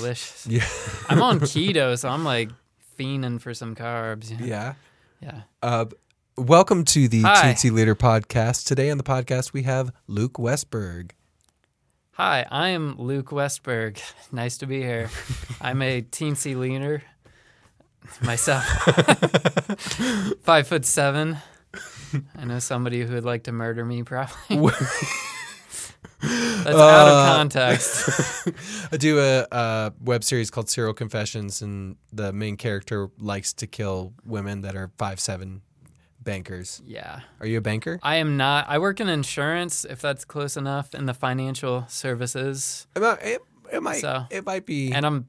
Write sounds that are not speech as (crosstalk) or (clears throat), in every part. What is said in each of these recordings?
delicious. Yeah. I'm on (laughs) keto, so I'm like fiending for some carbs. you know? Yeah. Yeah. Uh, welcome to the Hi. Teensy Leader podcast. Today on the podcast we have Luke Westberg. Hi, I am Luke Westberg. (laughs) Nice to be here. (laughs) I'm a teensy leaner myself. Five foot seven. I know somebody who would like to murder me, probably. That's out of Uh, context. (laughs) I do a, a web series called Serial Confessions, and the main character likes to kill women that are five seven bankers. Yeah. Are you a banker? I am not. I work in insurance, if that's close enough, in the financial services. It might, it, it might, So- it might be. And I'm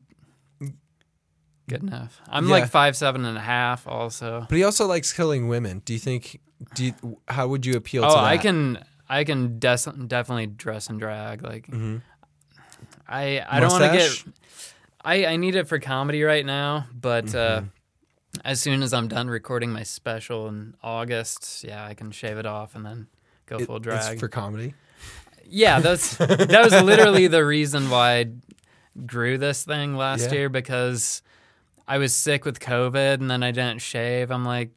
good enough. I'm Yeah. like five, seven and a half also. but he also likes killing women. Do you think? Do you, how would you appeal to Oh, that? I can I can des- definitely dress and drag. Like Mhm. I I don't want to get I I need it for comedy right now, but Mm-hmm. uh as soon as I'm done recording my special in August, yeah, I can shave it off and then go It- full it's drag. for comedy. yeah, that's that was literally the reason why I grew this thing last Yeah. year because I was sick with COVID and then I didn't shave. I'm like,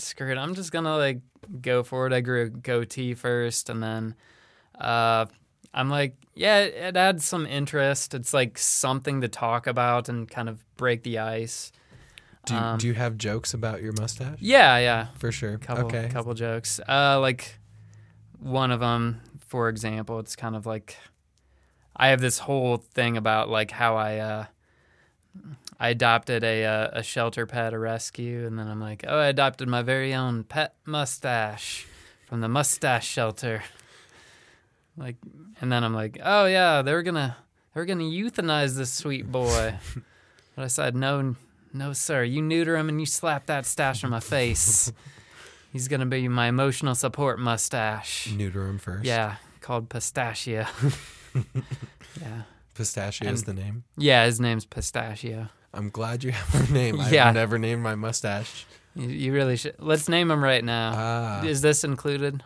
screw it, I'm just gonna like go for it. I grew a goatee first and then uh I'm like, yeah, it, it adds some interest. It's like something to talk about and kind of break the ice. Do you, Um, do you have jokes about your mustache? Yeah, yeah. For sure. couple okay. couple jokes. Uh, like one of them, for example, it's kind of like I have this whole thing about like how I uh, I adopted a uh, a shelter pet, a rescue, and then I'm like, oh, I adopted my very own pet mustache from the mustache shelter. Like, and then I'm like, oh yeah, they were gonna they were gonna euthanize this sweet boy, (laughs) but I said no. No, sir. You neuter him and you slap that stash on my face. (laughs) He's gonna be my emotional support mustache. Neuter him first. Yeah, called Pistachio. (laughs) yeah, Pistachio is the name. yeah. His name's Pistachio. I'm glad you (laughs) have a name. Yeah. I've never named my mustache. You, you really should. Let's name him right now. Ah. Is this included?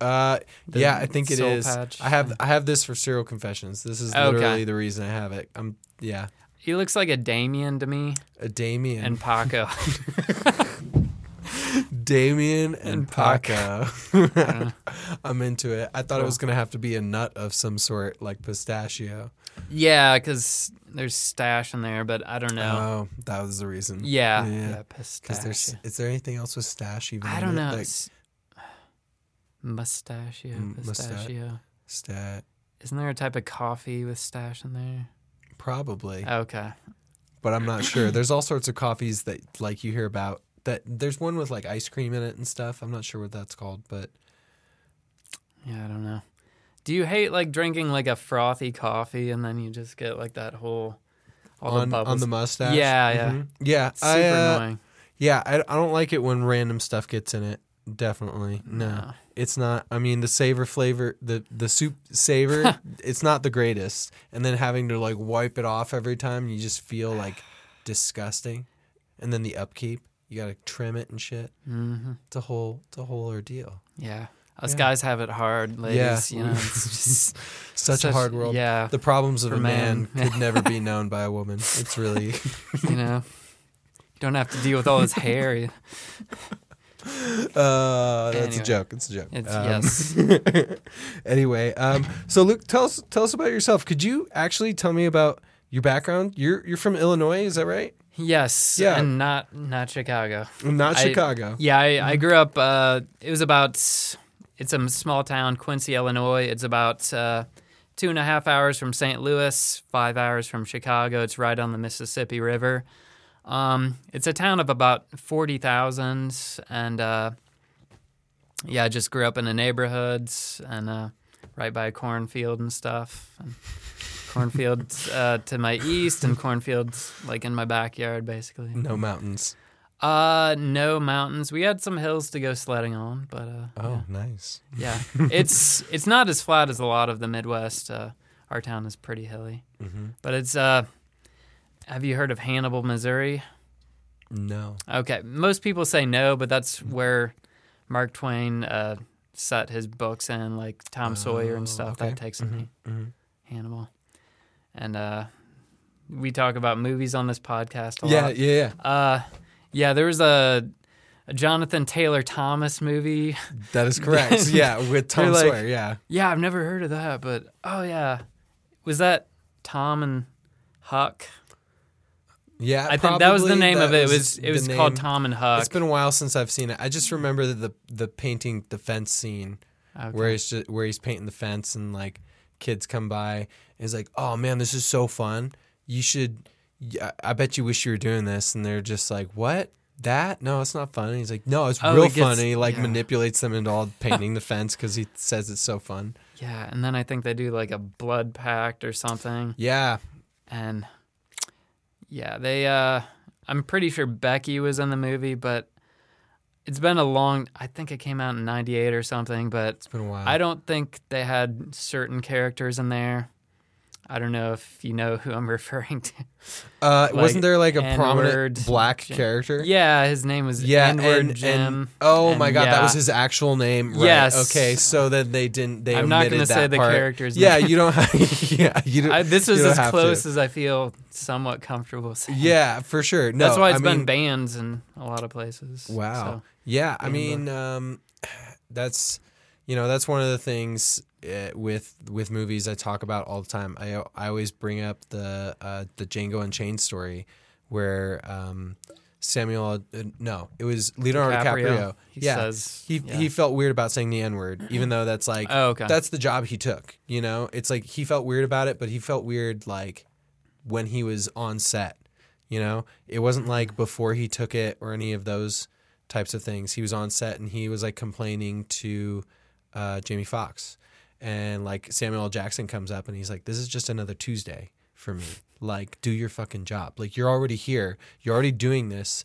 Uh, The yeah, I think it is. patch? I have I have this for serial confessions. This is Okay. literally the reason I have it. I'm yeah, He looks like a Damien to me a Damien and Paco. (laughs) (laughs) Damien and, And Pac. Paco. I'm into it. I thought it was gonna have to be a nut of some sort, like pistachio. Yeah, because there's stash in there, but I don't know. Oh, that was the reason. yeah, yeah. yeah, Because Pistachio. there's is there anything else with stash even? I don't know. Like It's- Mustachio, Mm, pistachio. stat, Isn't there a type of coffee with stash in there? probably, Okay. but I'm not sure. There's all sorts of coffees that like you hear about. That there's one with like ice cream in it and stuff. I'm not sure what that's called, but Yeah, I don't know. Do you hate like drinking like a frothy coffee and then you just get like that whole all the on bubbles? on the mustache. Yeah, yeah. Mhm. yeah. Super I, uh, annoying. Yeah, I, I don't like it when random stuff gets in it. Definitely, no. No. It's not. I mean, the savor flavor, the the soup savor, (laughs) it's not the greatest. And then having to like wipe it off every time, you just feel like disgusting. And then the upkeep, you gotta trim it and shit. hmm It's a whole, it's a whole ordeal. Yeah. Us Yeah. guys have it hard, ladies. Yeah. You know, it's (laughs) just Such, a hard world. Yeah. The problems of a man, men. could (laughs) never be known by a woman. It's really. (laughs) you know, you don't have to deal with all his hair. Uh, that's a joke. It's a joke. It's Um, yes. anyway, um, so Luke, tell us tell us about yourself. Could you actually tell me about your background? You're you're from Illinois, is that right? Yes. Yeah. And not not Chicago. Not I- Chicago. Yeah, I, I grew up. Uh, it was about. It's a small town, Quincy, Illinois. It's about uh, two and a half hours from St. Louis, five hours from Chicago. It's right on the Mississippi River. Um, it's a town of about forty thousand, and uh, yeah, I just grew up in the neighborhoods and uh, right by a cornfield and stuff. And cornfields (laughs) uh, to my east, and cornfields like in my backyard, basically. No mountains. Uh, no mountains. We had some hills to go sledding on, but uh, Oh, nice. yeah, yeah. (laughs) it's it's not as flat as a lot of the Midwest. Uh, our town is pretty hilly, hmm but it's uh. Have you heard of Hannibal, Missouri? No. Okay, most people say no, but that's where Mark Twain uh, set his books in, like Tom Sawyer and Oh, stuff. okay. That takes Mhm, me mhm. Hannibal, and uh, we talk about movies on this podcast. A Yeah, lot. yeah, yeah. Uh, yeah. There was a, a Jonathan Taylor Thomas movie. That is correct. (laughs) yeah, with Tom like- Sawyer. Yeah. Yeah, I've never heard of that, but oh yeah, was that Tom and Huck? Yeah, I think that was the name of it. It was it was called Tom and Huck. It's been a while since I've seen it. I just remember the the, the painting the fence scene Okay. where he's just, where he's painting the fence and like kids come by and he's like, "Oh man, this is so fun. You should. Yeah, I bet you wish you were doing this." And they're just like, "What? That? No, it's not fun." And he's like, "No, it's Oh, real he gets- fun." And he like yeah. manipulates them into all (laughs) painting the fence because he says it's so fun. yeah, and then I think they do like a blood pact or something, Yeah, and yeah, they. uh I'm pretty sure Becky was in the movie, but it's been a long. I think it came out in '98 or something, but it's been a while. I don't think they had certain characters in there. I don't know if you know who I'm (laughs) referring to. Uh, like, wasn't there like a N-word prominent black Jim- character? Yeah, his name was Yeah, N-word and, Jim. and oh my and god, that was his actual name. Right. Yes. Okay, so then they didn't. They I'm not going to say the part. character's Yeah, you don't. Have, (laughs) yeah, you don't. I, this is as close to. as I feel somewhat comfortable saying. Yeah, for sure. No, That's why it's I been mean, banned in a lot of places. Wow. So, Yeah, I mean, um, (sighs) that's you know that's one of the things uh, with with movies I talk about all the time. I I always bring up the uh, the Django Unchained story where um, Samuel uh, no, it was Leonardo DiCaprio. He yeah, says he yeah. he felt weird about saying the N word, even though that's like Oh, okay. that's the job he took. You know, it's like he felt weird about it, but he felt weird like when he was on set. You know, it wasn't like before he took it or any of those types of things. He was on set and he was like complaining to uh, Jamie Foxx, and like Samuel L. Jackson comes up and he's like, "This is just another Tuesday for me. (laughs) Like, do your fucking job. Like, you're already here. You're already doing this.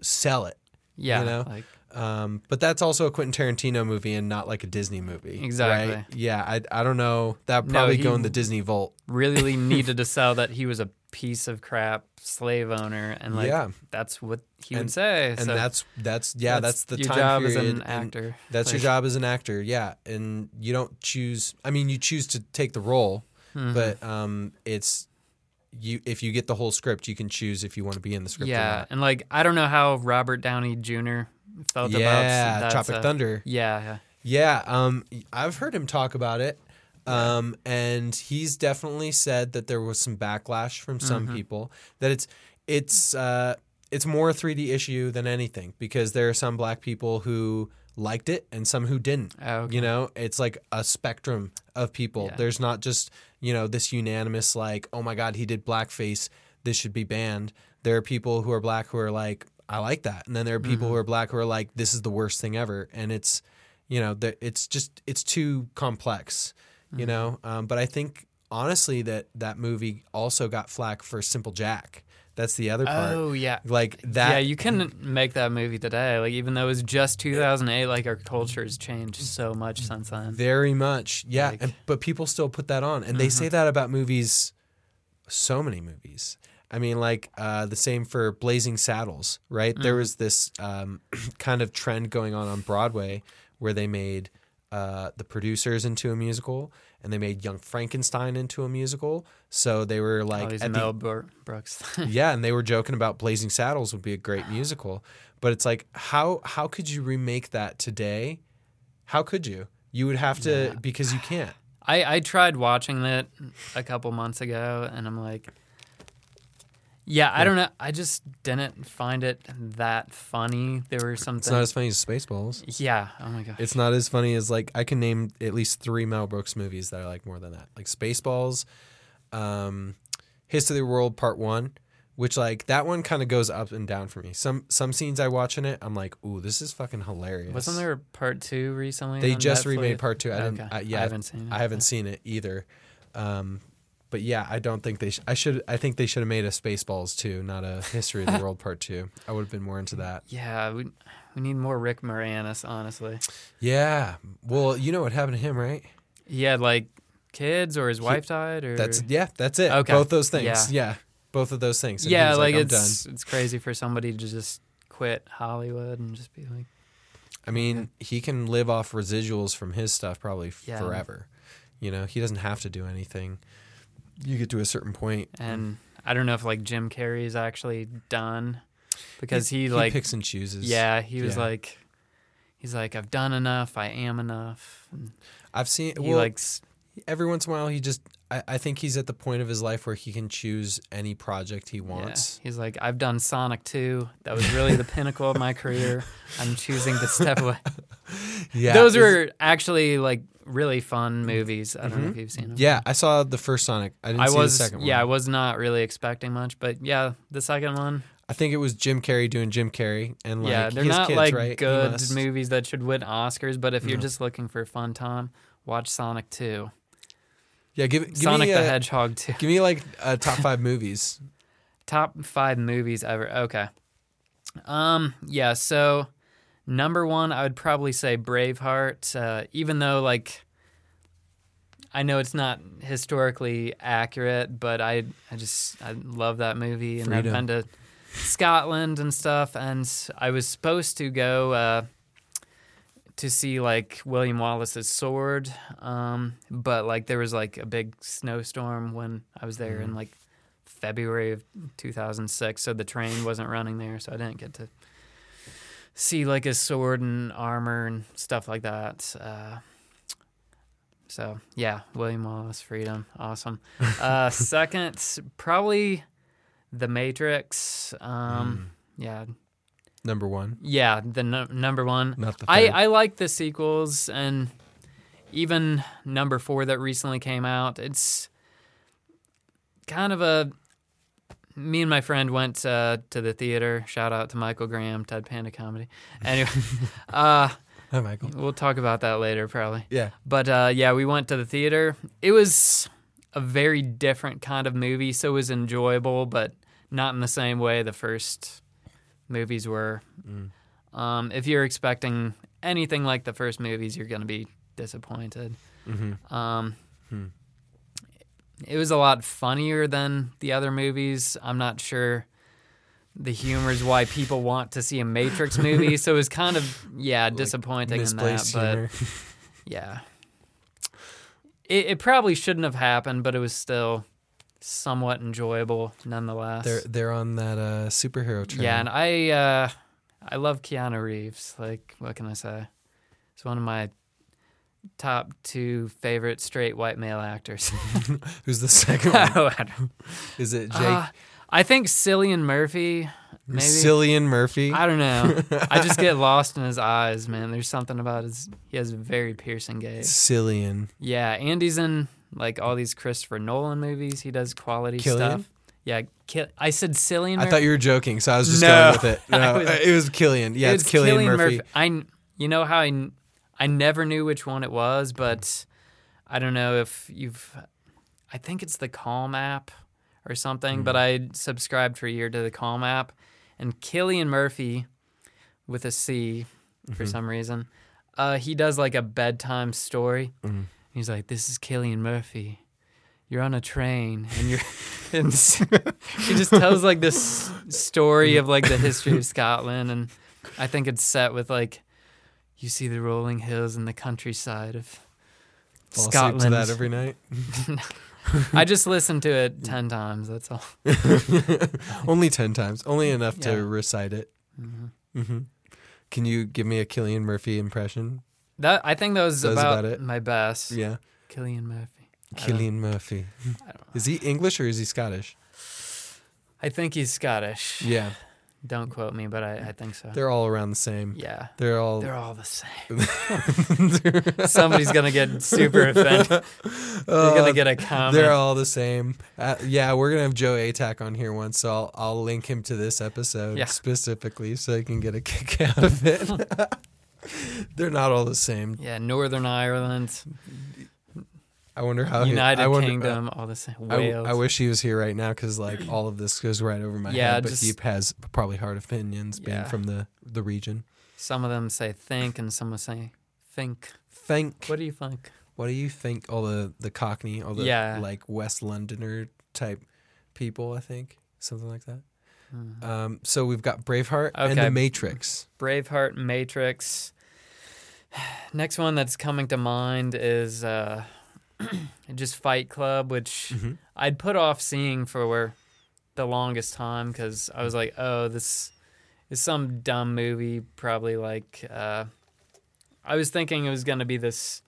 Sell it." yeah, you know? like Um, but that's also a Quentin Tarantino movie and not like a Disney movie. Exactly. Right? Yeah, I, I don't know. That probably he- go in the Disney vault. really (laughs) needed to sell that he was a piece of crap slave owner, and like Yeah. that's what he And- would say. And so that's that's yeah, that's, the your time job period. as an actor. That's your job as an actor. Yeah, and you don't choose. I mean, you choose to take the role, mhm. but um, it's you. If you get the whole script, you can choose if you want to be in the script. or yeah, and like I don't know how Robert Downey Jr. felt about yeah. Tropic a- Thunder. Yeah, yeah. Yeah, um, I've heard him talk about it, um, and he's definitely said that there was some backlash from some Mhm. people that it's it's uh, it's more a 3D issue than anything because there are some black people who liked it and some who didn't. Oh, okay. You know, it's like a spectrum of people. Yeah. There's not just you know this unanimous like, oh my god, he did blackface, this should be banned. There are people who are black who are like, I like that, and then there are people Mm-hmm. who are black who are like, this is the worst thing ever, and it's you know that it's just it's too complex Mm-hmm. you know um, but i think honestly that that movie also got flack for simple jack that's the other part Oh yeah. like that yeah, you can make that movie today. Like even though it was just 2008, like our culture has changed so much since then. very much yeah Like- and, but people still put that on and they say that about movies so many movies i mean like uh, the same for blazing saddles right there was this um, (clears throat) kind of trend going on on broadway where they made uh, the producers into a musical and they made young frankenstein into a musical so they were like oh, at the Brooks. (laughs) yeah, and they were joking about Blazing Saddles would be a great musical, but it's like how how could you remake that today? How could you? You would have to Yeah. because you can't. I I tried watching that a couple months ago, and I'm like, yeah, I don't know. I just didn't find it that funny. There were some It's not as funny as Spaceballs. yeah. Oh my god. It's not as funny as like I can name at least three Mel Brooks movies that I like more than that. Like Spaceballs, um, History of the World Part One, which like that one kind of goes up and down for me. Some some scenes I watch in it, I'm like, ooh, this is fucking hilarious. Wasn't there a part two recently? They just Netflix? remade part two. I didn't. I, yeah, I haven't seen it. I haven't seen it either. Um, but yeah, I don't think they. Sh- I should. I think they should have made a Spaceballs too, not a History of the World Part Two. I would have been more into that. Yeah, we we need more Rick Moranis. Honestly, Yeah. Well, you know what happened to him, right? he had like kids, or his wife died, or That's yeah. That's it. Okay. Both those things. Yeah. Yeah. Both of those things. And yeah, like, I'm it's done. it's crazy for somebody to just quit Hollywood and just be like, I mean, he can live off residuals from his stuff probably Yeah. forever. You know, he doesn't have to do anything. You get to a certain and I don't know if like Jim Carrey is actually done because he, he like picks and chooses. yeah he was yeah. like he's like I've done enough I am enough and I've seen. he Well, likes every once in a while, he just. I, I think he's at the point of his life where he can choose any project he yeah, wants. he's like I've done Sonic 2 that was really the pinnacle of my career I'm choosing to step (laughs) away Yeah, those were actually like really fun movies I don't know if you've seen them Yeah, I saw the first Sonic. I didn't I see was the second one. yeah I was not really expecting much but yeah the second one I think it was Jim Carrey doing Jim Carrey, and like yeah, they're he not kids, like right? Good movies that should win Oscars, but if you're No. just looking for a fun time, watch Sonic 2. Yeah, give, give Sonic me the a, Hedgehog 2. Give me like (laughs) uh, top five movies. Top 5 movies ever. Okay. Um yeah, so number 1 I would probably say Braveheart uh, even though like I know it's not historically accurate, but I I just I love that movie and Freedom. I've been to Scotland and stuff and I was supposed to go uh to see like William Wallace's sword um but like there was like a big snowstorm when I was there in like February of 2006 so the train wasn't running there so I didn't get to see like his sword and armor and stuff like that uh so yeah, William Wallace, Freedom, awesome. Uh, (laughs) second, probably The Matrix. Um, Yeah, Number one, yeah, the nu- number one. not the I. I like the sequels and even number four that recently came out. It's kind of a. Me and my friend went uh, to the theater. Shout out to Michael Graham, Dead Panda Comedy. Anyway, (laughs) uh, Hi, Michael. we'll talk about that later, probably. Yeah, But uh, yeah, we went to the theater. It was a very different kind of movie, so it was enjoyable, but not in the same way the first movies were. Um, if you're expecting anything like the first movies, you're going to be disappointed. mm-hmm. Um, Hmm. It was a lot funnier than the other movies. I'm not sure the humor is why people want to see a Matrix movie, so it was kind of yeah disappointing in that. misplaced But (laughs) yeah. It, it probably shouldn't have happened, but it was still somewhat enjoyable nonetheless. They're they're on that uh, superhero train. yeah, and I uh, I love Keanu Reeves. Like, what can I say? He's one of my top two favorite straight white male actors. (laughs) Who's the second (laughs) one? Oh, Is it Jake Uh, I think Cillian Murphy. Maybe Cillian Murphy? I don't know. I just get (laughs) lost in his eyes, man. There's something about his. He has a very piercing gaze. Cillian. Yeah, and he's in like all these Christopher Nolan movies. He does quality Killian? stuff. Yeah, I said Cillian. I thought you were joking, so I was just No. going with it. No, was- it was Killian. Yeah, it it's, Killian, Murphy. I, you know how I, I never knew which one it was, but I don't know if you've. I think it's the Calm app or something, Hmm. but I subscribed for a year to the Calm app, and Killian Murphy, with a C, Mm-hmm. for some reason, uh, he does like a bedtime story. Mhm. He's like, "This is Killian Murphy." You're on a train and you're (laughs) (laughs) and he just tells like this story of like the history of Scotland and I think it's set with like you see the rolling hills and the countryside of Fall asleep Scotland. to that every night. (laughs) I just listened to it 10 times, that's all. (laughs) Only ten times. Only enough Yeah. to recite it. Mhm. hmm Can you give me a Killian Murphy impression? That I think that was That was about, about it? my best. Yeah, Killian Murphy. Killian Murphy. I don't know. (laughs) Is he English or is he Scottish? I think he's Scottish. Yeah, Don't quote me, but I, I think so. they're all around the same. yeah. They're all. They're all the same. (laughs) Somebody's gonna get super (laughs) offended. You're gonna get a comment. They're all the same. Uh, yeah, we're gonna have Joe Atack on here once, so I'll I'll link him to this episode Yeah. specifically so he can get a kick (laughs) out of it. They're not all the same. yeah, Northern Ireland, I wonder how. he- United I wonder, uh, Kingdom, all the same. I, Wales. I wish he was here right now because like all of this goes right over my Yeah, head. But he has probably hard opinions being from the the region. Some of them say think, and some say think. Think. What do you think? What do you think? All the the Cockney, all the Yeah. like West Londoner type people. I think something like that. Mhm. Um, so we've got Braveheart and The Matrix. Braveheart, Matrix. (sighs) Next one that's coming to mind is uh, (clears throat) just Fight Club, which Mhm. I'd put off seeing for the longest time because I was like, oh, this is some dumb movie. Probably like, uh, I was thinking it was gonna be this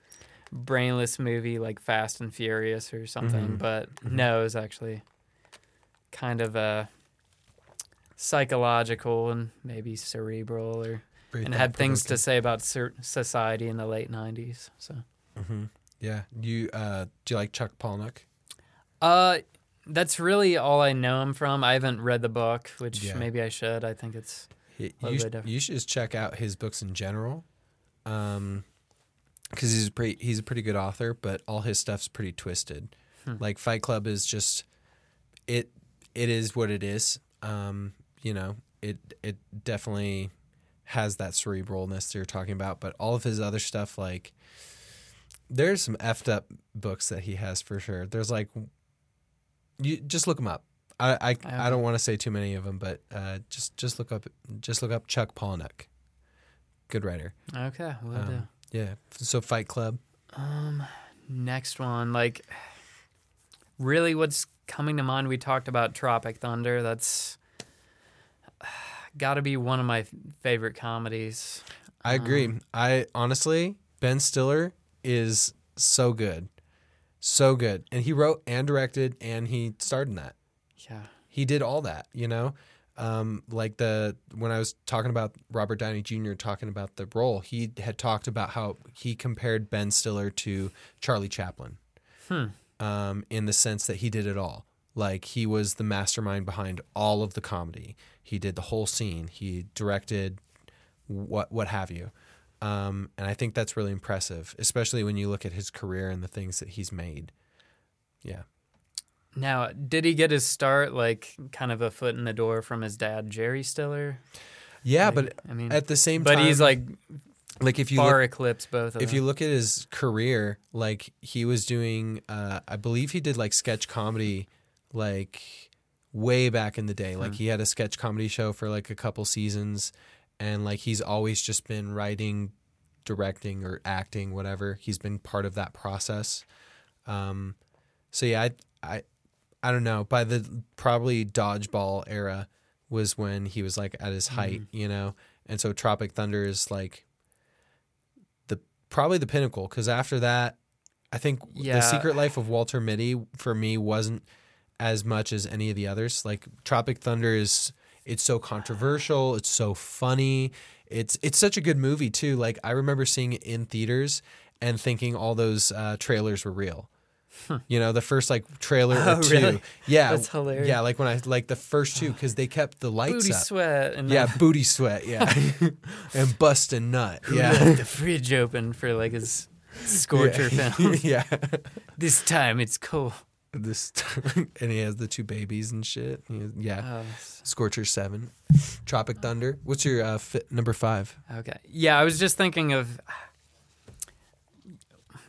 brainless movie like Fast and Furious or something, Mhm. but Mhm. no, it was actually kind of a psychological and maybe cerebral or Very and had things to say about society in the late 90s so Mhm. Yeah. You uh, do you like Chuck Palahniuk? uh that's really all i know him from i haven't read the book which Yeah. maybe i should i think it's you, bit sh- different. you should just check out his books in general, because he's a pretty he's a pretty good author, but all his stuff's pretty twisted. Hmm. Like Fight Club is just it it is what it is. Um, you know, it it definitely has that cerebralness that you're talking about, but all of his other stuff, like there's some effed up books that he has for sure. There's like you just look them up. I I, I don't want to say too many of them, but uh, just just look up just look up Chuck Palahniuk. Good writer. okay will Um, do Yeah. So Fight Club. um next one like really what's coming to mind we talked about tropic thunder that's (sighs) got to be one of my favorite comedies I agree. Um, I honestly, Ben Stiller is so good, so good, and he wrote and directed, and he starred in that. yeah He did all that, you know. Um, like the when I was talking about Robert Downey Jr. talking about the role, he had talked about how he compared Ben Stiller to Charlie Chaplin, Hmm. um, in the sense that he did it all. Like he was the mastermind behind all of the comedy. He did the whole scene. He directed what what have you. Um, and I think that's really impressive, especially when you look at his career and the things that he's made. Yeah. Now, did he get his start like kind of a foot in the door from his dad, Jerry Stiller? Yeah, Like, but I mean, at the same but time, he's like like if you far look, eclipsed both of if them. you look at his career, like he was doing, uh, I believe he did like sketch comedy, like way back in the day. Like Hmm. he had a sketch comedy show for like a couple seasons, and like he's always just been writing, directing, or acting, whatever. He's been part of that process. Um, so yeah, I, I, I don't know. By the probably dodgeball era was when he was like at his height, Mhm. you know. And so Tropic Thunder is like the probably the pinnacle because after that, I think Yeah. the Secret Life of Walter Mitty for me wasn't as much as any of the others. Like Tropic Thunder is it's so controversial, it's so funny. It's it's such a good movie too. Like I remember seeing it in theaters and thinking all those uh, trailers were real. You know, the first like trailer Oh, or two. really? Yeah. (laughs) That's hilarious. Yeah, like when I like the first two (sighs) because they kept the lights booty up. sweat and Yeah, (laughs) booty sweat. Yeah, (laughs) and bust a nut. Yeah, left the fridge open for like his scorcher yeah. film. yeah. this time it's cold. This (laughs) and he has the two babies and shit. Has- yeah, Oh, Scorcher seven, Tropic Thunder. What's your uh, fit, number five? okay. Yeah, I was just thinking of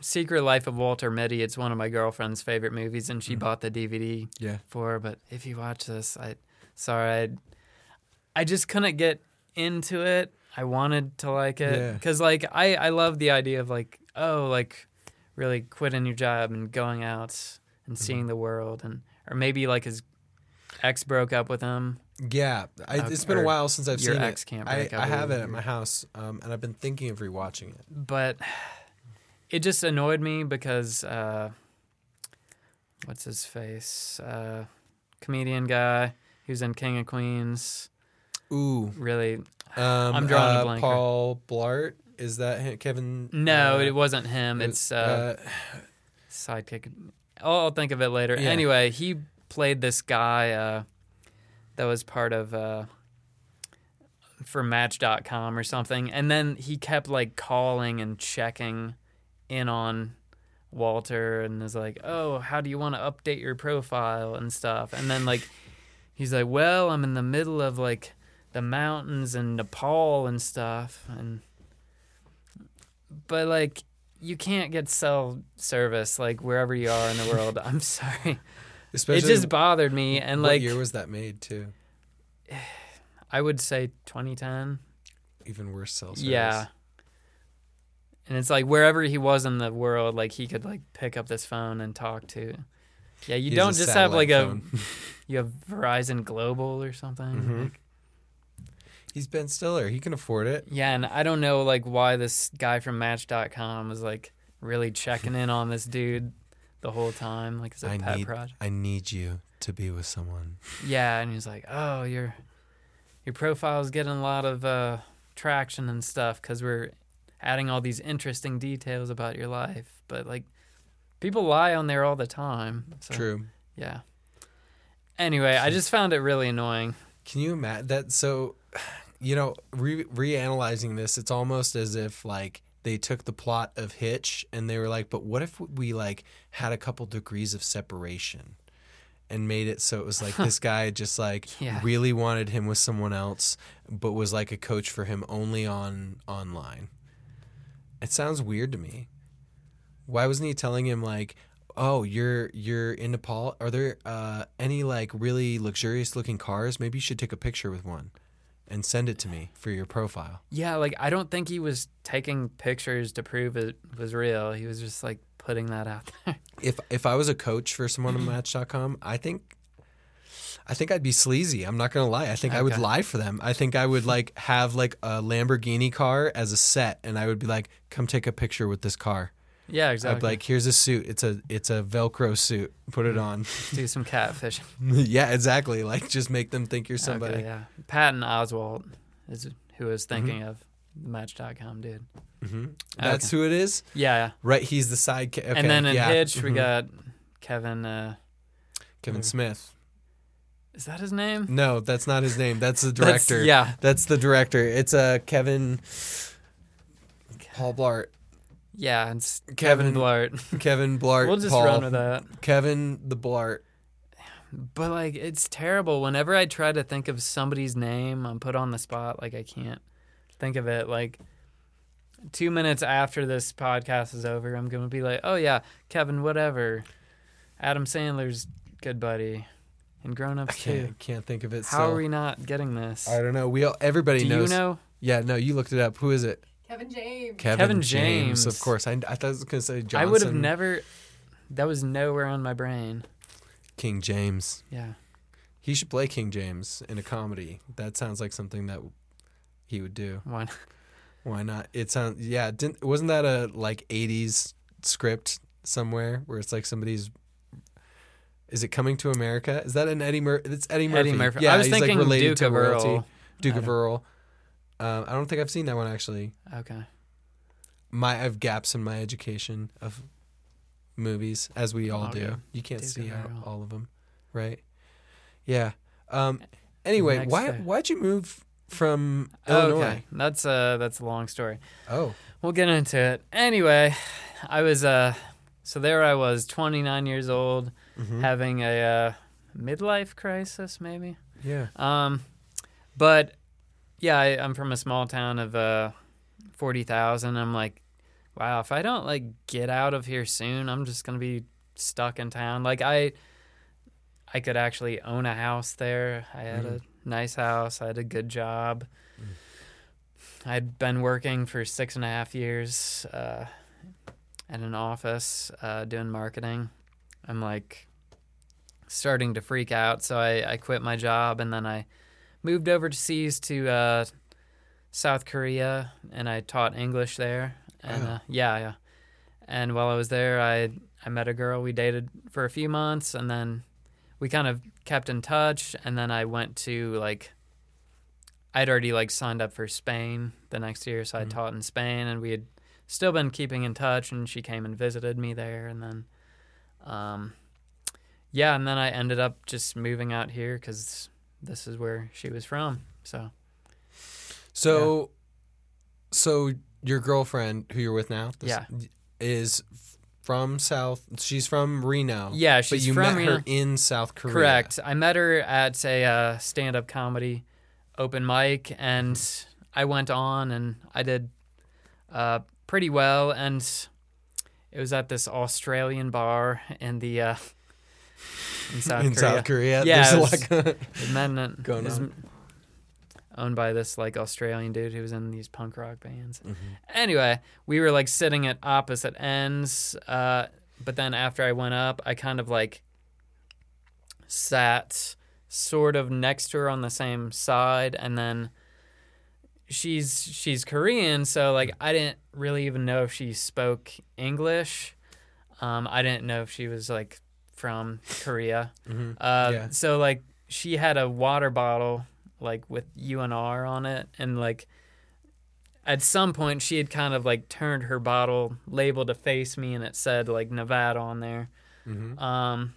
Secret Life of Walter Mitty. It's one of my girlfriend's favorite movies, and she Mhm. bought the DVD Yeah, for. But if you watch this, I sorry, I I just couldn't get into it. I wanted to like it Yeah. because like I I love the idea of like oh like really quitting your job and going out and Mm-hmm. seeing the world and or maybe like his ex broke up with him. yeah. I, Uh, it's been a while since I've seen. your seen ex it. can't I, break up I have it at my house, um, and I've been thinking of rewatching it. but (sighs) it just annoyed me because uh, what's his face uh, comedian guy who's in King of Queens Ooh, really um, I'm drawing a uh, blank. Paul Blart. Is that him? Kevin? no uh, it wasn't him it's uh, (sighs) sidekick I'll, I'll think of it later Yeah. anyway he played this guy uh, that was part of uh, for match.com or something and then he kept like calling and checking in on Walter and is like, "Oh, how do you want to update your profile and stuff?" And then like (laughs) he's like, "Well, I'm in the middle of like the mountains and Nepal and stuff." And but like you can't get cell service like wherever you are in the world. (laughs) I'm sorry. especially it just bothered me and what like year was that made too? (sighs) I would say 2010. Even worse cell service. Yeah. And it's like wherever he was in the world, like he could like pick up this phone and talk to Yeah, you He has don't just have like satellite a (laughs) you have Verizon Global or something. Mhm. Like, He's Ben Stiller. He can afford it. yeah, and I don't know like why this guy from Match.com was like really checking in on this dude the whole time, like as a I pet need project. I need you to be with someone. Yeah, and he's like, "Oh, your your profile's getting a lot of uh, traction and stuff because we're adding all these interesting details about your life." But like, people lie on there all the time. So, True. Yeah. Anyway, I just found it really annoying. Can you imagine that? So, you know, re- reanalyzing this, it's almost as if like they took the plot of Hitch and they were like, but what if we like had a couple degrees of separation and made it so it was like this (laughs) guy just like Yeah. really wanted him with someone else, but was like a coach for him only on online. It sounds weird to me. Why wasn't he telling him like, "Oh, you're you're in Nepal. Are there uh, any like really luxurious looking cars? Maybe you should take a picture with one and send it to me for your profile." Yeah, like I don't think he was taking pictures to prove it was real. He was just like putting that out there. (laughs) If if I was a coach for someone on Match.com, I think I think I'd be sleazy. I'm not gonna lie. I think I would lie for them. I think I would like have like a Lamborghini car as a set, and I would be like, "Come take a picture with this car." Yeah, I'd exactly. be like, "Here's a suit. It's a it's a Velcro suit. Put it on." (laughs) do some catfishing. (laughs) yeah, exactly. Like just make them think you're somebody. Okay, yeah. Patton Oswalt is who I was thinking of. The Match.com dude. hmm That's who it is, Yeah, yeah. right? He's the sidekick. Okay, and then in yeah. Hitch, we Mhm. got Kevin. Uh, Kevin Smith. is that his name? No, that's not his name. That's the (laughs) That's- director. yeah. That's the director. It's uh, Kevin Paul Blart. Yeah, it's Kevin- Kevin Blart. (laughs) Kevin Blart. we'll just Paul. run with that. Kevin the Blart. But like, it's terrible. Whenever I try to think of somebody's name, I'm put on the spot. Like I can't think of it. Like two minutes after this podcast is over, I'm gonna be like, oh yeah, Kevin, whatever. Adam Sandler's good buddy, and Grown Ups too. can't, can't think of it. How still. are we not getting this? I don't know. We all, everybody Do knows. you know? Yeah, no, you looked it up. Who is it? Kevin James. Kevin, Kevin James. James. Of course. I, I thought I was gonna say Johnson. I would have never. That was nowhere on my brain. King James. Yeah. He should play King James in a comedy. That sounds like something that he would do. Why? not? Why not? It sounds yeah. Didn't wasn't that a like '80s script somewhere where it's like somebody's? Is it coming to America? Is that an Eddie Murphy? It's Eddie Murphy. Eddie Murphy. Yeah, I was he's thinking like related Duke to of royalty. Earl. Duke of don't- Earl. Um, I don't think I've seen that one actually. Okay. My I have gaps in my education of movies, as we all Okay. do. You can't see how, all of them, right? Yeah. Um. Anyway, Next why day. why'd you move from Oh, Illinois? okay. That's a that's a long story. Oh. We'll get into it. Anyway, I was uh so there I was, 29 years old, Mhm. having a uh, midlife crisis maybe. Yeah. Um but yeah, I, I'm from a small town of uh 40,000. I'm like, wow, if I don't like get out of here soon, I'm just going to be stuck in town. Like I I could actually own a house there. I had Mhm. a nice house. I had a good job. I'd been working for six and a half years uh, at an office uh, doing marketing. I'm like starting to freak out, so I, I quit my job and then I moved overseas to uh, South Korea and I taught English there. And Wow. uh, yeah, yeah. And while I was there, I I met a girl. We dated for a few months, and then we kind of kept in touch. And then I went to like I'd already like signed up for Spain the next year, so I Mhm. taught in Spain, and we had still been keeping in touch. And she came and visited me there, and then, um, yeah, and then I ended up just moving out here because this is where she was from. So So, so your girlfriend, who you're with now, this- Yeah. is from South. She's from Reno. yeah, but she's you from met Reno. her in South Korea. Correct. I met her at a uh, stand-up comedy open mic, and I went on and I did uh, pretty well. And it was at this Australian bar in the uh, in South in Korea. South Korea. Yeah, There's it like It meant it Going on. owned by this like Australian dude who was in these punk rock bands. Mhm. Anyway, we were like sitting at opposite ends. Uh, but then after I went up, I kind of like sat sort of next to her on the same side, and then she's she's Korean, so like I didn't really even know if she spoke English. Um, I didn't know if she was like from Korea. hmm Uh, Yeah. So like she had a water bottle like with UNR on it, and like at some point she had kind of like turned her bottle label to face me, and it said like Nevada on there. hmm Um,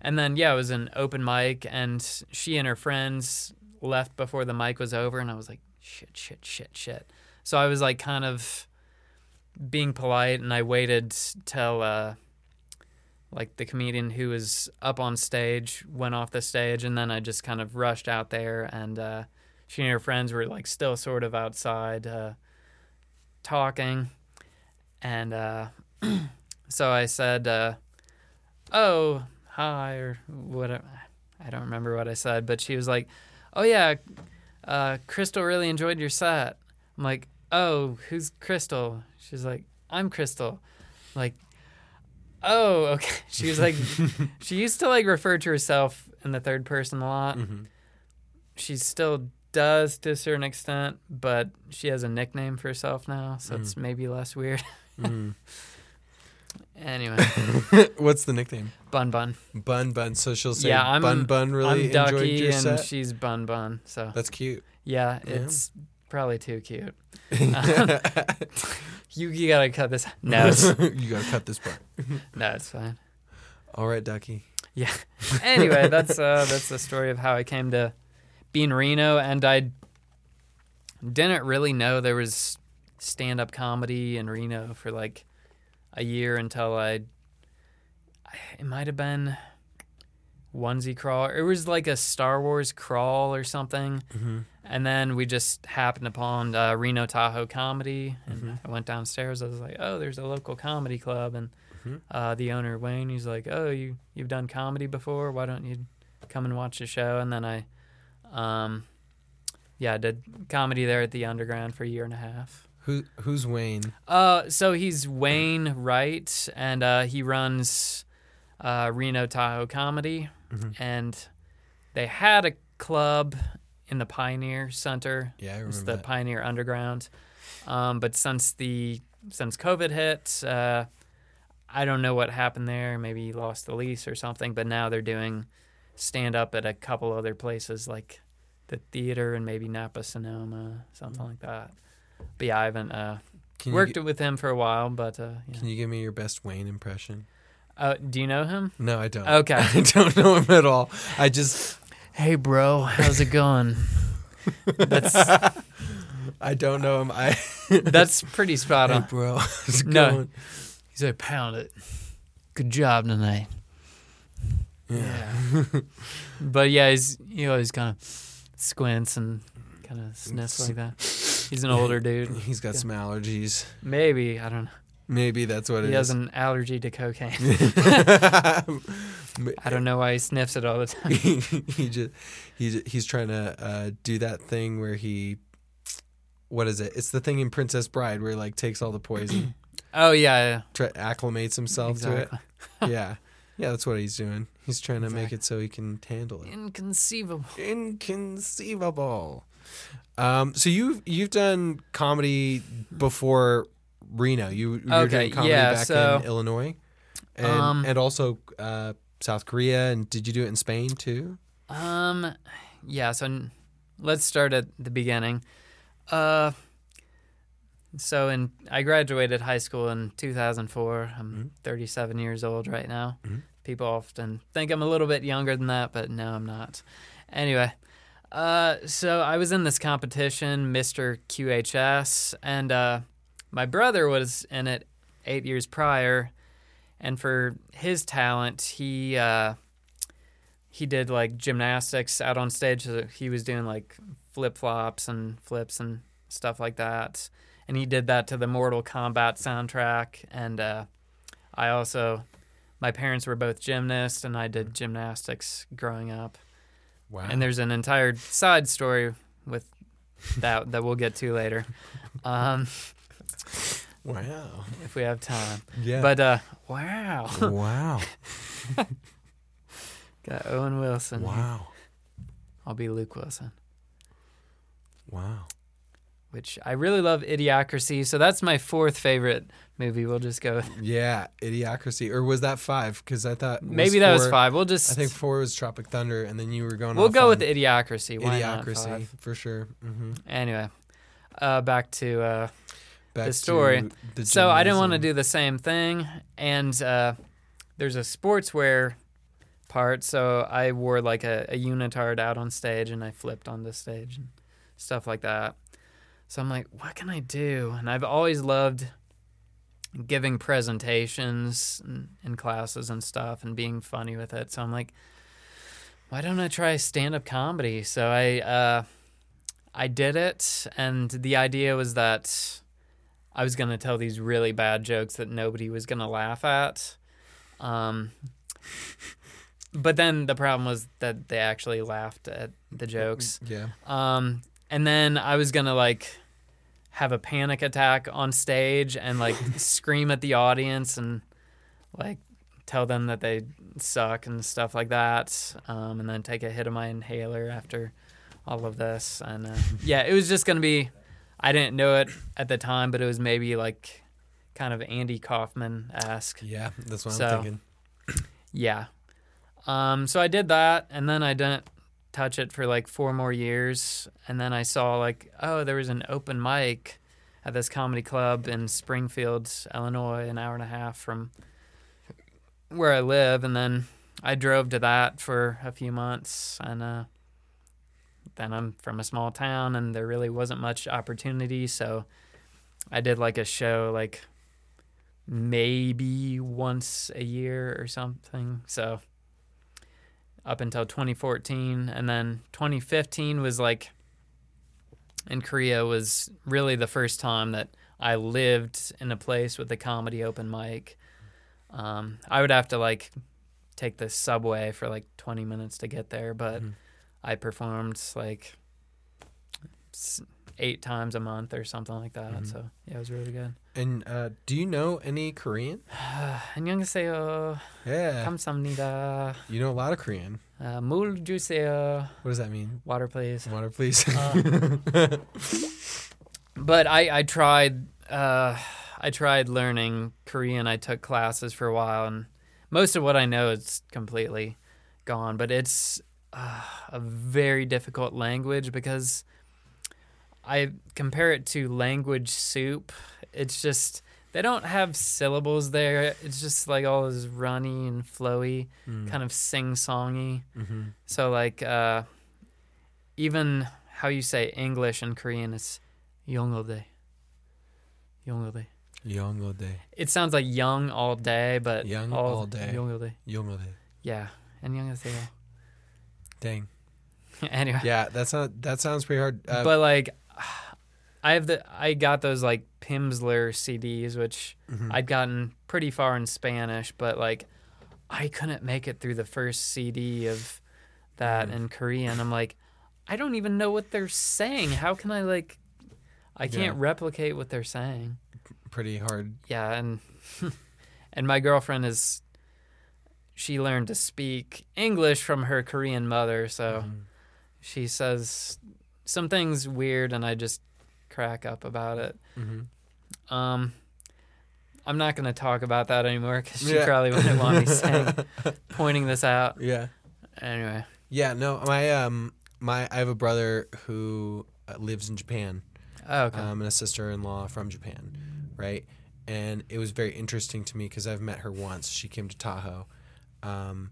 and then yeah, it was an open mic, and she and her friends left before the mic was over, and I was like, shit, shit, shit, shit. So I was like kind of being polite, and I waited till uh, like the comedian who was up on stage went off the stage, and then I just kind of rushed out there, and uh, she and her friends were like still sort of outside uh, talking, and uh, (clears throat) so I said. Uh, oh hi or whatever i don't remember what i said but she was like oh yeah uh, crystal really enjoyed your set. I'm like oh who's crystal? She's like i'm crystal. Like oh okay (laughs) she was like (laughs) she used to like refer to herself in the third person a lot hmm she still does to a certain extent but she has a nickname for herself now so it's maybe less weird (laughs) mm anyway What's the nickname? bun bun Bun Bun. So she'll say Yeah, I'm- Bun Bun really i'm enjoyed ducky your and set. she's bun bun so That's cute. Yeah, Yeah. Probably too cute. (laughs) You you gotta cut this. No, it's, (laughs) you gotta (laughs) cut this part. no, it's fine. All right, Ducky. Yeah. Anyway, that's uh, that's the story of how I came to be in Reno, and I didn't really know there was stand up comedy in Reno for like a year until I. It might have been onesie crawl. It was like a Star Wars crawl or something. Mm-hmm. And then we just happened upon uh, Reno Tahoe Comedy, and Mhm. I went downstairs. I was like, "Oh, there's a local comedy club," and Mhm. uh, the owner Wayne, he's like, "Oh, you you've done comedy before? Why don't you come and watch the show?" And then I, um, yeah, I did comedy there at the Underground for a year and a half. Who Who's Wayne? Uh, so he's Wayne Wright, and uh, he runs uh, Reno Tahoe Comedy, Mhm. and they had a club in the Pioneer Center. Yeah, I It's remember the that. Pioneer Underground. Um, but since the since COVID hit, uh, I don't know what happened there. Maybe he lost the lease or something. But now they're doing stand up at a couple other places like the theater and maybe Napa Sonoma, something like that. But yeah, I haven't uh, worked gi- with him for a while. But uh, yeah. Can you give me your best Wayne impression? Uh, do you know him? No, I don't. Okay. (laughs) I don't know him at all. I just Hey, bro, how's it going? That's (laughs) I don't know him. I (laughs) that's pretty spot hey, on. bro. How's it No. going? He's like, pound it. Good job tonight. Yeah. But yeah, he's he always kind of squints and kind of sniffs like that. He's an older dude. He's got Yeah. some allergies. Maybe I don't know. Maybe that's what it is. He it has is. an allergy to cocaine. (laughs) I don't know why he sniffs it all the time. (laughs) he, just he he's trying to uh, do that thing where he what is it? It's the thing in Princess Bride where he like takes all the poison, (clears throat) Oh yeah, acclimates himself exactly. to it. (laughs) Yeah, yeah, that's what he's doing. He's trying to make it so he can handle it. Inconceivable. Inconceivable. Um, so you've you've done comedy before Reno. You, you were Okay, doing comedy yeah, back so- in Illinois, and Um, and also uh, South Korea. And did you do it in Spain too? Um, yeah. So let's start at the beginning. Uh, so in I graduated high school in 2004. I'm Mhm. 37 years old right now. Mhm. People often think I'm a little bit younger than that, but no, I'm not. Anyway, uh, so I was in this competition, Mr. QHS, and uh, my brother was in it eight years prior, and for his talent, he. Uh, he did like gymnastics out on stage. So he was doing like flip flops and flips and stuff like that. And he did that to the Mortal Kombat soundtrack. And uh, I also, my parents were both gymnasts, and I did gymnastics growing up. Wow. And there's an entire side story with that that we'll get to later, (laughs) um, wow. if we have time. Yeah. But uh, wow. wow. (laughs) Got Owen Wilson. Wow. I'll be Luke Wilson. Wow. Which I really love Idiocracy. So that's my fourth favorite movie. We'll just go. Yeah, Idiocracy. Or was that five? Because I thought Maybe that was five. We'll just. I think four was Tropic Thunder, and then you were going. we'll go with Idiocracy. Why Idiocracy for sure. hmm Anyway, uh, back to uh, Back The story. to the so I didn't want to do the same thing, and uh, there's a sportswear part, so I wore like a, a unitard out on stage, and I flipped on the stage and stuff like that. So I'm like, what can I do? And I've always loved giving presentations in, in classes and stuff, and being funny with it. So I'm like, why don't I try stand up comedy? So I uh, I did it, and the idea was that I was gonna tell these really bad jokes that nobody was gonna laugh at. Um, but then the problem was that they actually laughed at the jokes. Yeah. Um, and then I was gonna like have a panic attack on stage and like (laughs) scream at the audience and like tell them that they suck and stuff like that. Um, and then take a hit of my inhaler after all of this. And uh, yeah, it was just gonna be. I didn't know it at the time, but it was maybe like kind of Andy Kaufman esque. Yeah, that's what So- I'm thinking. (clears throat) Yeah. Um, so I did that, and then I didn't touch it for like four more years. And then I saw like, oh, there was an open mic at this comedy club in Springfield, Illinois, an hour and a half from where I live. And then I drove to that for a few months, and uh, then I'm from a small town, and there really wasn't much opportunity. So I did like a show like maybe once a year or something. So up until 2014 and then 2015 was like in Korea was really the first time that I lived in a place with a comedy open mic. Um, I would have to like take the subway for like 20 minutes to get there, but Mhm. I performed like s- eight times a month or something like that. Mhm. So yeah, it was really good. And uh, do you know any Korean? (sighs) 안녕하세요. Yeah. 감사합니다. You know a lot of Korean. Uh, 물 주세요. What does that mean? Water, please. Water, please. Uh, (laughs) But I, I tried, uh, I tried learning Korean. I took classes for a while, and most of what I know is completely gone. But it's uh, a very difficult language because I compare it to language soup. It's just they don't have syllables there. It's just like all is runny and flowy, mm. kind of sing-songy. Mm-hmm. So like uh, even how you say English and Korean, it's young all day, young all day. Young all day. It sounds like young all day, but young all, all day. Young all day. Young all day. Yeah, and young all day. Dang. (laughs) anyway. Yeah, that's not. That sounds pretty hard. Uh, but like (sighs) I have the I got those like Pimsleur CDs which mhm. I'd gotten pretty far in Spanish, but like I couldn't make it through the first CD of that Mhm. in Korean. I'm like, I don't even know what they're saying. How can I like I can't Yeah. replicate what they're saying. pretty hard. Yeah, and (laughs) and my girlfriend is she learned to speak English from her Korean mother, so Mhm. she says some things weird and I just crack up about it. Mhm. Um, I'm not going to talk about that anymore because she Yeah. probably wouldn't want me saying, (laughs) pointing this out. Yeah. Anyway, Yeah. No, my um, my I have a brother who uh, lives in Japan. oh, okay. um, and a sister-in-law from Japan, right? And it was very interesting to me because I've met her once. She came to Tahoe, um,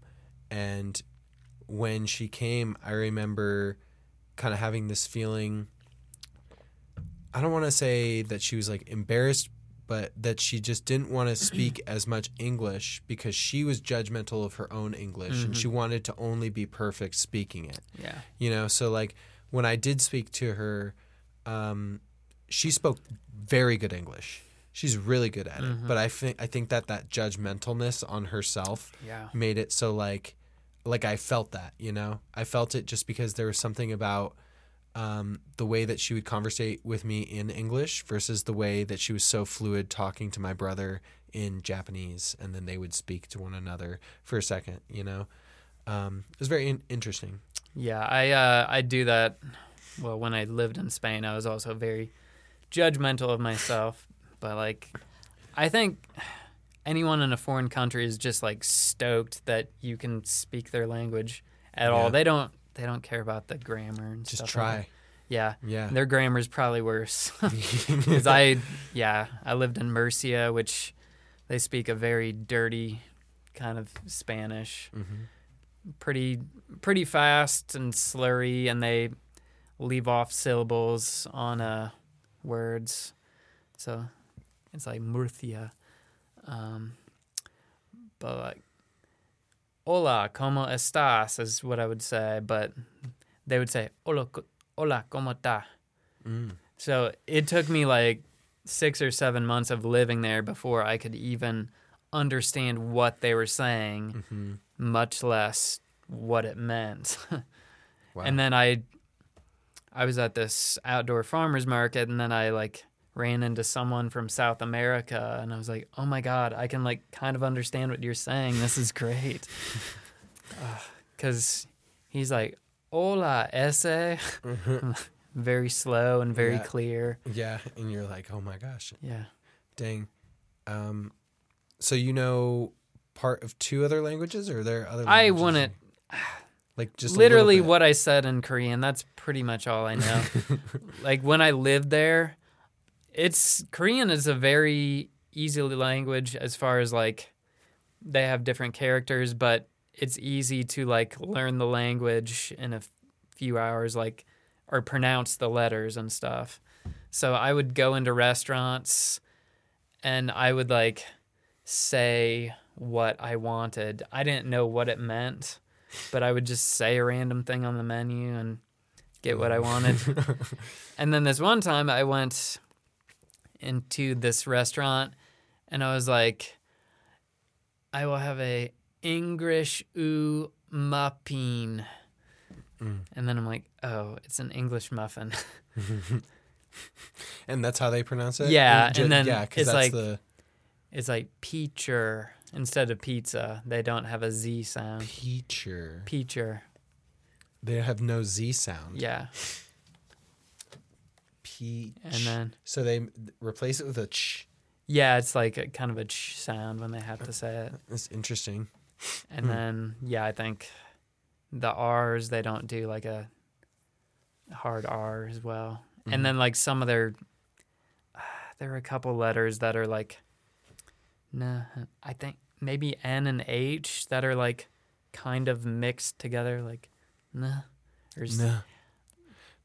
and when she came, I remember kind of having this feeling. I don't want to say that she was like embarrassed, but that she just didn't want (clears throat) to speak as much English because she was judgmental of her own English and Mhm. she wanted to only be perfect speaking it yeah, you know so like when i did speak to her um, she spoke very good english she's really good at it Mhm. but i think i think that that judgmentalness on herself yeah, made it so like like i felt that you know i felt it just because there was something about um, the way that she would conversate with me in english versus the way that she was so fluid talking to my brother in japanese and then they would speak to one another for a second you know Um, it was very in- interesting. Yeah, I uh, I do that. Well, when I lived in Spain, I was also very judgmental of myself. But like, I think anyone in a foreign country is just like stoked that you can speak their language at Yeah. all. They don't they don't care about the grammar and Just stuff. like try. that. Yeah, Yeah. their grammar's probably worse. (laughs) (laughs) Because I, yeah, I lived in Murcia, which they speak a very dirty kind of Spanish, Mhm. pretty pretty fast and slurry, and they leave off syllables on uh, words, so it's like Murcia. Um, but like, hola, cómo estás is what I would say, but they would say hola, hola, cómo está. Mm. So it took me like six or seven months of living there before I could even understand what they were saying, hmm much less what it meant. (laughs) Wow. And then I I was at this outdoor farmers market and then I like ran into someone from South America and I was like, "Oh my god, I can like kind of understand what you're saying. This is great." (laughs) Cuz he's like, "Hola, ese." (laughs) very slow and very Yeah. clear. yeah, and you're like, oh my gosh, Yeah. dang. Um, so you know part of two other languages, or are there other? I languages want you- it like just literally what I said in Korean. That's pretty much all I know. (laughs) like when I lived there, it's Korean is a very easy language as far as like they have different characters, but it's easy to like learn the language in a f- few hours, like or pronounce the letters and stuff. So I would go into restaurants and I would like say what I wanted. I didn't know what it meant, but I would just say a random thing on the menu and get what I wanted. (laughs) and then this one time I went into this restaurant and I was like, I will have a English u muffin. Mm. And then I'm like, oh, it's an English muffin. (laughs) and that's how they pronounce it. Yeah, ju- and then yeah, because it's that's like- the it's like peacher instead of pizza. They don't have a Z sound. peacher. Peacher. They have no z sound. Yeah. (laughs) And then so they replace it with a ch. yeah, it's like a kind of a ch sound when they have to say it. (laughs) That's interesting. And Hmm. then yeah, I think the R's they don't do like a hard R as well. Mhm. And then like some of their (sighs) there are a couple letters that are like nah, I think maybe N and H that are like kind of mixed together like nah or s-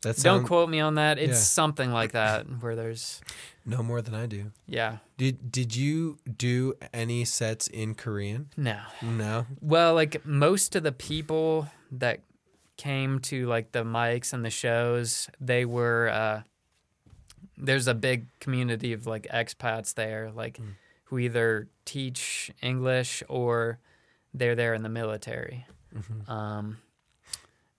That don't quote me on that. It's Yeah. something like that where there's no more than I do. yeah. Did Did you do any sets in Korean? No. No. Well, like most of the people that came to like the mics and the shows, they were uh there's a big community of like expats there, like Mm. who either teach English or they're there in the military. Mhm. Um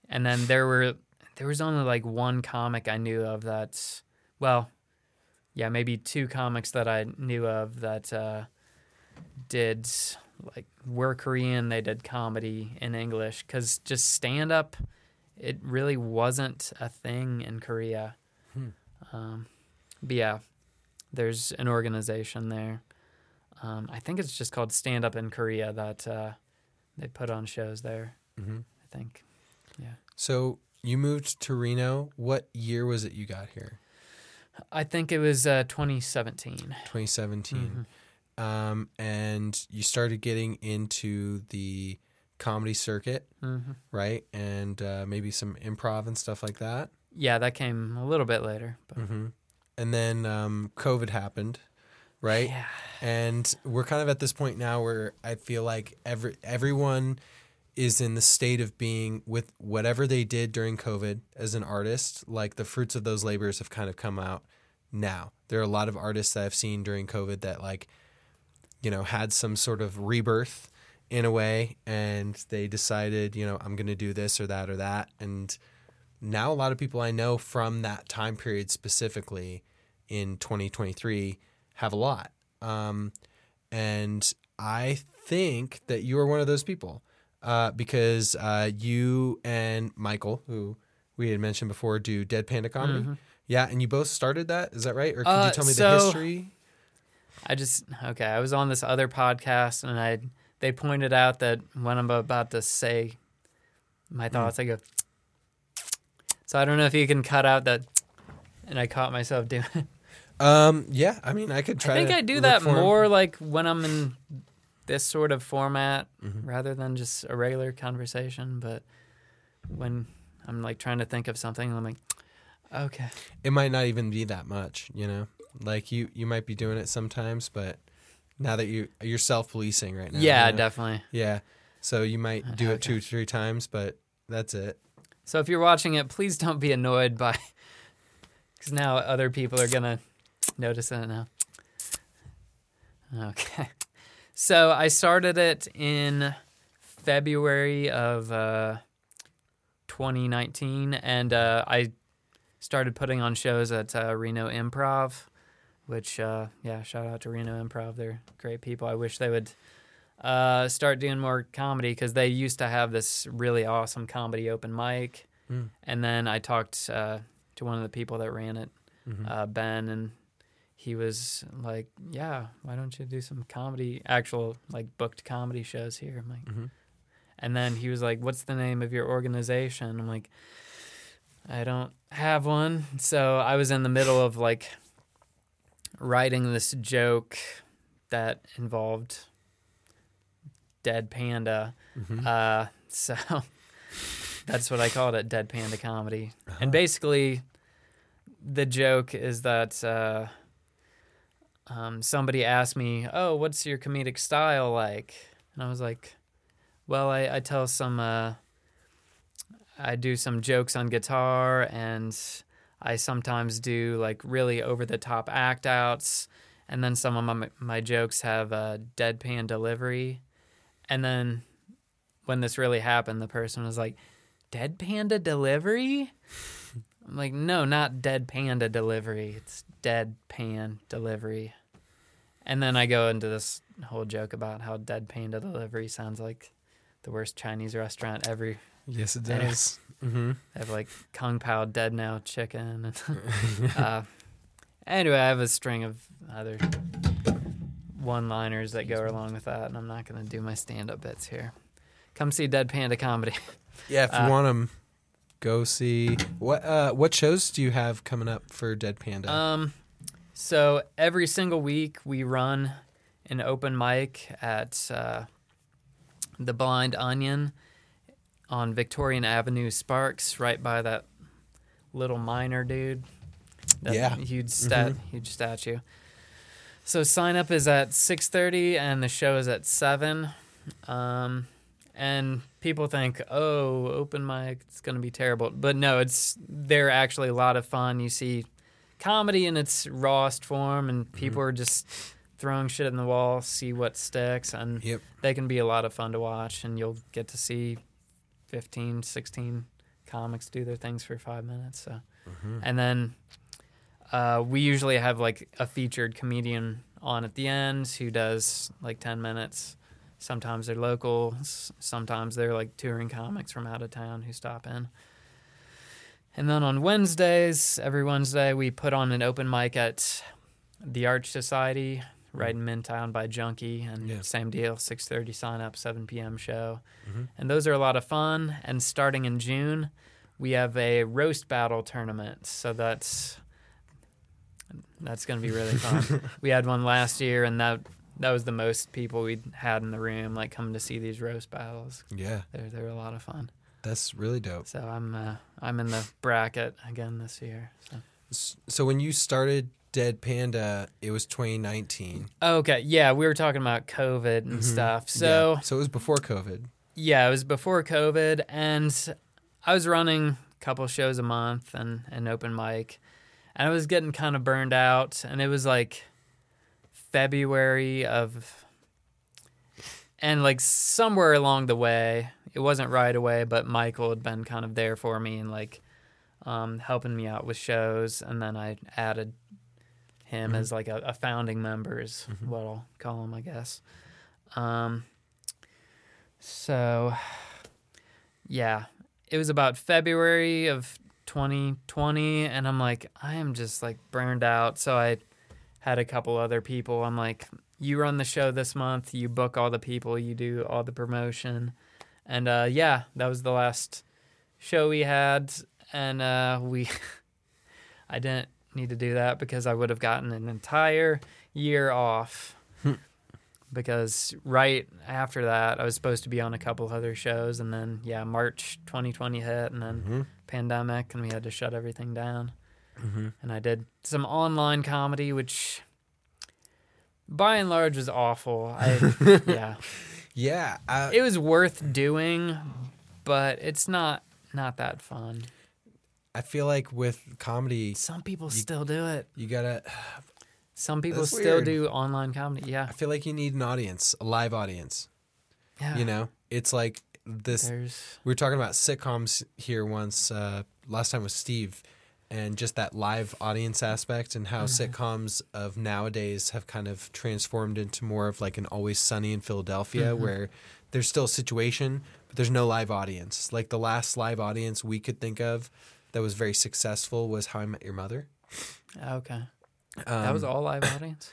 and then there were there was only like one comic I knew of that's well, yeah, maybe two comics that I knew of that uh did like were Korean, they did comedy in English cuz just stand up it really wasn't a thing in Korea. Hmm. Um but yeah, there's an organization there. Um, I think it's just called Stand Up in Korea that uh, they put on shows there. Mhm. I think. Yeah. So you moved to Reno. What year was it you got here? I think it was uh, 2017. 2017. Mhm. Um, and you started getting into the comedy circuit, Mhm. right? And uh, maybe some improv and stuff like that. Yeah, that came a little bit later. But hmm And then um, COVID happened, right? Yeah. And we're kind of at this point now where I feel like every everyone is in the state of being with whatever they did during COVID as an artist, like the fruits of those labors have kind of come out now. There are a lot of artists that I've seen during COVID that like, you know, had some sort of rebirth in a way and they decided, you know, I'm going to do this or that or that and now a lot of people I know from that time period specifically in 2023 have a lot. Um, and I think that you are one of those people. Uh, because uh, you and Michael, who we had mentioned before, do Dead Panda comedy. Yeah, and you both started that. Is that right? Or could Mm-hmm. Uh, you tell me so- the history? I just okay. I was on this other podcast, and I they pointed out that when I'm about to say Hmm. my thoughts, I go. So I don't know if you can cut out that, and I caught myself doing. it. Um, yeah, I mean, I could try. I think I do that more like when I'm in this sort of format Mm-hmm. rather than just a regular conversation. But when I'm like trying to think of something, I'm like, okay, It might not even be that much, you know. Like you, you might be doing it sometimes, but now that you you're self policing right now. yeah, you know? definitely. Yeah. So you might do it two, three times, but that's it. So if you're watching it, please don't be annoyed by, (laughs) because now other people are gonna notice it now. Okay, so I started it in February of uh, 2019, and uh, I started putting on shows at uh, Reno Improv, which uh, yeah, shout out to Reno Improv. They're great people. I wish they would uh, start doing more comedy because they used to have this really awesome comedy open mic. Mm. And then I talked uh, to one of the people that ran it, Mhm. uh, Ben, and he was like, "Yeah, why don't you do some comedy, actual like booked comedy shows here?" I'm like, Mhm. and then he was like, "What's the name of your organization?" I'm like, "I don't have one." So I was in the middle of like writing this joke that involved dead panda. Mhm. Uh, so (laughs) that's what I called it, dead panda comedy. Uh-huh. And basically, the joke is that uh, um, somebody asked me, "Oh, what's your comedic style like?" And I was like, "Well, I, I tell some, uh, I do some jokes on guitar, and I sometimes do like really over the top act outs, and then some of my my jokes have a deadpan delivery, and then." When this really happened, the person was like, "Dead panda delivery?" I'm like, no, not dead panda delivery. It's dead pan delivery. And then I go into this whole joke about how dead panda delivery sounds like the worst Chinese restaurant ever. Yes, it does. mm-hmm. They have like Kung Pao dead now chicken. And (laughs) uh, anyway, I have a string of other one liners that go along with that, and I'm not going to do my stand up bits here. Come see Dead Panda Comedy. Yeah, if you Uh, want them, go see what. Uh, what shows do you have coming up for Dead Panda? Um, so every single week we run an open mic at uh, the Blind Onion on Victorian Avenue, Sparks, right by that little miner dude. That Yeah. huge stat, huge statue. So sign up is at six thirty, and the show is at seven. Um, and people think, oh, open mic, it's gonna be terrible, but no, it's they're actually a lot of fun. You see comedy in its rawest form, and people are just throwing shit in the wall, see what sticks, and Yep. they can be a lot of fun to watch, and you'll get to see 15, 16 comics do their things for five minutes. So, and then uh, we usually have like a featured comedian on at the end who does like 10 minutes. Sometimes they're local, sometimes they're like touring comics from out of town who stop in. And then on Wednesdays, every Wednesday, we put on an open mic at the Arch Society, right in Midtown by Junkee, and Yeah. same deal, 6:30 sign up, 7 p.m. show, Mhm. and those are a lot of fun. And starting in June, we have a roast battle tournament, so that's that's gonna be really fun. (laughs) we had one last year, and that that was the most people we'd had in the room, like come to see these roast battles. Yeah, They're they're a lot of fun. that's really dope. So I'm uh, I'm in the bracket again this year. So. So when you started Dead Panda, it was 2019 Okay, yeah, we were talking about COVID and Mhm. stuff. So Yeah. so it was before COVID. yeah, it was before COVID, and I was running a couple shows a month and an open mic, and I was getting kind of burned out, and it was like February of, and like somewhere along the way, it wasn't right away, but Michael had been kind of there for me and like um, helping me out with shows, and then I added him Mhm. as like a, a founding member is Mhm. what I'll call him, I guess. Um, So, yeah, it was about February of 2020, and I'm like, I am just like burned out. So I had a couple other people. I'm like, you run the show this month, you book all the people, you do all the promotion, and uh, yeah, that was the last show we had, and uh, we, (laughs) I didn't need to do that because I would have gotten an entire year off. because right after that, I was supposed to be on a couple other shows, and then yeah, March 2020 hit, and then Mm-hmm. pandemic, and we had to shut everything down. Mm-hmm. And I did some online comedy, which by and large was awful. I (laughs) yeah, Yeah. Uh, it was worth doing, but it's not not that fun. I feel like with comedy, Some people still do it. you gotta. Some people That's still weird. do online comedy. Yeah, I feel like you need an audience, a live audience. yeah. You know, it's like this. there's We were talking about sitcoms here once. Uh, last time was Steve, and just that live audience aspect, and how Mm-hmm. sitcoms of nowadays have kind of transformed into more of like an Always Sunny in Philadelphia, Mm-hmm. where there's still a situation, but there's no live audience. Like the last live audience we could think of that was very successful was How I Met Your Mother. okay. that was Um, all live (coughs) audience.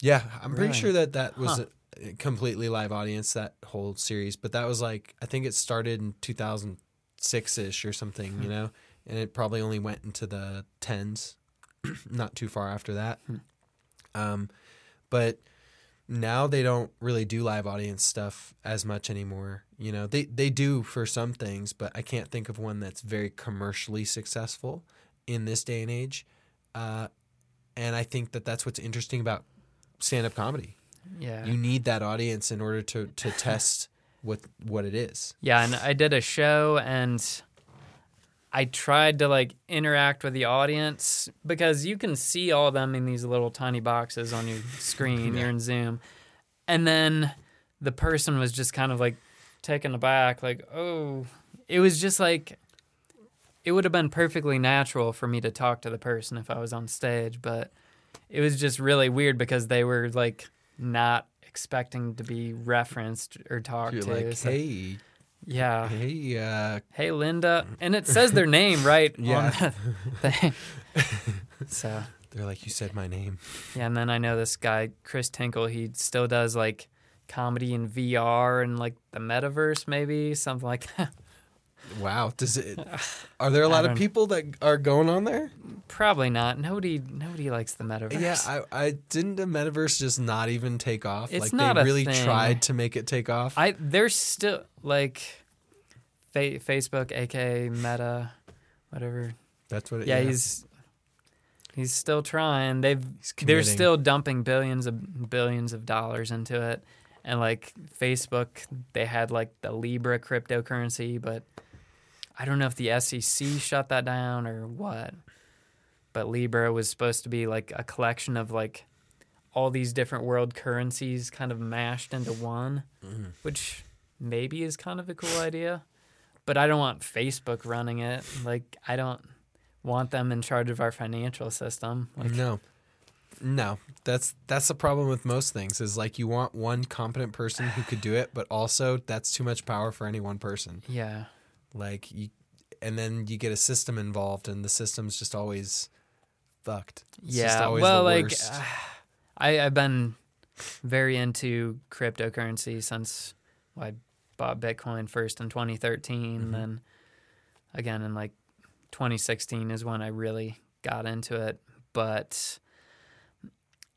Yeah, I'm pretty sure that that was Huh. a, completely live audience that whole series, but that was like I think it started in 2006 ish or something, Hmm. you know, and it probably only went into the tens, (clears throat) not too far after that. Hmm. Um, but now they don't really do live audience stuff as much anymore. You know, they they do for some things, but I can't think of one that's very commercially successful in this day and age. Uh, and I think that that's what's interesting about stand up comedy. Yeah. You need that audience in order to to test (laughs) what what it is. Yeah, and I did a show and I tried to like interact with the audience because you can see all of them in these little tiny boxes on your screen. (laughs) You're in Zoom. And then the person was just kind of like taken aback, like, oh, it was just like, it would have been perfectly natural for me to talk to the person if I was on stage, but it was just really weird because they were like not expecting to be referenced or talked You're to. like, so- hey, yeah. hey, uh, Hey, Linda. And it says their name right Yeah. the (laughs) so, they're like, you said my name. yeah. And then I know this guy, Chris Tinkle, he still does like comedy in VR and like the metaverse, maybe something like that. Wow, does it? (laughs) Are there a lot of people that are going on there? Probably not. Nobody, nobody likes the metaverse. Yeah, I, I didn't the metaverse just not even take off. It's like not they a really thing. tried to make it take off. I there's still like fa- Facebook, aka Meta, whatever. That's what. It, Yeah, he's he's still trying. They've they're still dumping billions of billions of dollars into it. And like Facebook, they had like the Libra cryptocurrency, but I don't know if the SEC shut that down or what. But Libra was supposed to be like a collection of like all these different world currencies kind of mashed into one, Mhm. which maybe is kind of a cool idea. But I don't want Facebook running it. Like I don't want them in charge of our financial system. Like no, no. That's that's the problem with most things. Is like you want one competent person who could do it, but also that's too much power for any one person. yeah. Like you, and then you get a system involved, and the system's just always fucked. It's yeah. always Well, like worst. (sighs) I I've been very into cryptocurrency since well, I bought Bitcoin first in 2013, Mhm. then again in like 2016 is when I really got into it. But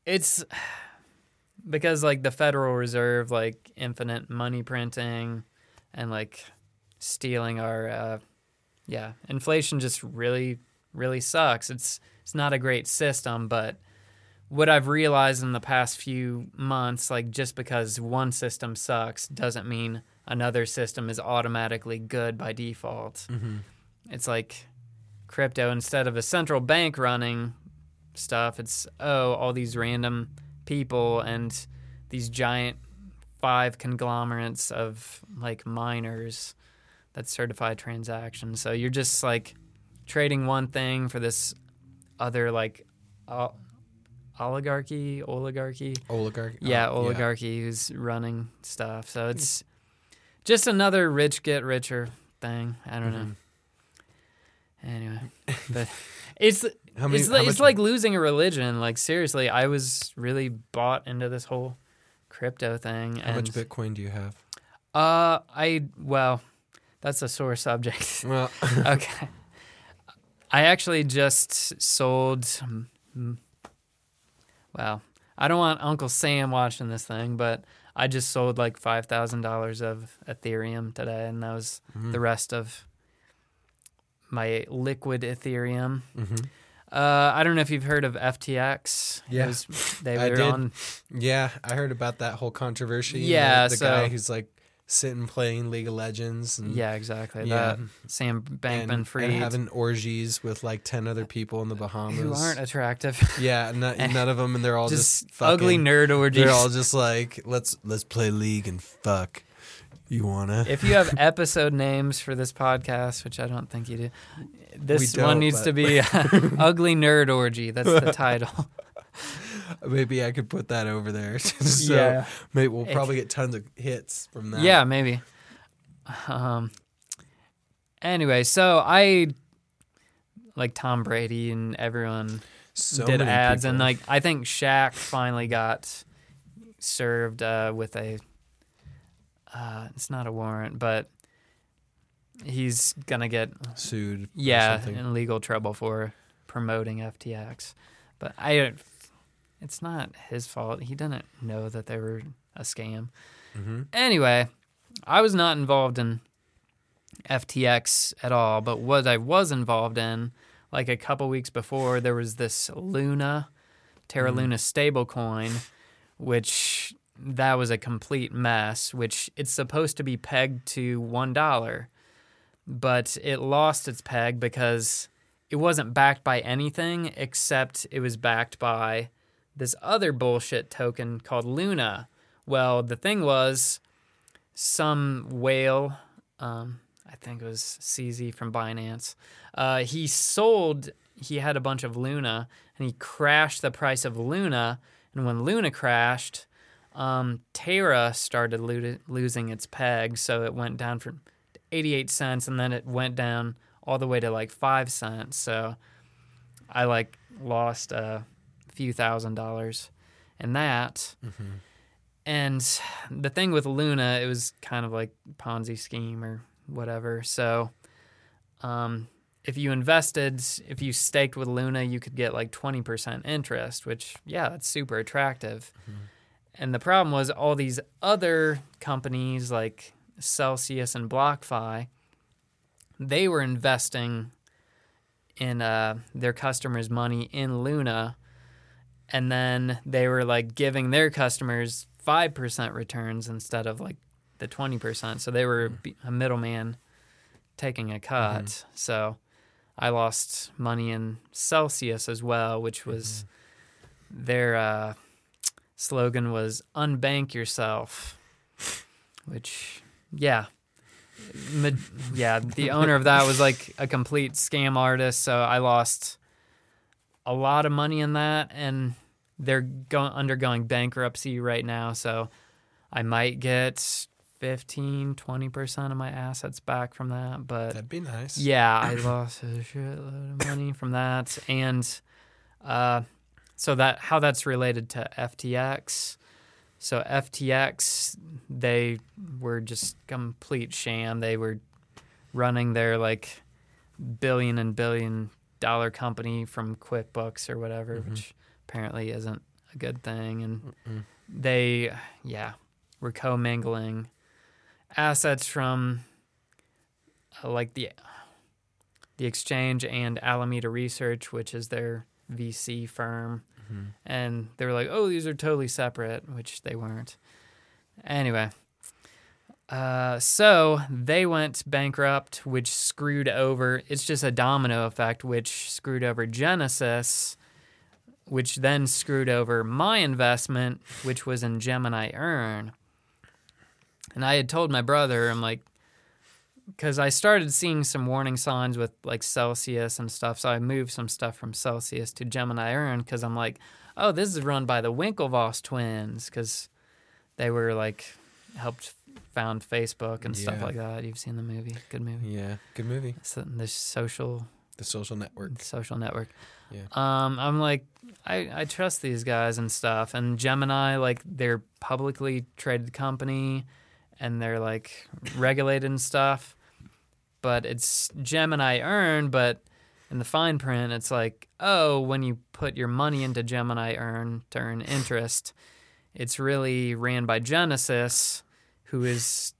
it's (sighs) because like the Federal Reserve, like infinite money printing, and like stealing our uh, yeah inflation just really really sucks. It's it's not a great system, but what I've realized in the past few months, like just because one system sucks doesn't mean another system is automatically good by default. Mhm. It's like crypto, instead of a central bank running stuff, it's, oh, all these random people and these giant five conglomerates of like miners that certify transactions. So you're just like trading one thing for this other like o- oligarchy, oligarchy. oligarch. Yeah, oh, oligarchy who's running stuff. So hmm. it's just another rich get richer thing. I don't mm-hmm. know. Anyway, but (laughs) it's many? it's, like, it's like losing a religion. Like seriously, I was really bought into this whole crypto thing. how much Bitcoin do you have? Uh, I well, that's a sore subject. Well, (laughs) (laughs) okay, I actually just sold. mm, Well, I don't want Uncle Sam watching this thing, but I just sold like five thousand dollars of Ethereum today, and that was Mm-hmm. the rest of my liquid Ethereum. hmm Uh, I don't know if you've heard of FTX. Yeah, was- they (laughs) I were did. on. yeah, I heard about that whole controversy. and the- Yeah, the, so- guy who's like sitting playing League of Legends. And, Yeah, exactly. yeah, That Sam Bankman and Fried, having orgies with like ten other people in the Bahamas. who aren't attractive. (laughs) yeah, not, (laughs) none of them, and they're all just, just ugly nerd orgies. They're all just like, let's let's play League and fuck. You wanna? if you have episode names for this podcast, which I don't think you do, this one needs but- to be (laughs) Ugly Nerd Orgy. That's the title. Maybe I could put that over there. (laughs) so Yeah. maybe we'll probably get tons of hits from that. Yeah, maybe. Um. Anyway, so I like Tom Brady and everyone so did ads, and like I think Shaq finally got served uh, with a. Uh, it's not a warrant, but he's gonna get sued. yeah in legal trouble for promoting FTX. But I, don't- it's not his fault. He didn't know that they were a scam. Mhm. Anyway, I was not involved in FTX at all, but what I was involved in, like a couple weeks before, there was this Luna, Terra Luna stablecoin, which that was a complete mess, which it's supposed to be pegged to $1, but it lost its peg because it wasn't backed by anything except it was backed by this other bullshit token called Luna. Well, the thing was, some whale, um, I think it was CZ from Binance, uh, he sold, he had a bunch of Luna and he crashed the price of Luna. And when Luna crashed, um, Terra started lo- losing its peg. So it went down from 88 cents and then it went down all the way to like 5 cents. So I like lost a few thousand dollars and that. And the thing with Luna, it was kind of like Ponzi scheme or whatever. So, um, if you invested, if you staked with Luna, you could get like 20% interest, which, yeah, that's super attractive. And the problem was all these other companies like Celsius and BlockFi, they were investing in uh, their customers' money in Luna. And then they were like giving their customers 5% returns instead of like the 20%. So they were hmm. a middleman taking a mm-hmm. cut. So I lost money in Celsius as well, which was mm-hmm. their uh, slogan was unbank yourself, which, yeah. Ma- yeah, the owner of that was like a complete scam artist. So I lost a lot of money in that, and they're going undergoing bankruptcy right now. So I might get 15, 20% of my assets back from that. But That'd be nice. yeah, I (clears throat) lost a shitload of money from that, and uh, so that how that's related to FTX. So FTX, they were just complete sham. They were running their like billion and billion dollar company from QuickBooks or whatever, which apparently isn't a good thing. And they, yeah, were commingling assets from uh, like the the exchange and Alameda Research, which is their VC firm, and they were like, "Oh, these are totally separate," which they weren't. Anyway, uh, so they went bankrupt, which screwed over. It's just a domino effect, which screwed over Genesis, which then screwed over my investment, which was in Gemini Earn. And I had told my brother, I'm like, because I started seeing some warning signs with like Celsius and stuff. So I moved some stuff from Celsius to Gemini Earn because I'm like, oh, this is run by the Winklevoss twins because they were like helped found Facebook and stuff Yeah. like that. You've seen the movie? Good movie. Yeah, good movie. So, the social The Social Network. social network. Yeah. Um, I'm like, I, I trust these guys and stuff. And Gemini, like, they're publicly traded company, and they're like regulated and stuff. But it's Gemini Earn, but in the fine print, it's like, oh, when you put your money into Gemini Earn to earn interest, it's really ran by Genesis, who is,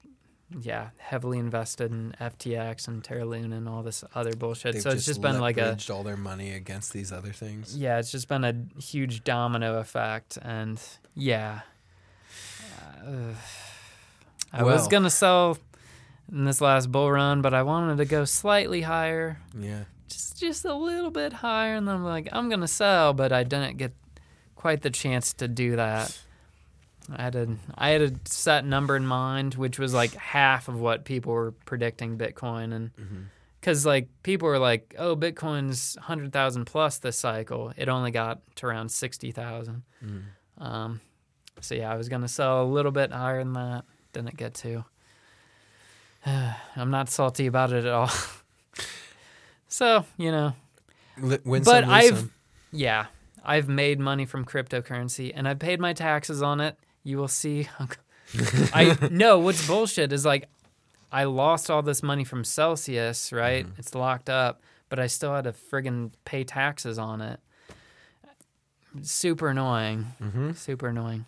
yeah, heavily invested in FTX and Terra Luna and all this other bullshit. They've so it's just been like a all their money against these other things. yeah, it's just been a huge domino effect, and yeah, Uh, I was gonna sell in this last bull run, but I wanted to go slightly higher, Yeah. just just a little bit higher, and then I'm like, I'm gonna sell, but I didn't get quite the chance to do that. I had a I had a set number in mind, which was like half of what people were predicting Bitcoin, and Mm-hmm. because like people were like, "Oh, Bitcoin's hundred thousand plus this cycle." It only got to around sixty thousand. Mm-hmm. Um, so yeah, I was gonna sell a little bit higher than that. Didn't get to. (sighs) I'm not salty about it at all. (laughs) so you know, Li- win But some, I've- some. yeah, I've made money from cryptocurrency and I've paid my taxes on it. You will see. (laughs) (laughs) I no, what's bullshit is like I lost all this money from Celsius, right? Mm-hmm. It's locked up, but I still had to friggin' pay taxes on it. Super annoying. Mhm. Super annoying.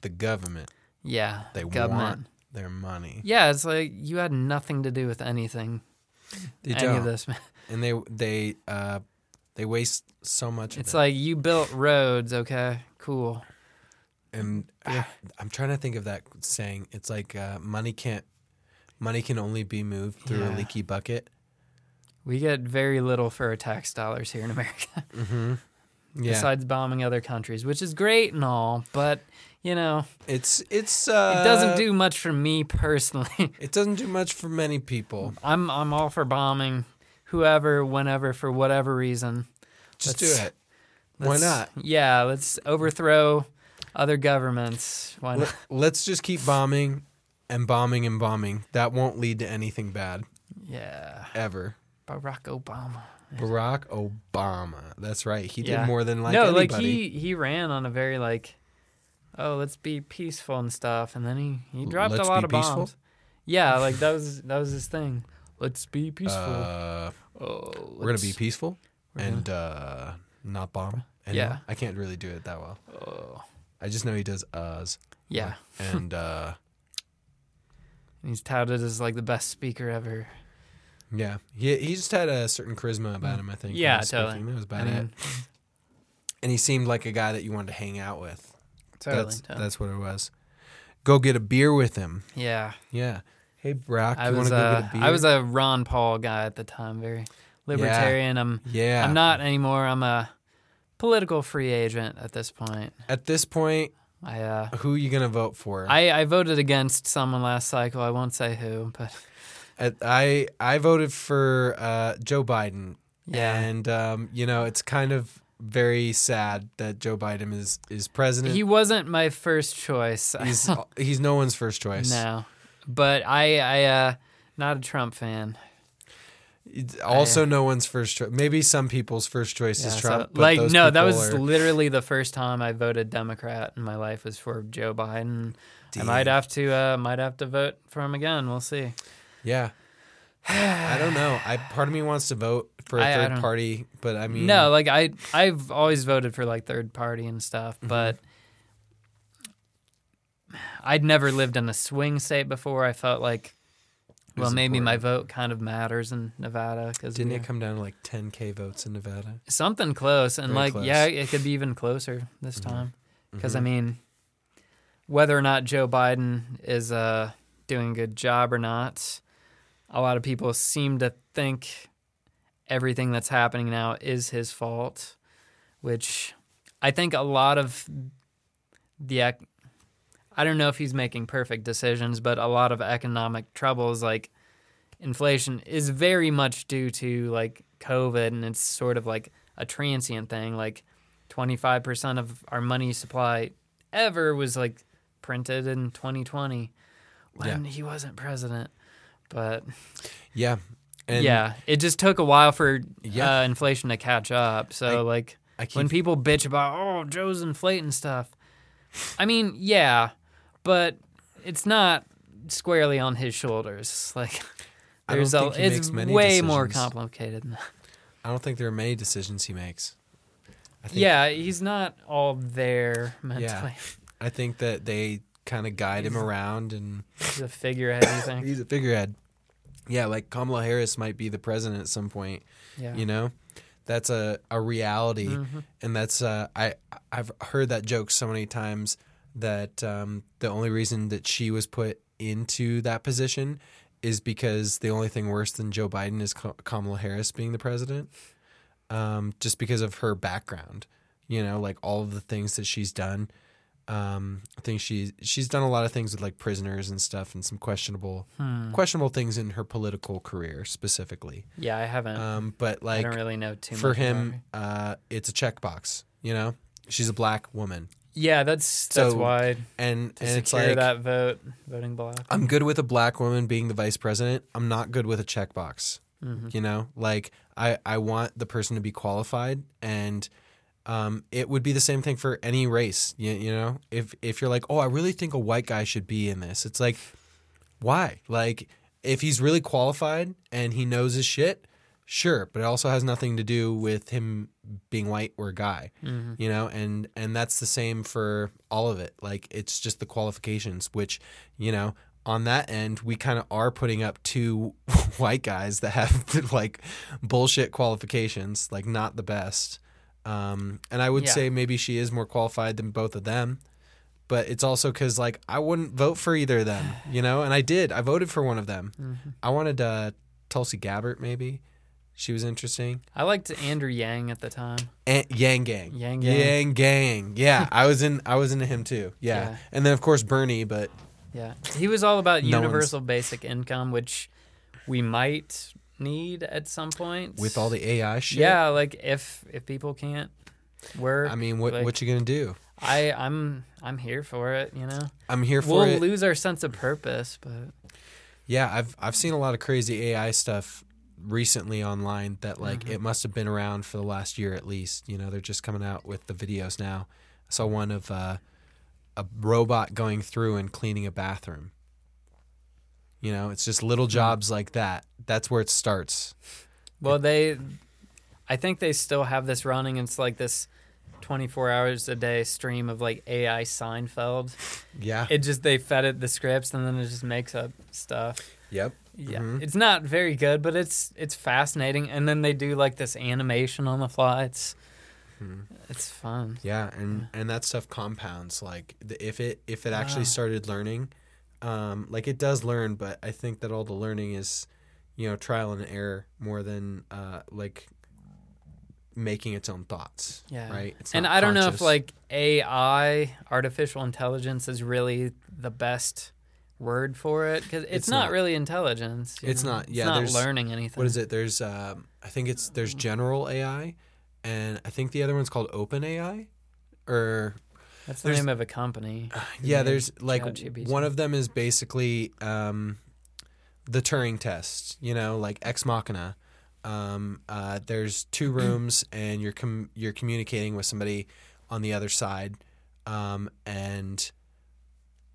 the government. Yeah. They government. want their money. Yeah, it's like you had nothing to do with anything. They any don't. of this. (laughs) and they they uh they waste so much. It's of it. like you built roads, okay? Cool. And Yeah. (sighs) I'm trying to think of that saying. It's like uh, money can't money can only be moved through a leaky bucket. We get very little for our tax dollars here in America. (laughs) Mm-hmm. Yeah, besides bombing other countries, which is great and all, but you know, it's it's uh, it doesn't do much for me personally. (laughs) it doesn't do much for many people. I'm I'm all for bombing whoever, whenever, for whatever reason. Just Let's- do it. Why not? Yeah, let's overthrow other governments. Why not? Let, let's just keep bombing and bombing and bombing. That won't lead to anything bad Yeah, ever. Barack Obama. Barack Obama. That's right. He did more than like no, anybody. like he he ran on a very like, oh, let's be peaceful and stuff, and then he he dropped Let's a lot of peaceful? bombs. Yeah, like that was that was his thing. Let's be peaceful. Uh, oh, we're gonna be peaceful and uh, not bomb. Anyone. Yeah. I can't really do it that well. Oh, I just know he does uhs. yeah. And uh, And (laughs) he's touted as like the best speaker ever. yeah, he he just had a certain charisma about him. I think. Mm. Yeah, totally. That was I about it. (laughs) And he seemed like a guy that you wanted to hang out with. totally. that's totally. that's what it was. Go get a beer with him. yeah. Yeah. Hey, Brock, I you want was to go uh, get a beer? I was a Ron Paul guy at the time, very libertarian. I'm yeah. I'm not anymore. I'm a political free agent at this point. At this point, I uh who you gonna vote for? I, I voted against someone last cycle. I won't say who, but At, I I voted for uh, Joe Biden. yeah. And um, you know, it's kind of very sad that Joe Biden is is president. He wasn't my first choice. (laughs) he's he's no one's first choice. no. But I I uh not a Trump fan. Also no one's first choice. Maybe some people's first choice Yeah, is so, Trump. but like no, that was are- literally the first time I voted Democrat in my life was for Joe Biden. I might have to uh might have to vote for him again. We'll see. Yeah. I don't know. I part of me wants to vote for a I- I third don't- party, but I mean, no, like I I've always voted for like third party and stuff, Mm-hmm. but I'd never lived in a swing state before. I felt like well, maybe my vote kind of matters in Nevada because Didn't it come down to like 10k votes in Nevada? something close and Very like close. yeah, it could be even closer this Mhm. time because I Mhm. mean, whether or not Joe Biden is uh, doing a good job or not, a lot of people seem to think everything that's happening now is his fault, which I think a lot of the I don't know if he's making perfect decisions, but a lot of economic troubles like inflation is very much due to like COVID and it's sort of like a transient thing. Like 25% of our money supply ever was like printed in 2020. when he wasn't president. But Yeah. And yeah, it just took a while for Yeah. uh, inflation to catch up. So I- like I when people bitch about oh Joe's inflating stuff, I mean yeah, but it's not squarely on his shoulders. Like there's a, it's way more complicated. Than that. I don't think there are many decisions he makes. I think, Yeah, he's not all there mentally. Yeah, I think that they kind of guide him around and He's a figurehead. You think? (coughs) he's a figurehead. Yeah, like Kamala Harris might be the president at some point. Yeah. You know, that's a, a reality, Mhm. and that's uh, I I've heard that joke so many times that um, the only reason that she was put into that position is because the only thing worse than Joe Biden is Kamala Harris being the president, um, just because of her background. You know, like all of the things that she's done. Um, I think she's she's done a lot of things with like prisoners and stuff, and some questionable Hmm. questionable things in her political career specifically. Yeah, I haven't. Um, but like, I don't really know too for much. him, uh, it's a checkbox. You know, she's a black woman, Yeah, that's that's So, why and to and it's like that vote, voting block. I'm good with a black woman being the vice president. I'm not good with a checkbox. Mhm. You know, like I I want the person to be qualified, and um, it would be the same thing for any race. You, you know, if if you're like, oh, I really think a white guy should be in this, it's like, why? Like, if he's really qualified and he knows his shit, sure, but it also has nothing to do with him being white or a guy. Mhm. You know, and and that's the same for all of it. Like, it's just the qualifications, which you know. On that end, we kind of are putting up two (laughs) white guys that have (laughs) like bullshit qualifications, like not the best. Um, and I would Yeah. say maybe she is more qualified than both of them. But it's also because like I wouldn't vote for either of them, you know, and I did. I voted for one of them. Mhm. I wanted uh, Tulsi Gabbard, maybe. She was interesting. I liked Andrew Yang at the time. And Yang Gang. Yang Gang. Yang Gang. Yeah, (laughs) I was in. I was into him too. Yeah. Yeah. and then of course Bernie. But Yeah, he was all about No one's- universal basic income, which we might need at some point. with all the AI shit, yeah, like if if people can't work, I mean, what like, what you gonna do? I I'm I'm here for it. You know, I'm here for it. we'll it. lose our sense of purpose, but Yeah, I've I've seen a lot of crazy AI stuff recently online that like Mhm. it must have been around for the last year at least. You know, they're just coming out with the videos now. I saw one of uh, a robot going through and cleaning a bathroom. You know, it's just little jobs like that. That's where it starts. well they, I think they still have this running. It's like this. 24 hours a day stream of like AI Seinfeld. Yeah. It just they fed it the scripts and then it just makes up stuff. yep. Yeah, Mhm. it's not very good, but it's it's fascinating. And then they do like this animation on the fly. It's Mhm. it's fun. Yeah, and and that stuff compounds. Like the, if it if it actually Wow. started learning, um, like it does learn, but I think that all the learning is, you know, trial and error more than uh, like making its own thoughts. Yeah. Right. It's and I don't know if conscious. like AI, artificial intelligence, is really the best word for it because it's, It's not, not. really intelligence. It's know? not- It's yeah, not learning anything. what is it? There's um, I think it's there's general AI, and I think the other one's called Open AI, or That's the name of a company. yeah, there's like one of them is basically um, the Turing test. You know, like Ex Machina. Um, uh, there's two (clears throat) rooms, and you're com- you're communicating with somebody on the other side, um, and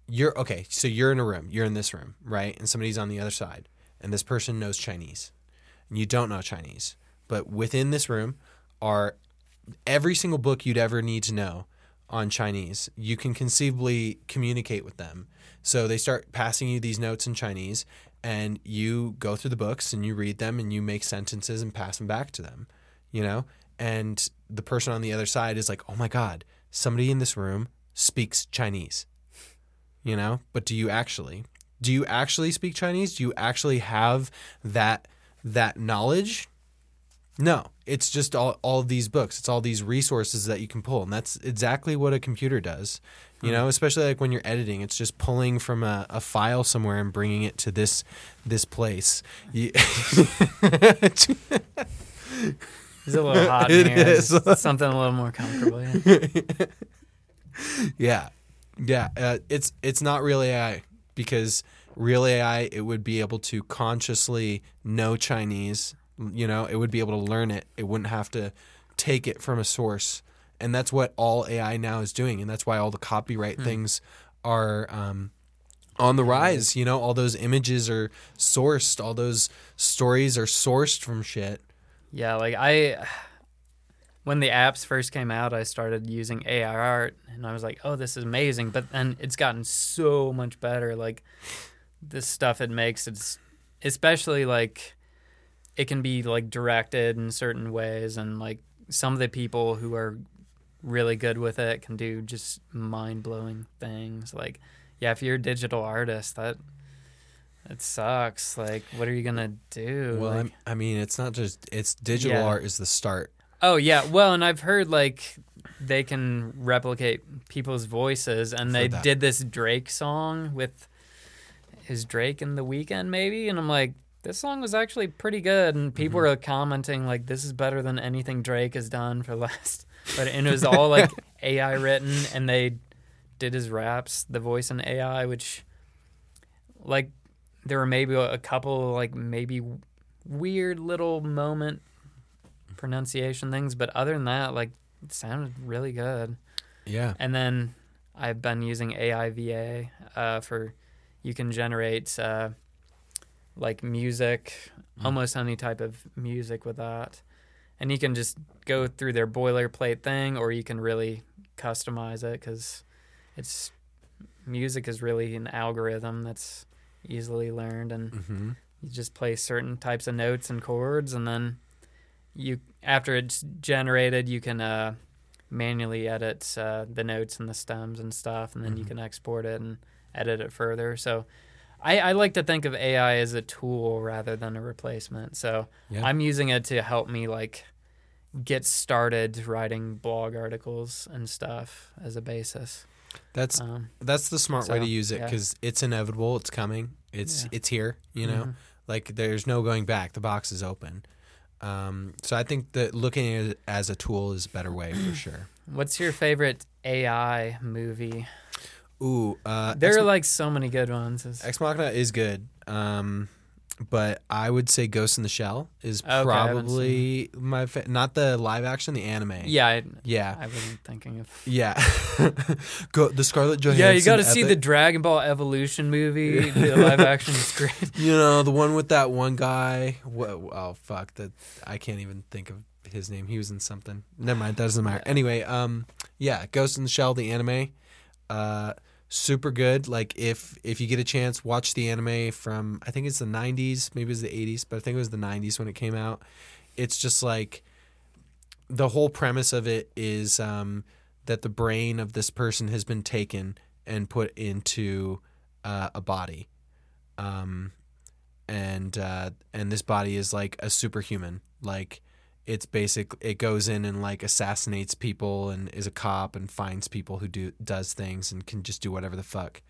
you're okay. So you're in a room. You're in this room, right? And somebody's on the other side, and this person knows Chinese, and you don't know Chinese. But within this room are every single book you'd ever need to know on Chinese. You can conceivably communicate with them. So they start passing you these notes in Chinese, and you go through the books and you read them and you make sentences and pass them back to them, you know? And the person on the other side is like, oh my God, somebody in this room speaks Chinese, you know? But do you actually? Do you actually speak Chinese? Do you actually have that that knowledge? No, it's just all, all of these books. It's all these resources that you can pull. And that's exactly what a computer does. You know, hmm. especially like when you're editing, it's just pulling from a, a file somewhere and bringing it to this this place. You- (laughs) It's a little hot in here. something a little more comfortable. Yeah. (laughs) yeah, yeah. Uh, it's it's not really AI because real AI, it would be able to consciously know Chinese. You know, it would be able to learn it. It wouldn't have to take it from a source. And that's what all AI now is doing. And that's why all the copyright things are um, on the rise. You know, all those images are sourced, all those stories are sourced from shit. Yeah, like I when the apps first came out, I started using AI art and I was like, "Oh, this is amazing." But then it's gotten so much better like this stuff it makes it's especially like it can be like directed in certain ways and like some of the people who are really good with it can do just mind-blowing things like yeah, if you're a digital artist, that it sucks. Like, what are you gonna do? Well, Like- I mean, it's not just, it's digital Yeah. art is the start. Oh yeah, well, and I've heard like they can replicate people's voices, and they that. did this Drake song with his Drake in the Weeknd maybe, and I'm like, this song was actually pretty good, and people Mm-hmm. were commenting like this is better than anything Drake has done for the (laughs) last, but and it was all like (laughs) AI written, and they did his raps, the voice in AI, which like there were maybe a couple like maybe weird little moment pronunciation things, but other than that, like it sounded really good. Yeah. And then I've been using AIVA uh, for you can generate uh, like music, Mm. almost any type of music with that, and you can just go through their boilerplate thing, or you can really customize it because it's music is really an algorithm that's easily learned and hmm you just play certain types of notes and chords and then you after it's generated you can uh, manually edit uh, the notes and the stems and stuff and then you Mhm. can export it and edit it further so I, I like to think of ai as a tool rather than a replacement so Yeah. i'm using it to help me like get started writing blog articles and stuff as a basis That's um, that's the smart way to use it yeah. because it's inevitable. It's coming. It's Yeah. it's here. You know, mhm. like there's no going back. The box is open. Um, so I think that looking at it as a tool is a better way for sure. (clears throat) what's your favorite ai movie Ooh, uh, There Ex, are like so many good ones. Ex Machina is good. Um, but I would say Ghost in the Shell is Okay, I haven't probably my fa- not the live action, the anime. yeah, I, yeah, I wasn't thinking of. (laughs) yeah. (laughs) Go the Scarlett Johansson. Yeah, you got to see the epic. Dragon Ball Evolution movie. (laughs) the live action is great. You know the one with that one guy. What? Oh fuck! That I can't even think of his name. He was in something. Never mind. That doesn't matter. Anyway, um, yeah, Ghost in the Shell, the anime, uh, super good. Like if if you get a chance, watch the anime from I think it's the '90s, maybe it's the '80s, but I think it was the '90s when it came out. It's just like the whole premise of it is um, that the brain of this person has been taken and put into uh, a body um, and uh, and this body is like a superhuman. Like it's basic. It goes in and like assassinates people and is a cop and finds people who do does things and can just do whatever the fuck.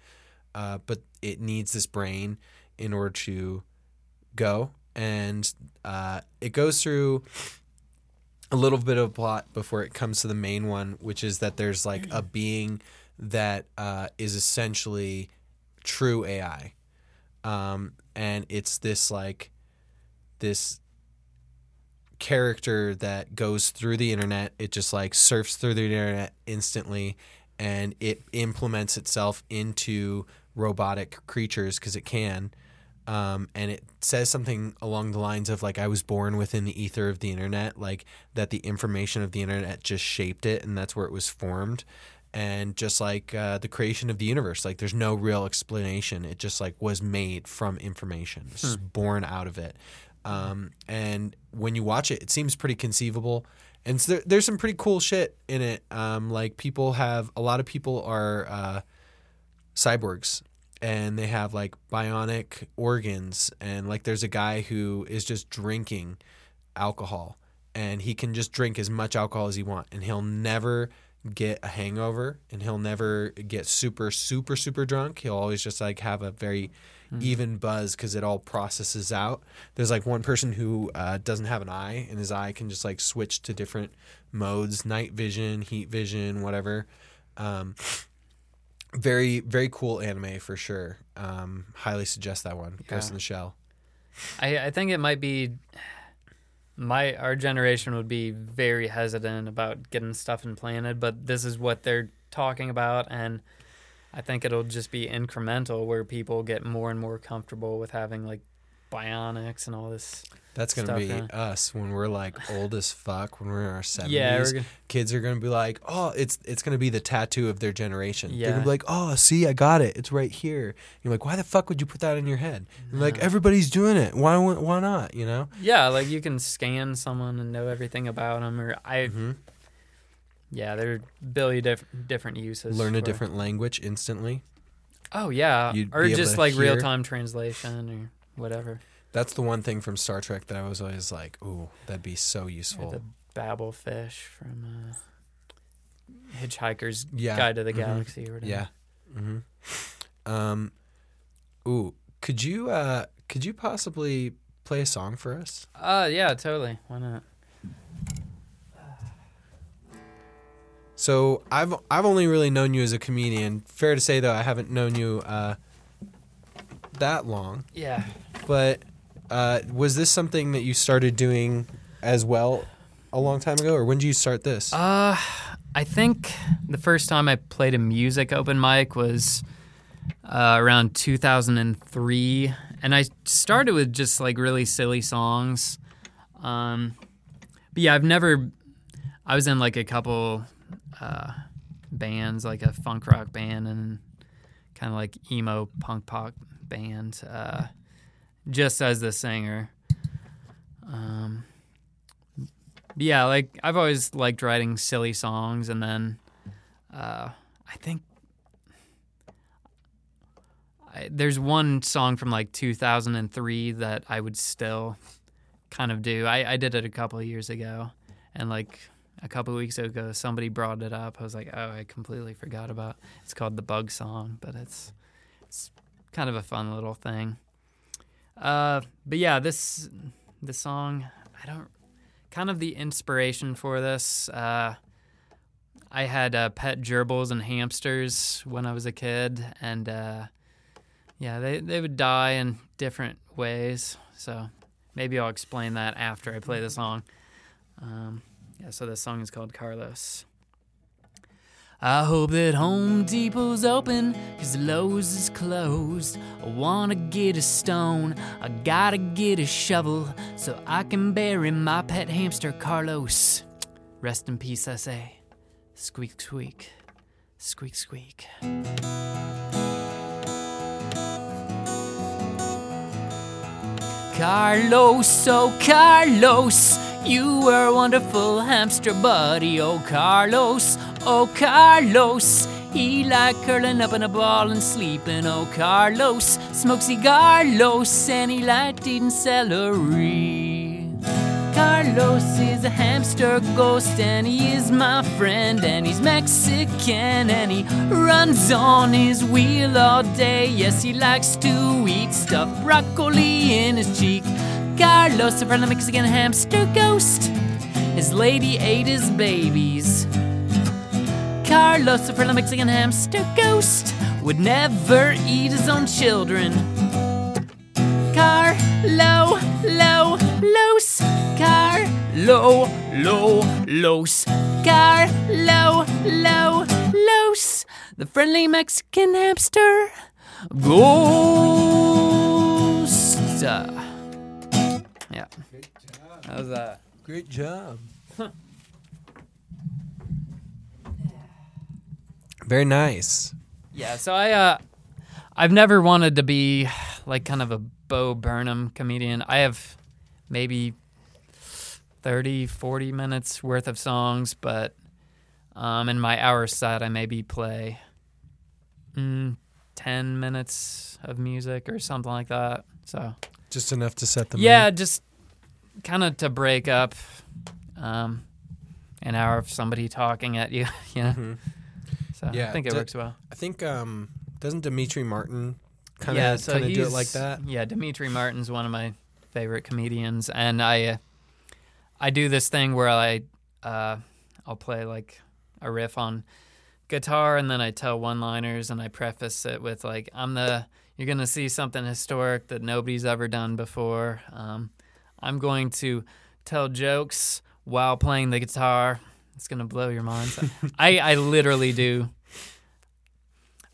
Uh, but it needs this brain in order to go, and uh, it goes through a little bit of plot before it comes to the main one, which is that there's like a being that uh, is essentially true AI um, and it's this like this character that goes through the internet. It just like surfs through the internet instantly, and it implements itself into robotic creatures because it can. Um, and it says something along the lines of like I was born within the ether of the internet, like that the information of the internet just shaped it, and that's where it was formed and just like uh, the creation of the universe like there's no real explanation it just like was made from information just born out of it um, and when you watch it it seems pretty conceivable. And so there, there's some pretty cool shit in it. Um, like people have a lot of people are uh, cyborgs and they have like bionic organs. And like there's a guy who is just drinking alcohol and he can just drink as much alcohol as he want and he'll never get a hangover and he'll never get super super super drunk. He'll always just like have a very even buzz because it all processes out there's like one person who uh, doesn't have an eye and his eye can just like switch to different modes night vision heat vision whatever um, very very cool anime for sure. Um, highly suggest that one. Ghost Yeah. in the Shell. I, I think it might be my our generation would be very hesitant about getting stuff implanted, but this is what they're talking about, and I think it'll just be incremental where people get more and more comfortable with having like bionics and all this. That's gonna be us when we're like old as fuck. When we're in our (laughs) seventies, Yeah, gonna, kids are gonna be like, "Oh, it's it's gonna be the tattoo of their generation." Yeah. They're gonna be like, "Oh, see, I got it. It's right here." You're like, "Why the fuck would you put that in your head?" You're like, "Everybody's doing it. Why why not?" You know? yeah, like you can scan someone and know everything about them, or I hmm yeah, there are billion diff- different uses. Learn a for- different language instantly. Oh yeah, You'd or just like hear- real time translation or whatever. That's the one thing from Star Trek that I was always like, "Ooh, that'd be so Or useful." the Babel fish from uh, Hitchhiker's Yeah. Guide to the Mhm. Galaxy or whatever. Yeah. hmm Um. Ooh, could you uh could you possibly play a song for us? Uh yeah, totally. Why not? So I've I've only really known you as a comedian. Fair to say though, I haven't known you uh that long. Yeah. But uh, was this something that you started doing as well a long time ago, or when did you start this? Uh I think the first time I played a music open mic was uh, around 2003 and I started with just like really silly songs. Um but yeah, I've never I was in like a couple uh bands, like a funk rock band and kind of like emo punk pop band uh just as the singer. Um yeah, like I've always liked writing silly songs, and then uh, I think I, there's one song from like 2003 that I would still kind of do. I, I did it a couple years ago, and like a couple weeks ago, somebody brought it up. I was like, oh, I completely forgot about. It's called the Bug Song, but it's it's kind of a fun little thing. Uh, but yeah, this this song, I don't kind of the inspiration for this. Uh, I had uh, pet gerbils and hamsters when I was a kid, and uh, yeah, they they would die in different ways. So maybe I'll explain that after I play the song. Um, yeah, so this song is called Carlos. I hope that Home Depot's open, cause Lowe's is closed. I wanna get a stone, I gotta get a shovel, so I can bury my pet hamster Carlos. Rest in peace, I say. Squeak, squeak. Squeak, squeak. Carlos, oh Carlos, you were a wonderful hamster buddy. Oh Carlos, oh Carlos, he liked curling up in a ball and sleeping. Oh Carlos, smokes cigarlos and he liked eating celery. Carlos is a hamster ghost and he is my friend and he's Mexican and he runs on his wheel all day. Yes, he likes to eat stuffed broccoli in his cheek. Carlos, a friendly Mexican hamster ghost. His lady ate his babies. Carlos, a friendly Mexican hamster ghost, would never eat his own children. Carlo, lo, los, Carlo, lo, los, Carlo, lo, los, the friendly Mexican hamster ghost. Yeah. How's that? Great job. Very nice. Yeah, so I uh I've never wanted to be like kind of a Bo Burnham comedian. I have maybe 30, 40 minutes worth of songs, but um in my hour set I maybe play mm, 10 minutes of music or something like that. So, Just enough to set the yeah, mood. just kind of to break up um an hour of somebody talking at you, (laughs) you know. Mhm. So, Yeah, I think it d- works well. I think um doesn't Demetri Martin kind of yeah, kind so of do it like that? Yeah, Demetri Martin's one of my favorite comedians, and I uh, I do this thing where I uh, I'll play like a riff on guitar and then I tell one liners and I preface it with like I'm the you're gonna see something historic that nobody's ever done before. Um, I'm going to tell jokes while playing the guitar. It's gonna blow your mind. (laughs) I I literally do.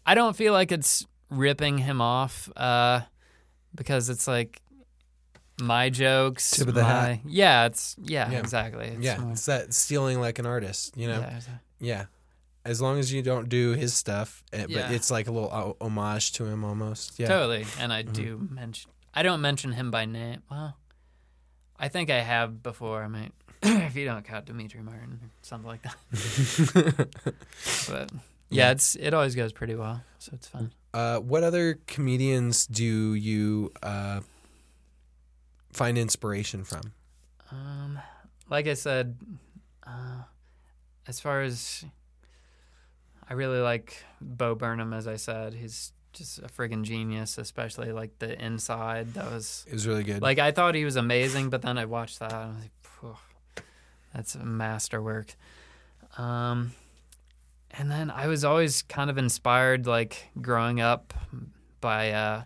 I don't feel like it's ripping him off uh, because it's like my jokes. Tip of the my, hat. Yeah, it's yeah, Yeah. exactly. It's yeah, more- it's that stealing like an artist, you know. yeah, Yeah. As long as you don't do his stuff, eh, Yeah. but it's like a little o- homage to him almost. Yeah. Totally. And I Mhm. do mention I don't mention him by name. Well, I think I have before. I might (clears throat) if you don't count Demetri Martin or something like that. (laughs) But yeah, Yeah. it's it always goes pretty well. So it's fun. uh, what other comedians do you uh, find inspiration from? Um like I said, uh as far as I really like Bo Burnham as I said. He's just a friggin' genius, especially like the inside. That was It was really good. Like I thought he was amazing, but then I watched that and I was like, "Phew, that's a masterwork. Um, and then I was always kind of inspired, like growing up, by uh,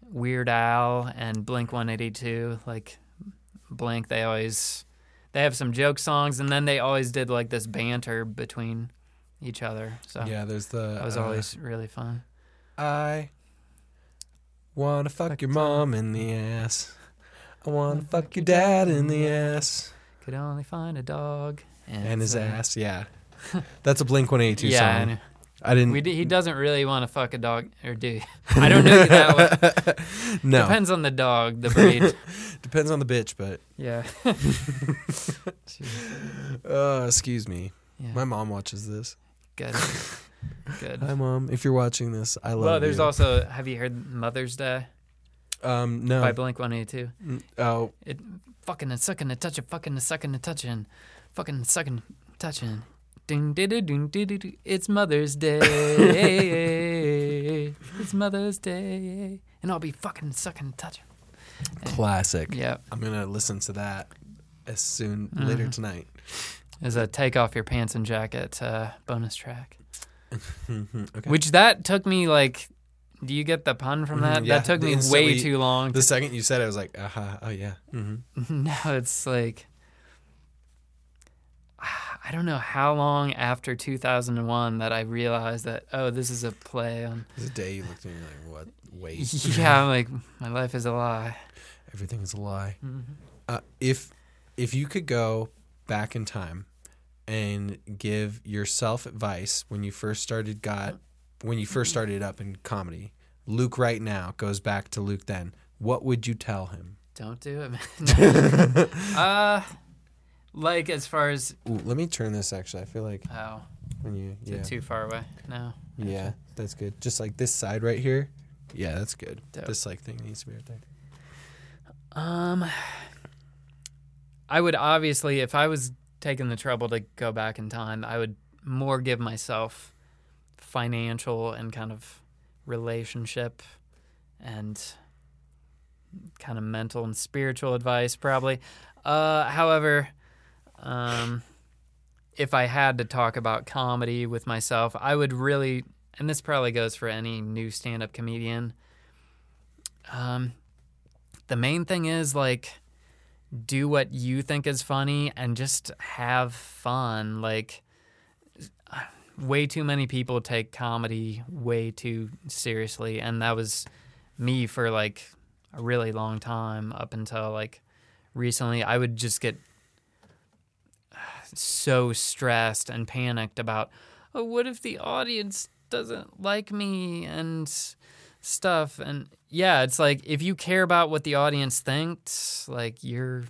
Weird Al and Blink One Eighty Two. Like Blink, they always they have some joke songs, and then they always did like this banter between each other. So yeah, there's the. that was uh, always really fun. I wanna fuck, Fuck your mom in the ass. I wanna fuck your dad in the ass Could only find a dog and his uh, ass. Yeah, (laughs) that's a Blink One Eighty Two Yeah, song. know. I didn't. We d- he doesn't really want to fuck a dog, or do? (laughs) I don't know that. One. (laughs) no, Depends on the dog, the breed. depends on the bitch, but yeah. uh, excuse me. yeah. My mom watches this. Good. Good. Hi, mom. If you're watching this, I love you. Well, there's you. also. Have you heard Mother's Day um no. by Blink One Eighty Two? Oh, It fucking and sucking and touching, fucking and sucking and touching, fucking and sucking, touching. Ding ding ding ding ding. It's Mother's Day. (laughs) it's Mother's Day, and I'll be fucking sucking and touching. classic. Yeah. I'm gonna listen to that as soon later Mhm. tonight. Is a take off your pants and jacket uh, bonus track. Okay. Which that took me like. Do you get the pun from that? Mhm, yeah. That took me way too long. the second you said it, I was like, uh huh. Oh yeah. hmm (laughs) no, it's like. (sighs) I don't know how long after 2001 that I realized that oh this is a play on The day you looked at me like, what? Wait. (laughs) yeah I'm like my life is a lie. Everything is a lie. Mhm. Uh, if if you could go back in time and give yourself advice when you first started got when you first started up in comedy, Luke right now goes back to Luke then. What would you tell him? Don't do it, man. (laughs) (laughs) uh, like as far as Ooh, let me turn this. Actually, I feel like oh, when you yeah too far away? No. yeah that's good. Just like this side right here. Yeah, that's good. Dope. This like thing needs to be right there. Um, I would obviously, if I was taking the trouble to go back in time, I would more give myself financial and kind of relationship and kind of mental and spiritual advice, probably. Uh, however, um, if I had to talk about comedy with myself, I would really, and this probably goes for any new stand up comedian. Um, the main thing is like do what you think is funny and just have fun. Like way too many people take comedy way too seriously. And that was me for like a really long time up until like recently. I would just get so stressed and panicked about oh what if the audience doesn't like me? and stuff. And yeah it's like if you care about what the audience thinks like you're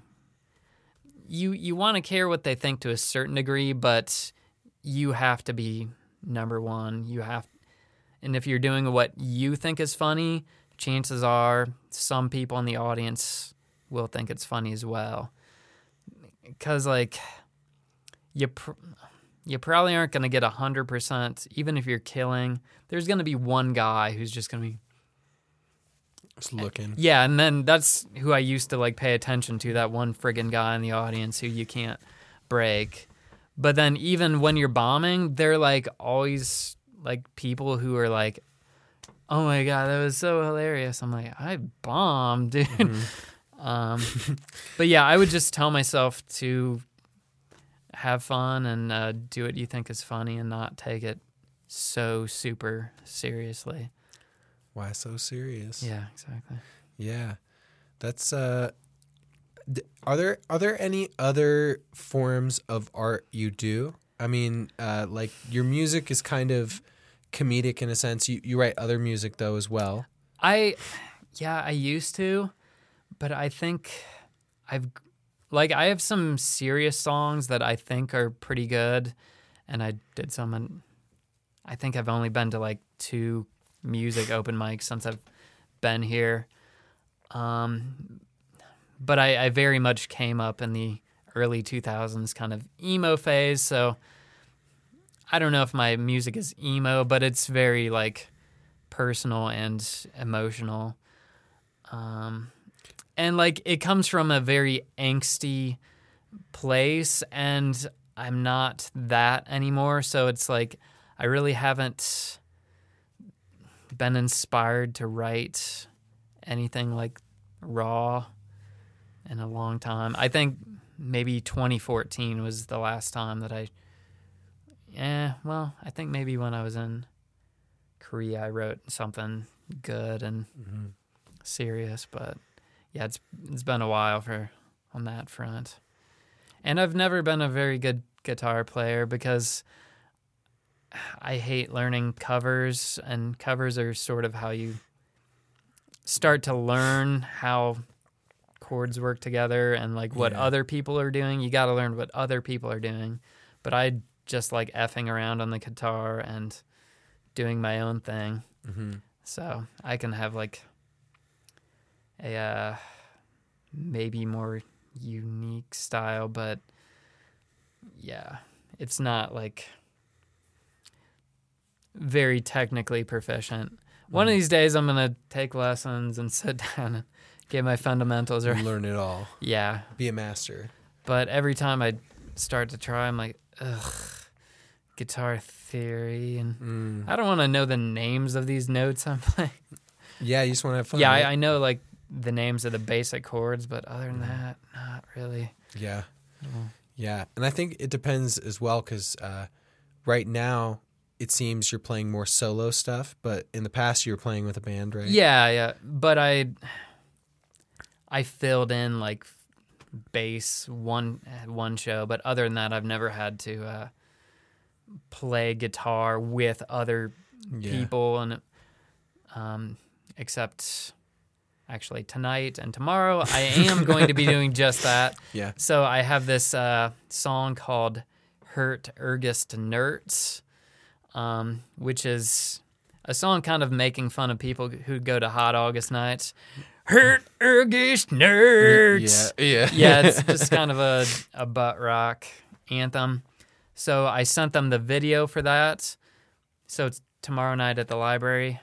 you you want to care what they think to a certain degree but you have to be number one. You have and if you're doing what you think is funny chances are some people in the audience will think it's funny as well. Because like you pr- you probably aren't going to get 100% even if you're killing there's going to be one guy who's just going to be Just looking. yeah, and then that's who I used to like pay attention to. That one friggin' guy in the audience who you can't break. But then even when you're bombing, they're like always like people who are like, "Oh my god, that was so hilarious." I'm like, "I bombed, (laughs) dude." um, but yeah, I would just tell myself to have fun and uh, do what you think is funny and not take it so super seriously. Why so serious? Yeah, exactly. Yeah. That's uh d- are there are there any other forms of art you do? I mean, uh like your music is kind of comedic in a sense. You you write other music though as well. I, yeah, I used to, but I think I've, like, I have some serious songs that I think are pretty good, and I did some, and I think I've only been to like two music open mics since I've been here. Um, but I, I very much came up in the early 2000s kind of emo phase, so I don't know if my music is emo, but it's very like personal and emotional. Um, and like it comes from a very angsty place, and I'm not that anymore. So it's like I really haven't been inspired to write anything like raw in a long time. I think maybe 2014 was the last time that I. Yeah, well, I think maybe when I was in Korea, I wrote something good and mm-hmm. serious, but yeah, it's it's been a while for on that front. And I've never been a very good guitar player because I hate learning covers, and covers are sort of how you start to learn how chords work together and like what Yeah. other people are doing. You got to learn what other people are doing. But I just like effing around on the guitar and doing my own thing. Mm-hmm. So I can have like a uh, maybe more unique style, but yeah, it's not like very technically proficient. One of these days, I'm gonna take lessons and (laughs) sit down and get my fundamentals right. Learn it all. Yeah, Be a master. but every time I start to try, I'm like, ugh, guitar theory, and Mm. I don't want to know the names of these notes I'm (laughs) playing. Yeah, you just want to have fun. yeah, right? I, I know like the names of the basic chords, but other than that, not really. Yeah. Mm. Yeah. And I think it depends as well because uh, right now it seems you're playing more solo stuff, but in the past you were playing with a band, right? Yeah, yeah, but I I filled in like bass one one show, but other than that, I've never had to uh, play guitar with other Yeah. people, and um, except actually tonight and tomorrow, I am going to be doing (laughs) just that. Yeah. So I have this uh, song called "Hurt Ergist Nerds," um, which is a song kind of making fun of people who go to Hot August nights. Hurt Ergist Nerds. Yeah. Yeah. yeah, (laughs) it's just kind of a, a butt rock anthem. So I sent them the video for that. So it's tomorrow night at the library.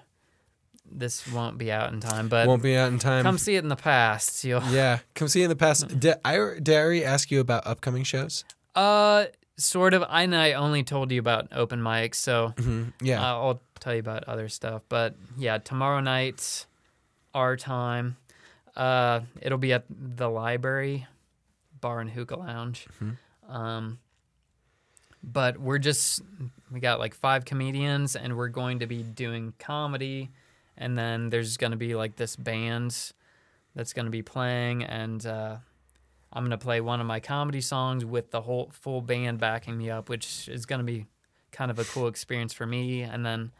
This won't be out in time, but Won't be out in time. come see it in the past. You'll yeah. Come see it in the past. (laughs) Did I, did I already ask you about upcoming shows? Uh, sort of. I know I only told you about open mics, so hmm Yeah. uh, I'll tell you about other stuff. But yeah, tomorrow night, our time. Uh, it'll be at the library, bar and hookah lounge. Mhm. Um, but we're just we got like five comedians, and we're going to be doing comedy, and then there's going to be like this band that's going to be playing, and uh, I'm going to play one of my comedy songs with the whole full band backing me up, which is going to be kind of a cool experience for me. And then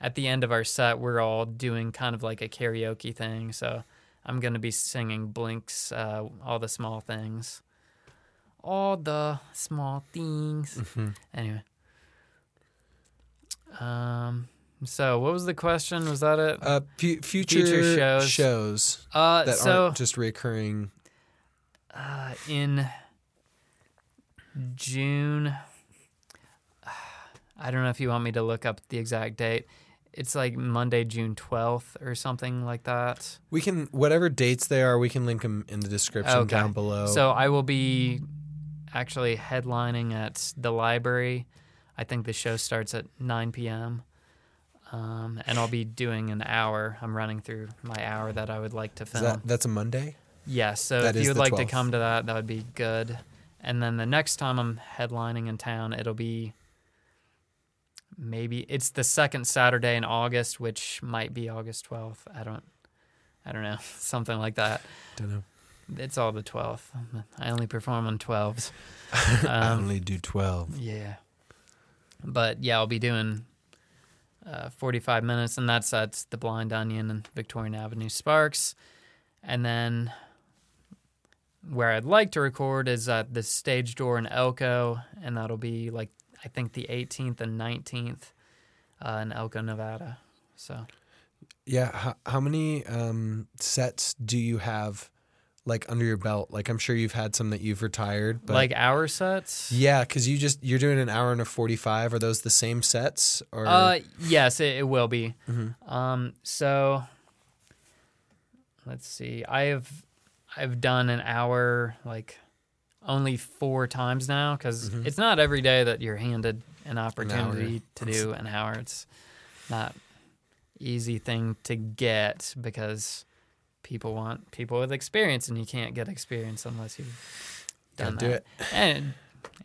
at the end of our set, we're all doing kind of like a karaoke thing. So I'm going to be singing Blink's uh, All the Small Things. All the small things. Mhm. Anyway. Um. So what was the question? Was that it? Uh, fu- future, Future shows. shows Uh. that so aren't just recurring. Uh, in June. (sighs) I don't know if you want me to look up the exact date. It's like Monday, June 12th or something like that. We can whatever dates they are. We can link them in the description Okay. down below. So I will be actually headlining at the library. I think the show starts at 9 p.m. Um, and I'll be doing an hour. I'm running through my hour that I would like to film. that that's a Monday? Yes, so That if you would like to come to that, that would be good. And then the next time I'm headlining in town, it'll be maybe it's the second Saturday in August, which might be August 12th. I don't I don't know, (laughs) something like that. Don't know. It's all the 12th. I only perform on 12s. (laughs) I Um, only do twelve. yeah. But yeah, I'll be doing uh, 45 minutes, and that's at the Blind Onion and Victorian Avenue Sparks. And then where I'd like to record is at the Stage Door in Elko, and that'll be like, I think the 18th and 19th uh, in Elko, Nevada. So Yeah. How, how many um, sets do you have, like under your belt? Like I'm sure you've had some that you've retired, but like hour sets? yeah, because you just you're doing an hour and a forty five. Are those the same sets or? Uh, yes, it, it will be. Mhm. Um, so let's see. I have I've done an hour like only four times now because Mhm. it's not every day that you're handed an opportunity to do an hour. It's not easy thing to get because people want people with experience, and you can't get experience unless you've Gotta done do it. And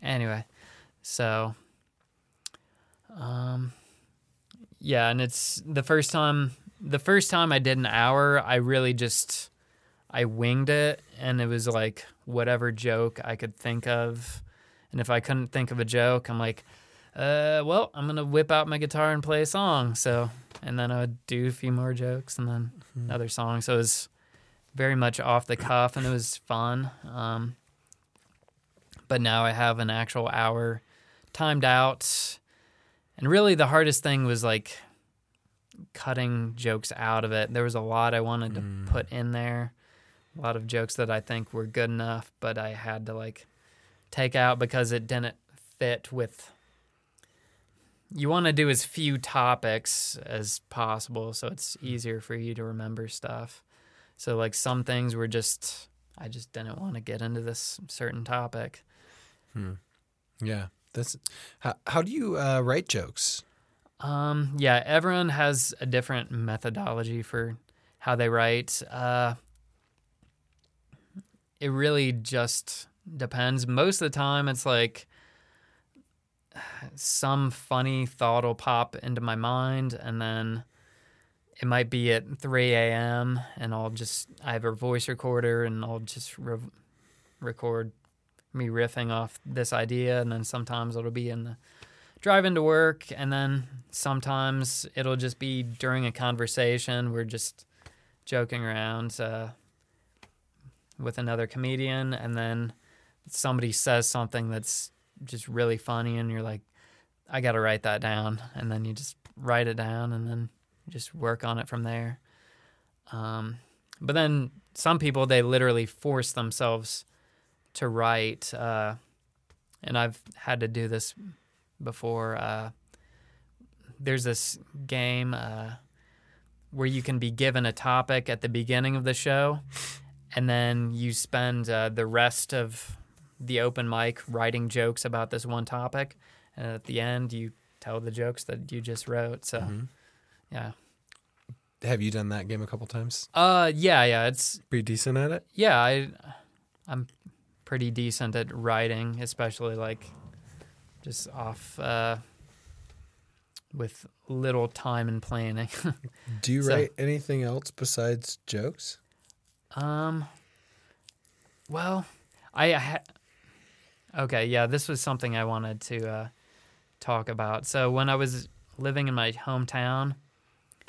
anyway, so um yeah, and it's the first time the first time I did an hour, I really just I winged it and it was like whatever joke I could think of. And if I couldn't think of a joke, I'm like, uh, well, I'm gonna whip out my guitar and play a song. So, and then I would do a few more jokes and then Mhm. another song. So it was very much off the cuff and it was fun. Um, but now I have an actual hour timed out. And really, the hardest thing was like cutting jokes out of it. There was a lot I wanted to Mm. put in there, a lot of jokes that I think were good enough, but I had to like take out because it didn't fit with. You want to do as few topics as possible so it's easier for you to remember stuff. So, like, some things were just, I just didn't want to get into this certain topic. Hmm. Yeah. That's how. How do you uh, write jokes? Um, yeah, everyone has a different methodology for how they write. Uh, it really just depends. Most of the time, it's like (sighs) some funny thought will pop into my mind, and then it might be at 3 a.m., and I'll just, I have a voice recorder, and I'll just re- record me riffing off this idea, and then sometimes it'll be in the driving to work and then sometimes it'll just be during a conversation we're just joking around uh, with another comedian and then somebody says something that's just really funny and you're like i gotta write that down and then you just write it down and then just work on it from there um, but then some people they literally force themselves to write uh, and i've had to do this before. Uh, there's this game uh, where you can be given a topic at the beginning of the show, and then you spend uh, the rest of the open mic writing jokes about this one topic, and at the end you tell the jokes that you just wrote. So Mhm. yeah, Have you done that game a couple times? uh, yeah, yeah, it's Pretty decent at it. yeah, I, I'm pretty decent at writing, especially like just off uh, with little time and planning. (laughs) Do you So- write anything else besides jokes? Um, well, I, I ha- okay, yeah, this was something I wanted to uh, talk about. So when I was living in my hometown,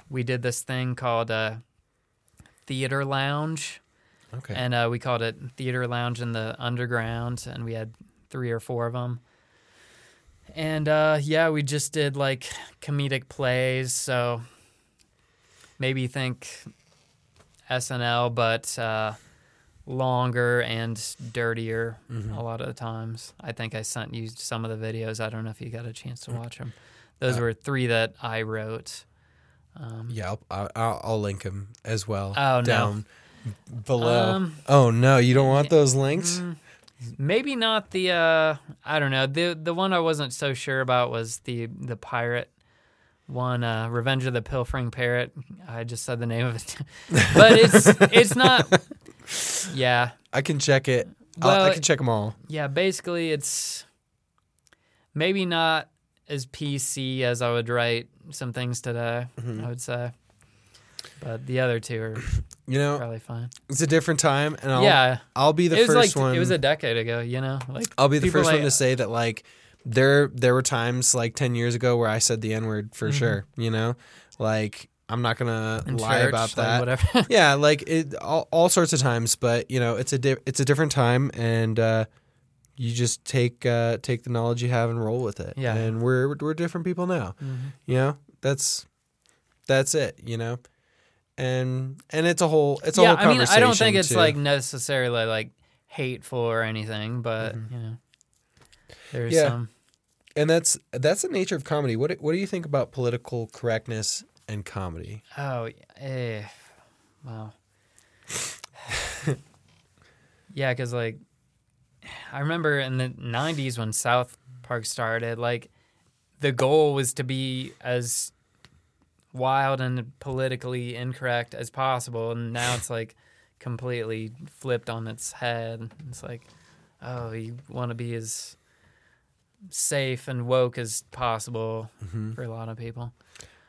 we did this thing called a theater lounge. Okay. and uh, we called it Theater Lounge in the Underground, and we had three or four of them. And uh, yeah, we just did like comedic plays, so maybe think SNL, but uh, longer and dirtier Mhm. a lot of the times. I think I sent you some of the videos. I don't know if you got a chance to watch them. Those Uh, were three that I wrote. Um, Yeah, I'll, I'll, I'll link them as well. Oh, no. down below. Um, oh no, you don't want those links? mm, Maybe not the uh I don't know. The the one I wasn't so sure about was the the pirate one uh Revenge of the Pilfering Parrot. I just said the name of it. (laughs) but it's it's not Yeah. I can check it. I'll- Well, I can check them all. Yeah, basically it's maybe not as PC as I would write some things today, Mm-hmm. I would say. But the other two are (clears throat) You know, probably fine. it's a different time, and I'll, yeah. I'll be the first like one. it was a decade ago, you know? Like I'll be the first like- one to say that like there there were times like 10 years ago where I said the n word for sure, you know? Like I'm not going to in lie church, about like, that. whatever. (laughs) yeah, like it all, all sorts of times, but you know, it's a di- it's a different time and uh you just take uh take the knowledge you have and roll with it. Yeah. And we're we're different people now. Mhm. You know? That's that's it, you know? And and it's a whole it's a yeah, whole I mean. I don't think it's too. like necessarily like hateful or anything, but Mm-hmm. you know, there's Yeah. some. And that's that's the nature of comedy. What what do you think about political correctness and comedy? Oh, eh, wow. yeah, because like, I remember in the '90s when South Park started, like, the goal was to be as wild and politically incorrect as possible, and now it's like completely flipped on its head. It's like, oh, you want to be as safe and woke as possible for a lot of people.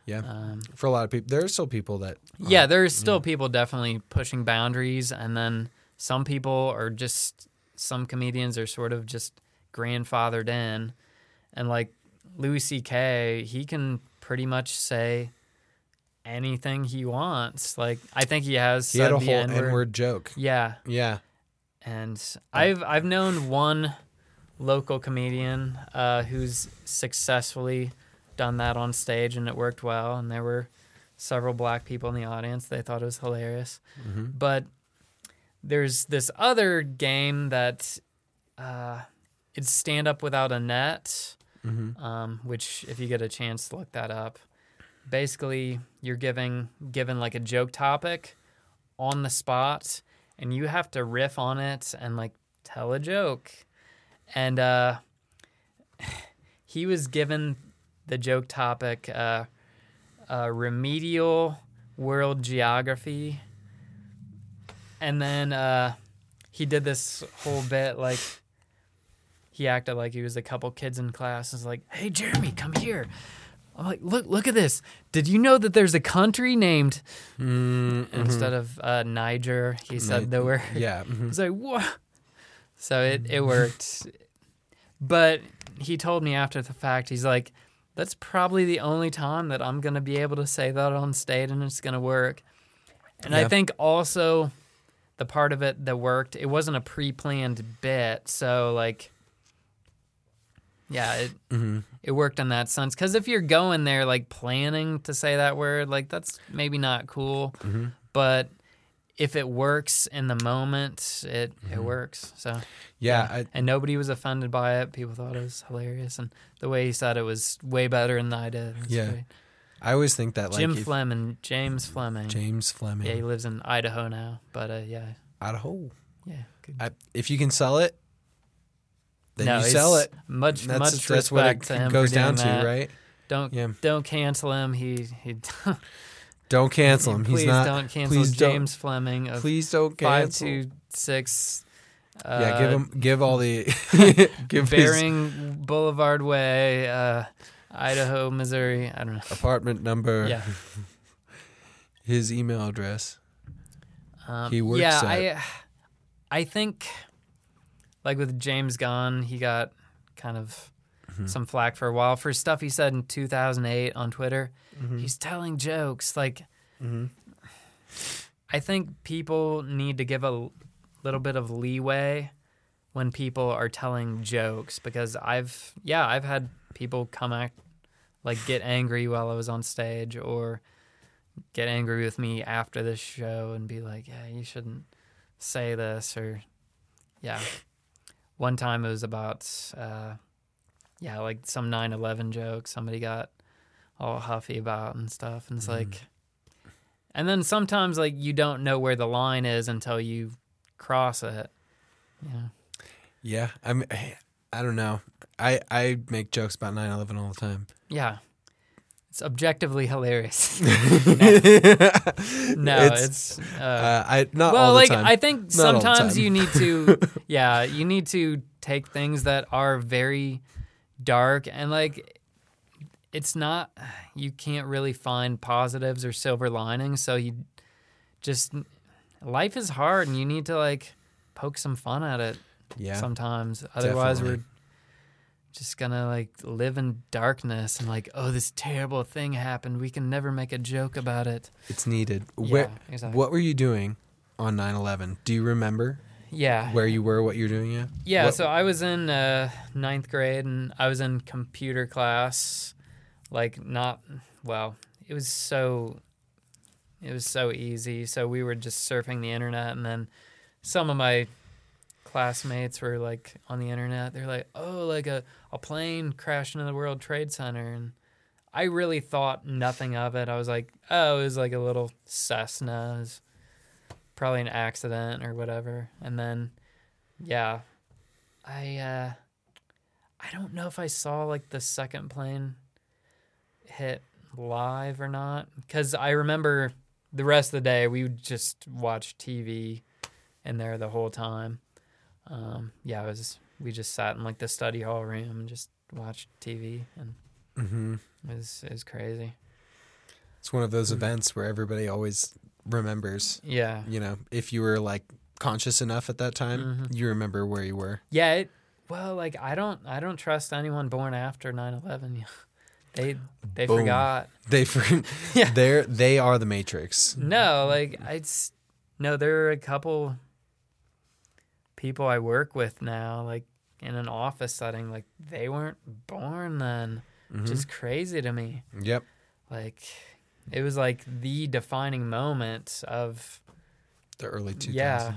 Yeah. Um, For a lot of people, there are still people that yeah, there's still people definitely pushing boundaries, and then some people are just some comedians are sort of just grandfathered in, and like Louis C.K., he can pretty much say anything he wants. Like I think he has he said had a whole N-word. N-word joke. Yeah, Yeah. and I've I've known one local comedian uh, who's successfully done that on stage, and it worked well. And there were several black people in the audience. They thought it was hilarious. But there's this other game that uh, it's stand up without a net, um, which if you get a chance to look that up, basically you're giving given like a joke topic on the spot and you have to riff on it and like tell a joke. And uh, (sighs) he was given the joke topic uh, uh, remedial world geography. And then uh, he did this whole bit like he acted like he was a couple kids in class. and was like, "Hey, Jeremy, come here." I'm like, "Look, look at this. Did you know that there's a country named Mm, instead of uh, Niger?" He said the word. yeah. mhm. It's like what? So it it worked, but he told me after the fact. He's like, "That's probably the only time that I'm gonna be able to say that on stage, and it's gonna work." And I think also the part of it that worked, it wasn't a pre-planned bit, so like, yeah, it Mhm. it worked in that sense. Because if you're going there like planning to say that word, like that's maybe not cool, Mm-hmm. but if it works in the moment, it it works. So Yeah. I, and nobody was offended by it. People thought it was hilarious, and the way he said it was way better than I did. Yeah. great. I always think that like Jim if- Fleming, James Fleming. James Fleming. Yeah, he lives in Idaho now, but uh, yeah, Idaho. yeah. I, if you can sell it, then no, you sell it. Much That's, much that's what respect it to him goes down to, right? Don't Yeah. don't cancel him. He he. (laughs) (laughs) Don't (laughs) cancel him. please He's not. don't cancel please don't- James Fleming of Please don't cancel. two six. Uh, yeah, give him. Give all the. (laughs) give his Bering Boulevard Way, uh, Idaho, Missouri. I don't know. apartment number. Yeah. (laughs) His email address. Um, He works Yeah, at- I, I think, like with James Gunn, he got kind of Mm-hmm. some flack for a while for stuff he said in 2008 on Twitter. Mm-hmm. He's telling jokes. Like, I think people need to give a little bit of leeway when people are telling jokes because I've, yeah, I've had people come at, like, get angry while I was on stage or get angry with me after this show and be like, yeah, you shouldn't say this or, yeah. One time it was about, uh, yeah, like some 9 11 joke somebody got all huffy about and stuff. And it's like, and then sometimes like you don't know where the line is until you cross it. Yeah. Yeah, I'm. I don't know. I I make jokes about 9/11 all the time. Yeah. It's objectively hilarious. (laughs) (laughs) no, It's- it's, uh, Uh, I not well, all the like. I think Not sometimes you need to, (laughs) yeah, you need to take things that are very dark and like it's not. (sighs) You can't really find positives or silver linings, so you just life is hard, and you need to like poke some fun at it yeah, sometimes. Otherwise, definitely. we're just gonna like live in darkness and like, oh, this terrible thing happened. We can never make a joke about it. it's needed. Yeah, Where, exactly. what were you doing on 9/11? Do you remember Yeah, where you were? What you were doing? Yeah. Yeah, What- so I was in uh, ninth grade and I was in computer class. Like, not, well, it was so, it was so easy. So we were just surfing the internet and then some of my classmates were like on the internet. They're like, oh, like a, a plane crashed into the World Trade Center. And I really thought nothing of it. I was like, oh, it was like a little Cessna. It probably an accident or whatever. And then, yeah, I uh I don't know if I saw like the second plane hit live or not cuz I remember the rest of the day we would just watch TV in there the whole time. Um yeah, it was we just sat in like the study hall room and just watched TV and hmm it was it was crazy. It's one of those Mm. events where everybody always remembers. Yeah. You know, if you were like conscious enough at that time, Mhm. you remember where you were. Yeah, it well like I don't I don't trust anyone born after 9/11. (laughs) They they Boom. forgot. They for (laughs) Yeah. they're they are the Matrix. No, like I no, there are a couple people I work with now, like in an office setting, like they weren't born then. Mhm. Which is crazy to me. Yep. Like it was like the defining moment of The early 2000s. Yeah.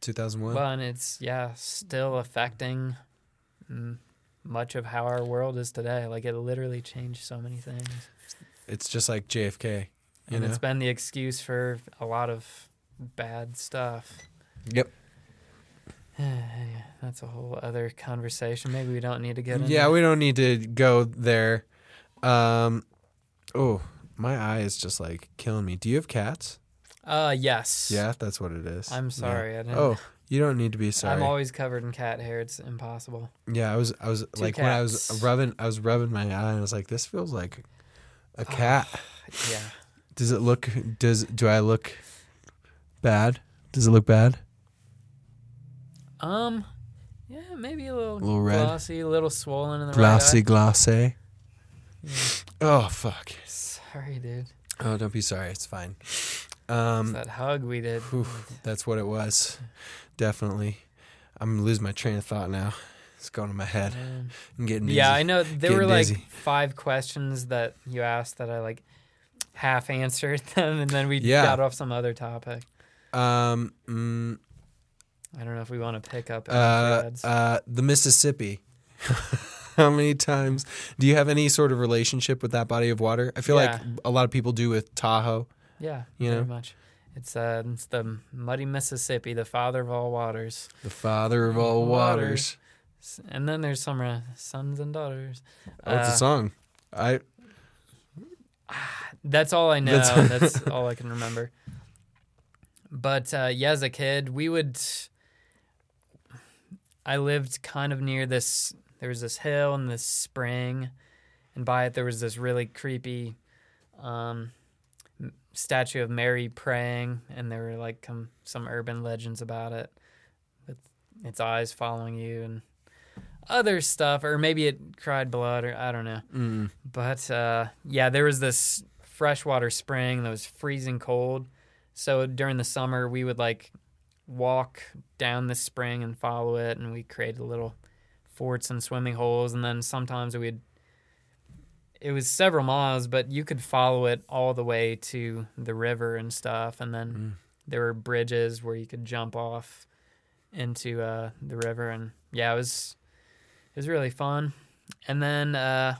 2001. well, and it's yeah, still affecting mm, much of how our world is today. Like it literally changed so many things. it's just like JFK. You and know? it's been the excuse for a lot of bad stuff. Yep. (sighs) That's a whole other conversation. Maybe we don't need to get into. Yeah, we don't need to go there. Um, oh, my eye is just like killing me. Do you have cats? Uh, yes. Yeah, that's what it is. I'm Yeah. sorry. I didn't. Oh, you don't need to be sorry. I'm always covered in cat hair. It's impossible. yeah, I was, I was like when I was rubbing, I was rubbing my eye, and I was like, this feels like a cat. Yeah. Does it look? Does do I look bad? Does it look bad? Um. Yeah, maybe a little, little red. glossy, a little swollen in the Glossy, right glossy. Yeah. Oh fuck. Sorry, dude. Oh, don't be sorry. It's fine. It's Um, that hug we did. whew, that's what it was. Definitely. I'm losing my train of thought now. It's going to my head. I'm getting Yeah. I know there Getting were like dizzy. five questions that you asked that I like half answered (laughs) them, and then we Yeah. got off some other topic. Um, mm, I don't know if we want to pick up uh, uh, the Mississippi. (laughs) How many times do you have any sort of relationship with that body of water? I feel Yeah. like a lot of people do with Tahoe. yeah, you very know? much. It's uh, it's the muddy Mississippi, the father of all waters. The father of all waters. And then there's some uh, sons and daughters. Oh, it's Uh, a song. I (sighs) That's all I know. That's- That's, (laughs) all I can remember. But uh, yeah, as a kid, we would. I lived kind of near this. There was this hill and this spring, and by it there was this really creepy um, statue of Mary praying, and there were like some urban legends about it, with its eyes following you and other stuff, or maybe it cried blood, or I don't know. mm, But uh, yeah, there was this freshwater spring that was freezing cold. So during the summer, we would like walk down the spring and follow it, and we created little forts and swimming holes. And then sometimes we'd, it was several miles, but you could follow it all the way to the river and stuff. And then mm. there were bridges where you could jump off into uh, the river, and yeah, it was it was really fun. And then uh,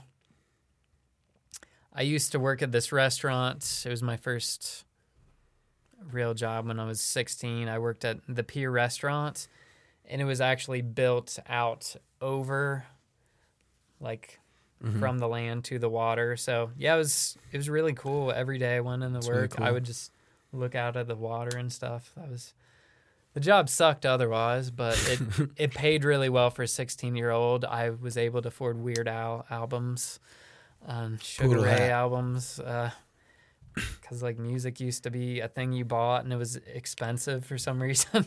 I used to work at this restaurant. It was my first real job when I was 16. I worked at the Pier Restaurant, and it was actually built out over, like, Mhm. from the land to the water. So yeah, it was it was really cool. Every day I went That's really work, I would just look out at the water and stuff. That was the job sucked otherwise, but it (laughs) it paid really well for a 16 year old. I was able to afford Weird Al albums, um, Sugar Ray hat. albums, (clears throat) because like music used to be a thing you bought and it was expensive for some reason.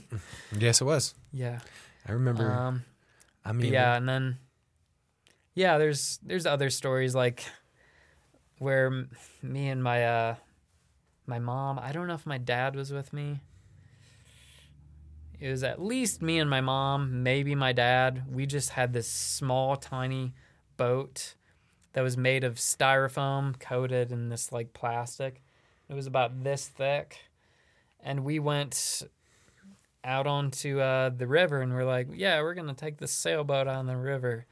Yes, it was. (laughs) yeah. I remember. Um, I mean, yeah, and then yeah, there's there's other stories like where me and my uh my mom, I don't know if my dad was with me. It was at least me and my mom, maybe my dad. We just had this small tiny boat that was made of styrofoam coated in this like plastic. It was about this thick. And we went out onto uh, the river and we're like, yeah, we're gonna take this sailboat on the river.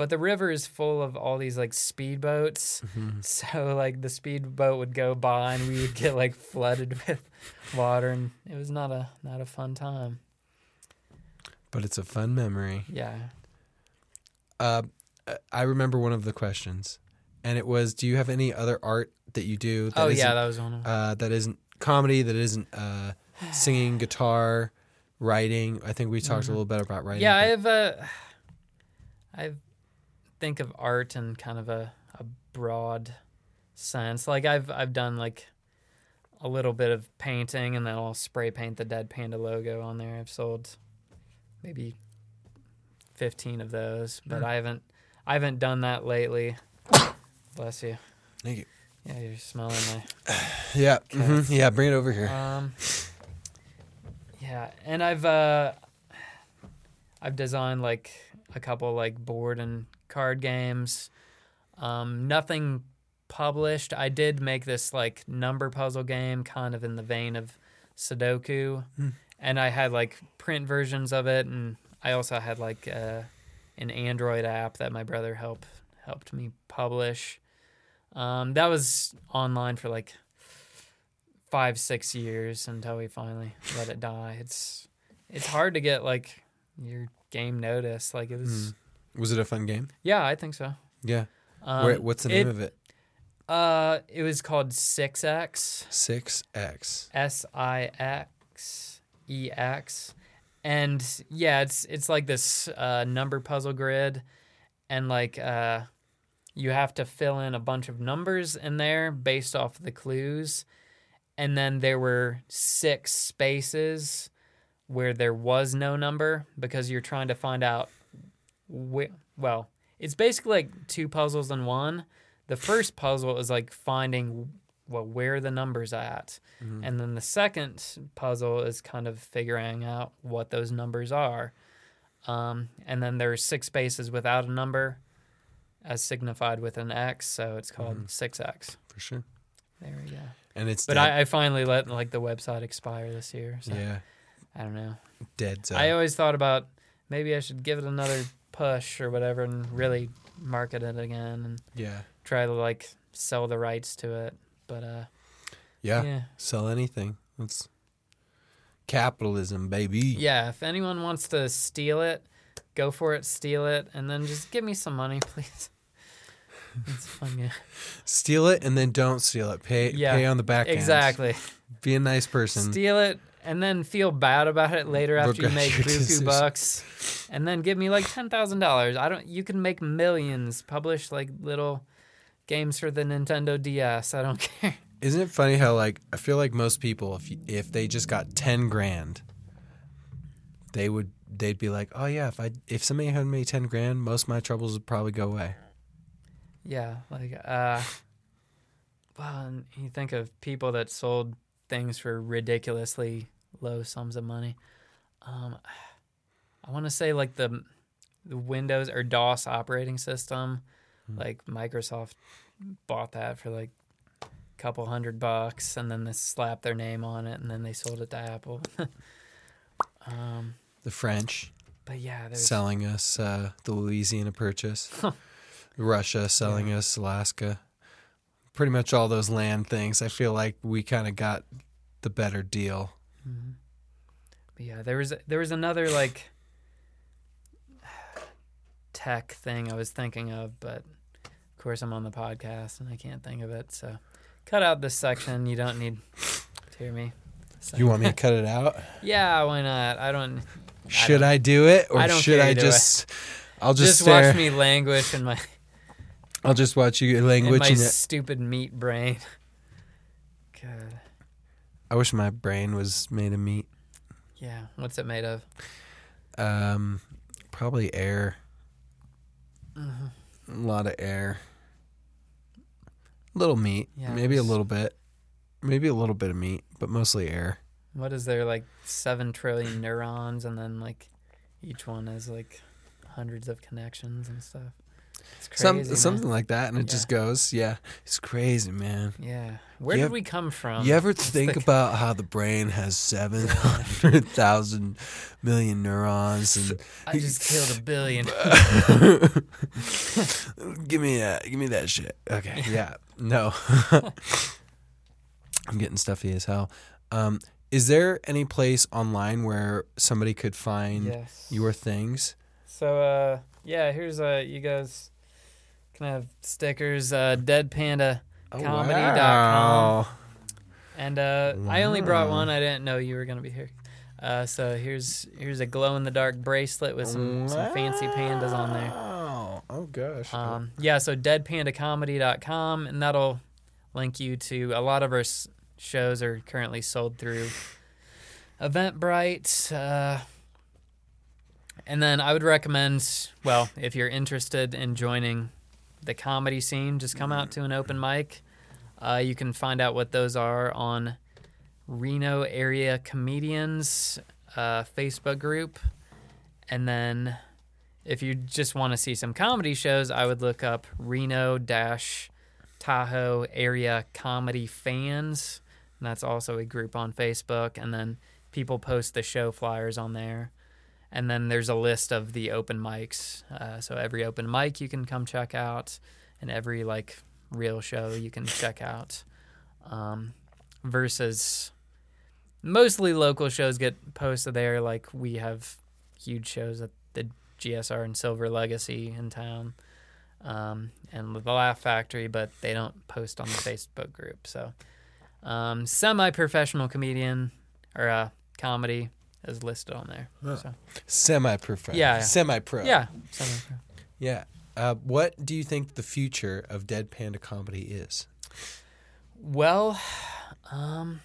But the river is full of all these like speedboats. Mhm. (laughs) So like the speedboat would go by and we would get like flooded with water and it was not a not a fun time. but it's a fun memory. Yeah. Uh, I remember one of the questions, and it was, "Do you have any other art that you do?" That oh yeah, that was one of them. uh, that isn't comedy. That isn't uh, singing, (sighs) guitar, writing. I think we talked Mhm. a little bit about writing. yeah, I but- have a I think of art in kind of a, a broad sense. Like I've I've done like a little bit of painting and then I'll spray paint the Dead Panda logo on there. I've sold maybe fifteen of those, but Hmm. I haven't I haven't done that lately. Bless you. Thank you. Yeah, you're smelling my (sighs) Yeah, mhm, yeah. Bring it over here. Um, yeah, and I've uh, I've designed like a couple like board and card games. Um, nothing published. I did make this like number puzzle game, kind of in the vein of Sudoku, Hmm. and I had like print versions of it, and I also had like uh, an Android app that my brother helped helped me publish. Um, that was online for like five six years until we finally let it die. It's it's hard to get like your game noticed. Like it was. Hmm. Was it a fun game? Yeah, I think so. Yeah. Um, Wait, what's the name it, of it? Uh, it was called Six X. Six X. S I X E X, and yeah, it's it's like this uh, number puzzle grid, and like uh, you have to fill in a bunch of numbers in there based off the clues, and then there were six spaces where there was no number because you're trying to find out. Wh- well, it's basically like two puzzles in one. The first puzzle is like finding well where the numbers at Mhm. and then the second puzzle is kind of figuring out what those numbers are um, and then there's six spaces without a number as signified with an x so it's called Mhm. 6x for sure. there we go And it's but. I, I finally let like the website expire this year so yeah, i don't know dead zone. i always thought about maybe i should give it another push or whatever and really market it again and yeah, try to like sell the rights to it but uh yeah, yeah Sell anything. That's capitalism, baby. Yeah, if anyone wants to steal it, go for it, steal it, and then just give me some money, (laughs) please. It's fun, yeah. Steal it and then don't steal it. Pay Yeah, pay on the back end. Exactly. Be a nice person. Steal it and then feel bad about it later after you make buku decision. bucks, and then give me like ten thousand dollars. I don't. You can make millions. Publish like little games for the Nintendo DS. I don't (laughs) care. Isn't it funny how like I feel like most people if you, if they just got 10 grand they would they'd be like, "Oh yeah, if I if somebody had me 10 grand, most of my troubles would probably go away." Yeah, like uh well, and you think of people that sold things for ridiculously low sums of money. Um I want to say like the the Windows or DOS operating system, Hmm. like Microsoft bought that for like a couple hundred bucks and then they slapped their name on it and then they sold it to Apple. (laughs) um The French but yeah, selling us uh, the Louisiana Purchase. (laughs) Russia selling us Alaska. Pretty much all those land things. I feel like we kind of got the better deal. Mhm. Yeah, there was there was another like tech thing I was thinking of, but of course I'm on the podcast and I can't think of it. So cut out this section. You don't need to hear me. say- You want me to cut it out? Yeah, why not? I don't. Should I, do it, or I don't should I just? I'll just, Just, stare. watch me languish in my I'll just watch you in language. my and stupid meat brain. (laughs) God. I wish my brain was made of meat. Yeah. What's it made of? Um, probably air. Mm-hmm. A lot of air. Little meat, Yeah, maybe a little bit, maybe a little bit of meat, but mostly air. What is there like seven trillion neurons, and then like each one has like hundreds of connections and stuff. It's crazy. Some something like that, and it Yeah. just goes. Yeah, it's crazy, man. Yeah. Where You did we come from? you ever (laughs) What's think the- about how the brain has seven hundred thousand million neurons and I just (laughs) killed a billion. (laughs) give me that give me that shit okay yeah no i'm getting stuffy as hell um is there any place online where somebody could find yes. your things So uh yeah, here's uh you guys can have stickers, uh Dead Panda Comedy.com. wow. and uh I only brought one. I didn't know you were gonna be here. Uh so here's here's a glow in the dark bracelet with some, some fancy pandas on there. Wow. oh gosh Um yeah, so deadpandacomedy.com and that'll link you to a lot of our s- shows are currently sold through Eventbrite. Uh and then I would recommend, well, if you're interested in joining the comedy scene, just come out to an open mic. Uh, you can find out what those are on Reno Area Comedians uh, Facebook group. And then if you just want to see some comedy shows, I would look up Reno dash Tahoe Area Comedy Fans. And that's also a group on Facebook. And then people post the show flyers on there and then there's a list of the open mics. Uh, so every open mic you can come check out, and every like real show you can check out. Um, versus mostly local shows get posted there. Like we have huge shows at the GSR and Silver Legacy in town, um, and the Laugh Factory, but they don't post on the Facebook group. So um, semi-professional comedian or uh, comedy is listed on there. Huh. So. semi-pro Yeah, yeah. semi-pro Yeah. Semi-pro. yeah uh, what do you think the future of dead panda comedy is Well, um,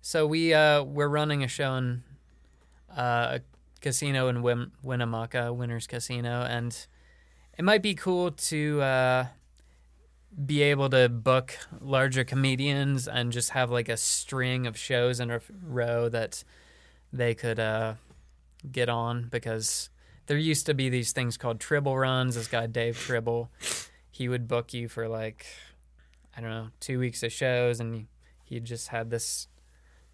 so we uh we're running a show in uh, a casino in Win- Winnemucca, Winners Casino, and it might be cool to uh be able to book larger comedians and just have like a string of shows in a row that they could uh get on because there used to be these things called Tribble runs. This guy Dave Tribble, he would book you for like I don't know two weeks of shows, and he just had this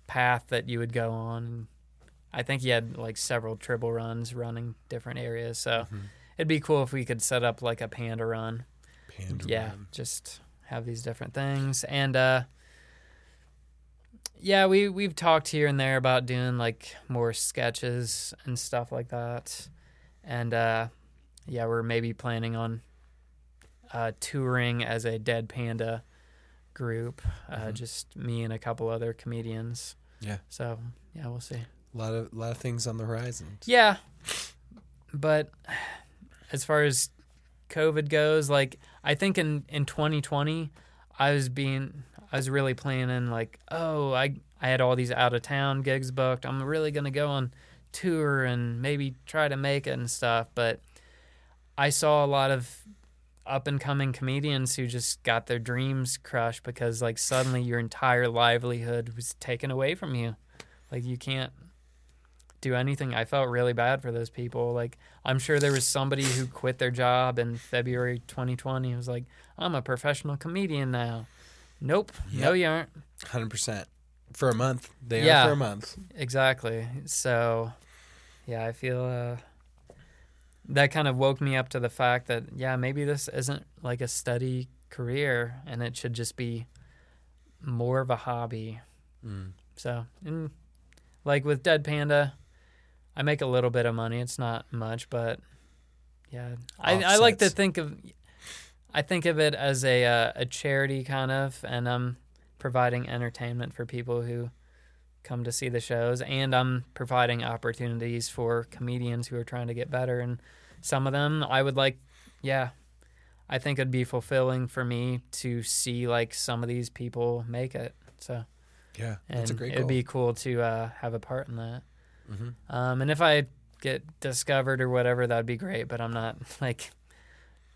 path that you would go on. And I think he had like several Tribble runs running different areas. So it'd be cool if we could set up like a panda run. Panda yeah, Run. just have these different things and uh yeah, we we've talked here and there about doing like more sketches and stuff like that. And uh yeah, we're maybe planning on uh touring as a Dead Panda group, uh Mhm. just me and a couple other comedians. Yeah. So, yeah, we'll see. A lot of lot of things on the horizon. Yeah. But as far as COVID goes, like I think in in 2020, I was being I was really planning like, oh, I I had all these out of town gigs booked. I'm really to go on tour and maybe try to make it and stuff, but I saw a lot of up and coming comedians who just got their dreams crushed because like suddenly your entire livelihood was taken away from you. Like you can't do anything. I felt really bad for those people. Like I'm sure there was somebody who quit their job in February 2020. It was like, I'm a professional comedian now. Nope. No, you aren't. Hundred percent for a month. They Yeah. are for a month. Exactly. So, yeah, I feel uh, that kind of woke me up to the fact that yeah, maybe this isn't like a steady career, and it should just be more of a hobby. Mm. So, and like with Dead Panda, I make a little bit of money. It's not much, but Yeah, I, I like to think of, I think of it as a uh, a charity kind of, and I'm providing entertainment for people who come to see the shows, and I'm providing opportunities for comedians who are trying to get better. And some of them, I would like, yeah, I think it'd be fulfilling for me to see like some of these people make it. So Yeah, and that's a great it'd goal. be cool to uh, have a part in that. Mhm. Um, and if I get discovered or whatever, that'd be great. But I'm not (laughs) like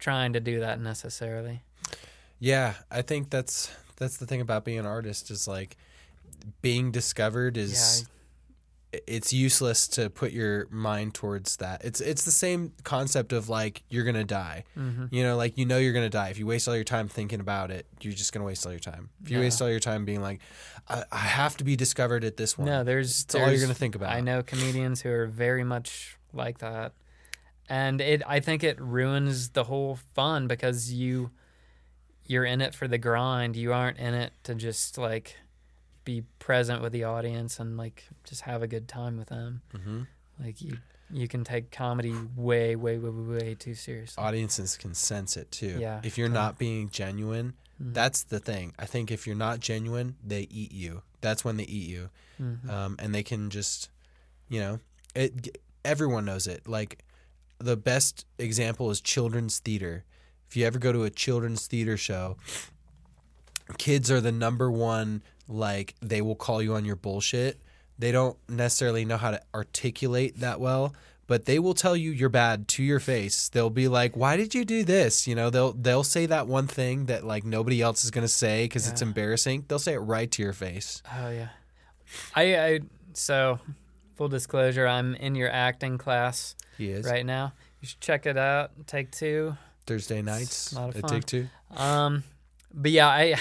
trying to do that necessarily. Yeah, I think that's that's the thing about being an artist is like being discovered is it's useless to put your mind towards that. It's it's the same concept of like you're gonna die. hmm You know, like you know you're gonna die. If you waste all your time thinking about it, you're just gonna waste all your time. If you Yeah. waste all your time being like, I, I have to be discovered at this one. No, there's That's all you're gonna think about. I know comedians who are very much like that, and it. I think it ruins the whole fun because you you're in it for the grind. You aren't in it to just like be present with the audience and like just have a good time with them. hmm Like you you can take comedy way way way way, too seriously. Audiences can sense it too. Yeah, If you're totally. not being genuine, Mhm. that's the thing. I think if you're not genuine, they eat you. That's when they eat you. Mhm. um, and they can just, you know, it. Everyone knows it. Like the best example is children's theater. If you ever go to a children's theater show, kids are the number one. Like they will call you on your bullshit. They don't necessarily know how to articulate that well, but they will tell you you're bad to your face. They'll be like, "Why did you do this?" You know, they'll they'll say that one thing that like nobody else is gonna say because it's embarrassing. They'll say it right to your face. Oh yeah, I I so full disclosure, I'm in your acting class He is right now. You should check it out. Take two. Thursday nights a lot of fun. Take Two. Um, but yeah, I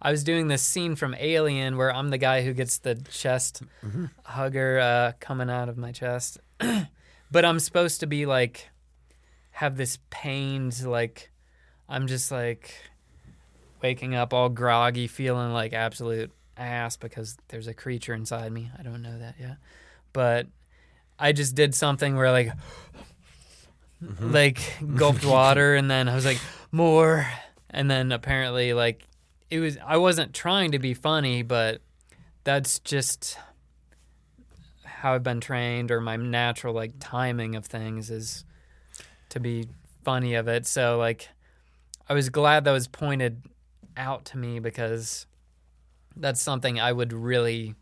I was doing this scene from Alien where I'm the guy who gets the chest Mhm. hugger uh, coming out of my chest, (clears throat) but I'm supposed to be like have this pained like I'm just like waking up all groggy, feeling like absolute ass because there's a creature inside me. I don't know that yet, but I just did something where like Mhm. like gulped (laughs) water and then I was like more and then apparently like it was I wasn't trying to be funny but that's just how I've been trained or my natural like timing of things is to be funny of it so like I was glad that was pointed out to me because that's something I would really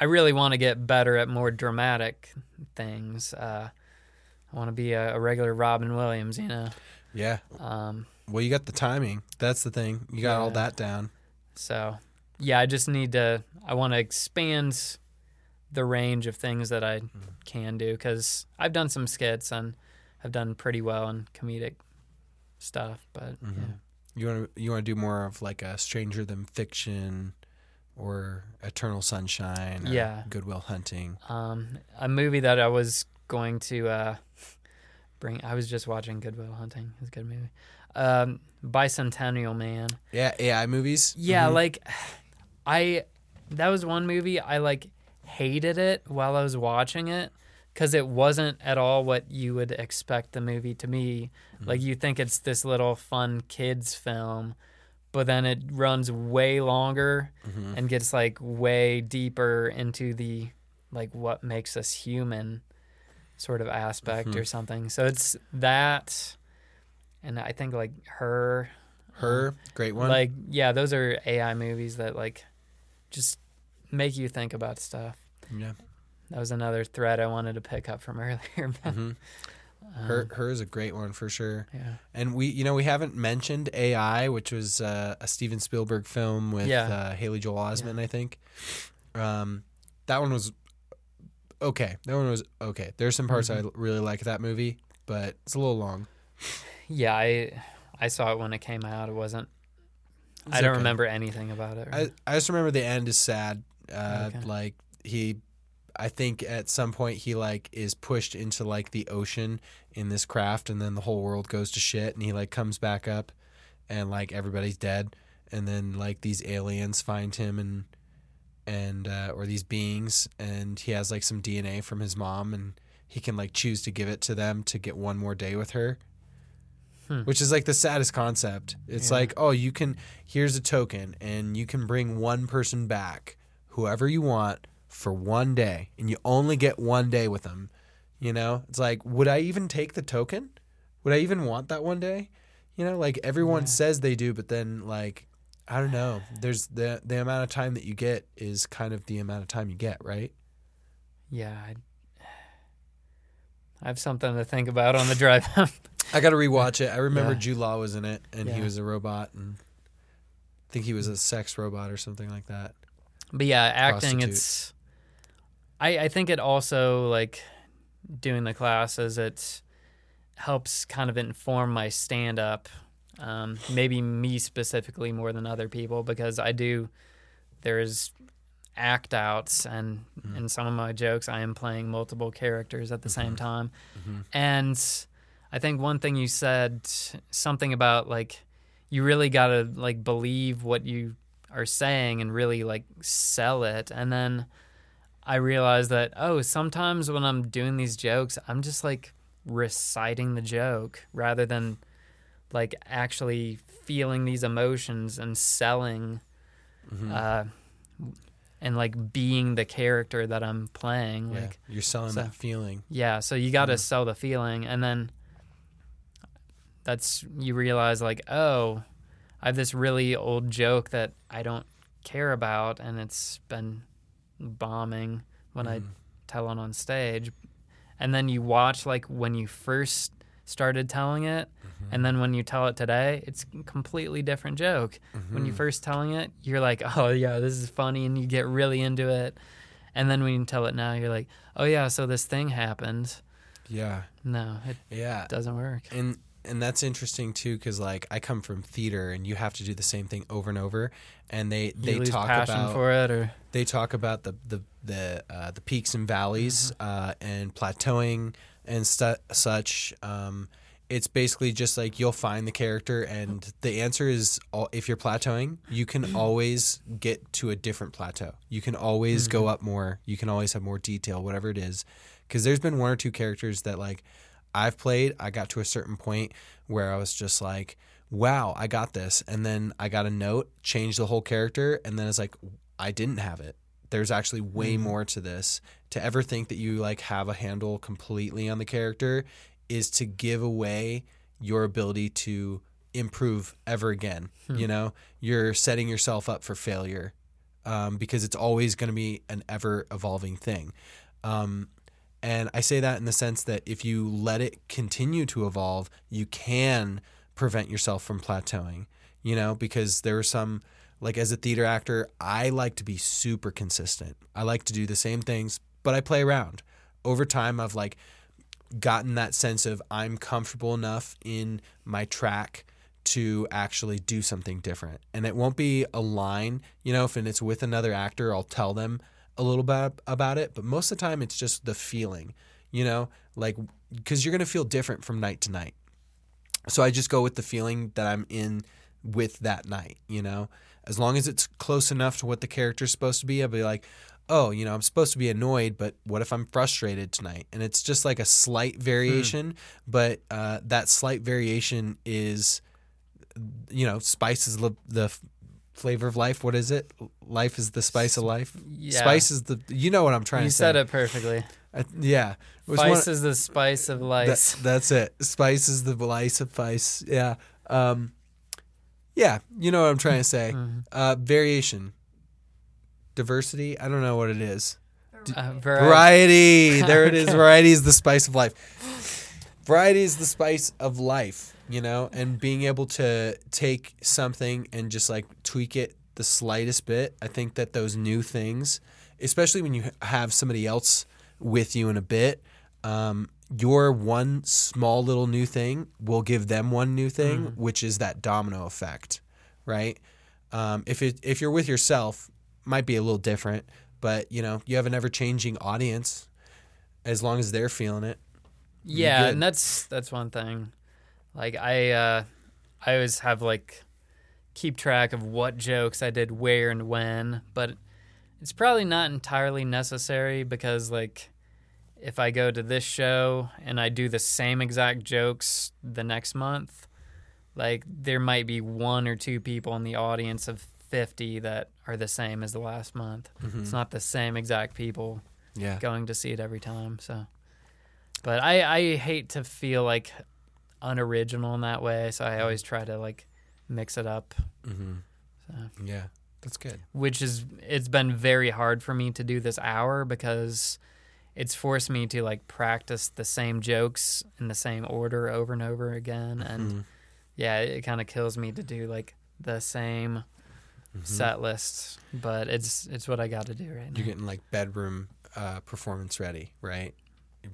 I really want to get better at more dramatic things uh I want to be a, a regular Robin Williams, you know. Yeah. Um, Well, you got the timing. That's the thing. You got all that down. so, yeah, I just need to. I want to expand the range of things that I can do because I've done some skits and have done pretty well in comedic stuff. But Mhm. You want to you want to do more of like a Stranger Than Fiction, or Eternal Sunshine. Or Yeah. Good Will Hunting. um, a movie that I was going to uh, bring. I was just watching Good Will Hunting. It's a good movie. Um, Bicentennial Man. Yeah. AI movies. Yeah, Mhm. like I that was one movie I like hated it while I was watching it cuz it wasn't at all what you would expect the movie to be. Like you think it's this little fun kids film, but then it runs way longer Mhm. and gets like way deeper into the like what makes us human sort of aspect mm-hmm. or something. So it's that and I think like her Her um, great one. like yeah, those are AI movies that like just make you think about stuff. yeah. That was another thread I wanted to pick up from (laughs) earlier. man. Mm-hmm. Um, Her her is a great one for sure. yeah. And we, you know, we haven't mentioned AI, which was uh, a Steven Spielberg film with Yeah. uh, Haley Joel Osment, I think. Um, that one was okay. That one was okay. There's some parts Mm-hmm. I really like that movie, but it's a little long. Yeah, I I saw it when it came out. It wasn't It's I don't okay. remember anything about it. I, I just remember the end is sad. Uh, Okay. Like he, I think at some point he like is pushed into like the ocean in this craft, and then the whole world goes to shit, and he like comes back up, and like everybody's dead, and then like these aliens find him and and uh, or these beings, and he has like some DNA from his mom, and he can like choose to give it to them to get one more day with her. Hmm. Which is like the saddest concept. It's Yeah. like, oh, you can here's a token and you can bring one person back, whoever you want, for one day, and you only get one day with them. You know? It's like, would I even take the token? Would I even want that one day? You know, like everyone Yeah. says they do, but then like I don't know. There's the the amount of time that you get is kind of the amount of time you get, right? Yeah. I, I have something to think about on the drive (laughs) home. I got to rewatch it. I remember Yeah. Jude Law was in it, and he was a robot, and I think he was a sex robot or something like that. But yeah, acting Prostitute. it's I I think it also like doing the classes it helps kind of inform my stand up. Um, maybe me specifically more than other people because I do there's act outs and Mhm. in some of my jokes I am playing multiple characters at the same Mhm. time. Mhm. And I think one thing you said something about like you really got to like believe what you are saying and really like sell it. And then I realized that oh, sometimes when I'm doing these jokes, I'm just like reciting the joke rather than like actually feeling these emotions and selling Mhm. uh and like being the character that I'm playing yeah, like you're selling so- that feeling. yeah, so you got to Yeah. sell the feeling, and then that's you realize like, oh, I have this really old joke that I don't care about, and it's been bombing when I Mhm. tell it on stage, and then you watch like when you first started telling it, Mhm. and then when you tell it today, it's a completely different joke. When you Mhm. first telling it, you're like, (laughs) oh yeah, this is funny, and you get really into it. And then when you tell it now, you're like, oh yeah, so this thing happened. yeah, No, it yeah, doesn't work. and and that's interesting too because like I come from theater and you have to do the same thing over and over, and they You they talk passion about for it, or they talk about the the the uh, the peaks and valleys Mm-hmm. uh, and plateauing and stu- such. Um, it's basically just like you'll find the character, and the answer is all, if you're plateauing, you can (clears throat) always get to a different plateau. You can always go Mm-hmm. up more. You can always have more detail, whatever it is. Because there's been one or two characters that like I've played. I got to a certain point where I was just like, "Wow, I got this," and then I got a note, changed the whole character, and then it's like, I didn't have it. There's actually way Mhm. more to this. To ever think that you like have a handle completely on the character is to give away your ability to improve ever again. Hmm. You know, you're setting yourself up for failure um, because it's always going to be an ever evolving thing. Um, and I say that in the sense that if you let it continue to evolve, you can prevent yourself from plateauing, you know, because there are some, like as a theater actor, I like to be super consistent. I like to do the same things, but I play around. Over time, I've like gotten that sense of I'm comfortable enough in my track to actually do something different. And it won't be a line, you know, if it's with another actor, I'll tell them a little bit about it, but most of the time it's just the feeling, you know, like cuz you're going to feel different from night to night. So I just go with the feeling that I'm in with that night, you know. As long as it's close enough to what the character's supposed to be, I'll be like, "Oh, you know, I'm supposed to be annoyed, but what if I'm frustrated tonight?" And it's just like a slight variation, but uh, that slight variation is you know, spices the, flavor of life. What is it? Life is the spice of life. yeah, Spice is the. You know what I'm trying you to say. You said it perfectly. Yeah. It Spice one- is the spice of that- life. that's it. Spice is the lice of spice. Yeah. Um, yeah. You know what I'm trying to say. Mhm. Uh, variation, diversity. I don't know what it is. Uh, variety. Variety. There it is. (laughs) Variety is the spice of life. Variety is the spice of life, you know, and being able to take something and just like tweak it the slightest bit. I think that those new things, especially when you have somebody else with you in a bit, um, your one small little new thing will give them one new thing, which is that domino effect, right? Um, if it if you're with yourself, might be a little different, but you know you have an ever changing audience. As long as they're feeling it, Yeah, and that's that's one thing. Like I uh I always have like keep track of what jokes I did where and when, but it's probably not entirely necessary because like if I go to this show and I do the same exact jokes the next month, like there might be one or two people in the audience of 50 that are the same as the last month. Mm-hmm. It's not the same exact people Yeah. going to see it every time. So, but I I hate to feel like unoriginal in that way, so I always try to like mix it up. Mm-hmm. So, Yeah. That's good. which is it's been very hard for me to do this hour because it's forced me to like practice the same jokes in the same order over and over again and Mhm. yeah it kind of kills me to do like the same Mhm. set list but it's it's what i got to do right now You're getting like bedroom uh, performance ready, right?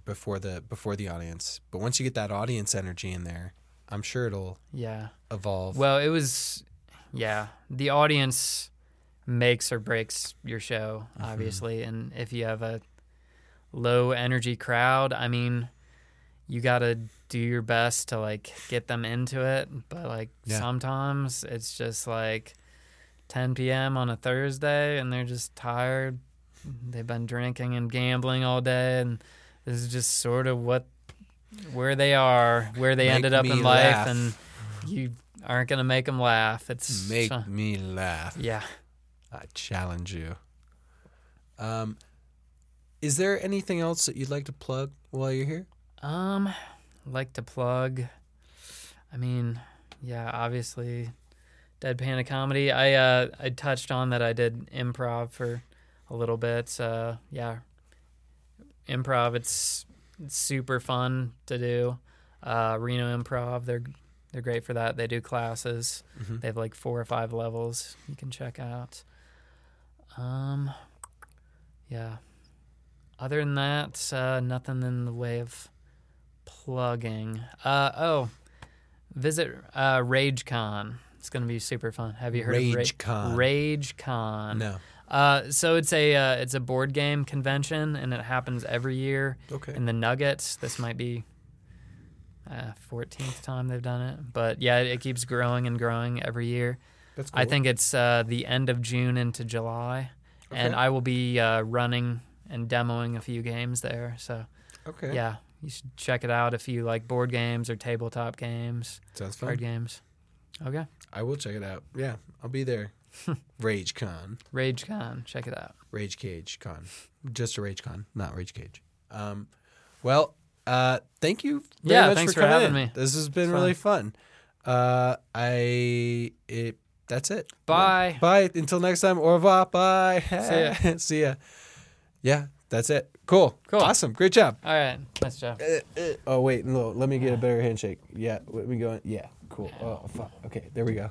Before the before the audience. But once you get that audience energy in there, I'm sure it'll yeah evolve. well it was yeah the audience makes or breaks your show Mhm. obviously and if you have a low energy crowd i mean you got to do your best to like get them into it but like Yeah. sometimes it's just like 10 p.m on a thursday and they're just tired they've been drinking and gambling all day and this is just sort of what where they are where they Make ended up in life and you aren't gonna make them laugh it's Make so- me laugh. yeah I challenge you. Um, is there anything else that you'd like to plug while you're here? Um, like to plug. I mean, yeah, obviously, Dead Panda Comedy. I uh I touched on that I did improv for a little bit. Uh, yeah, improv. It's, it's super fun to do. Uh, Reno Improv. They're they're great for that. They do classes. Mm-hmm. They have like four or five levels you can check out. Um, yeah. Other than that, uh, nothing in the way of plugging. Uh, oh, visit uh, RageCon. It's gonna be super fun. Have you heard of RageCon. Ra- RageCon? No. Uh, so it's a uh, it's a board game convention, and it happens every year Okay. in the Nuggets. This might be uh, 14th time they've done it, but yeah, it, it keeps growing and growing every year. That's I think it's uh, the end of June into July, and I will be uh, running and demoing a few games there. So Okay. yeah, you should check it out if you like board games or tabletop games, Sounds fun. card games. Okay, I will check it out. Yeah, I'll be there. RageCon. RageCon, check it out. Rage Cage Con. Just a Rage Con, not Rage Cage. Um, well, uh, thank you very Yeah, much thanks for, for coming having in. me. This has been It's really fun. Uh, I it that's it. Bye. Bye. Until next time. Au revoir. Bye. (laughs) See ya. See ya. Yeah, that's it. Cool. Cool. Awesome. Great job. All right, nice job. Oh wait, no. Let me get a better handshake. Yeah. Let me go. in. Yeah. Cool. Oh fuck. Okay. There we go.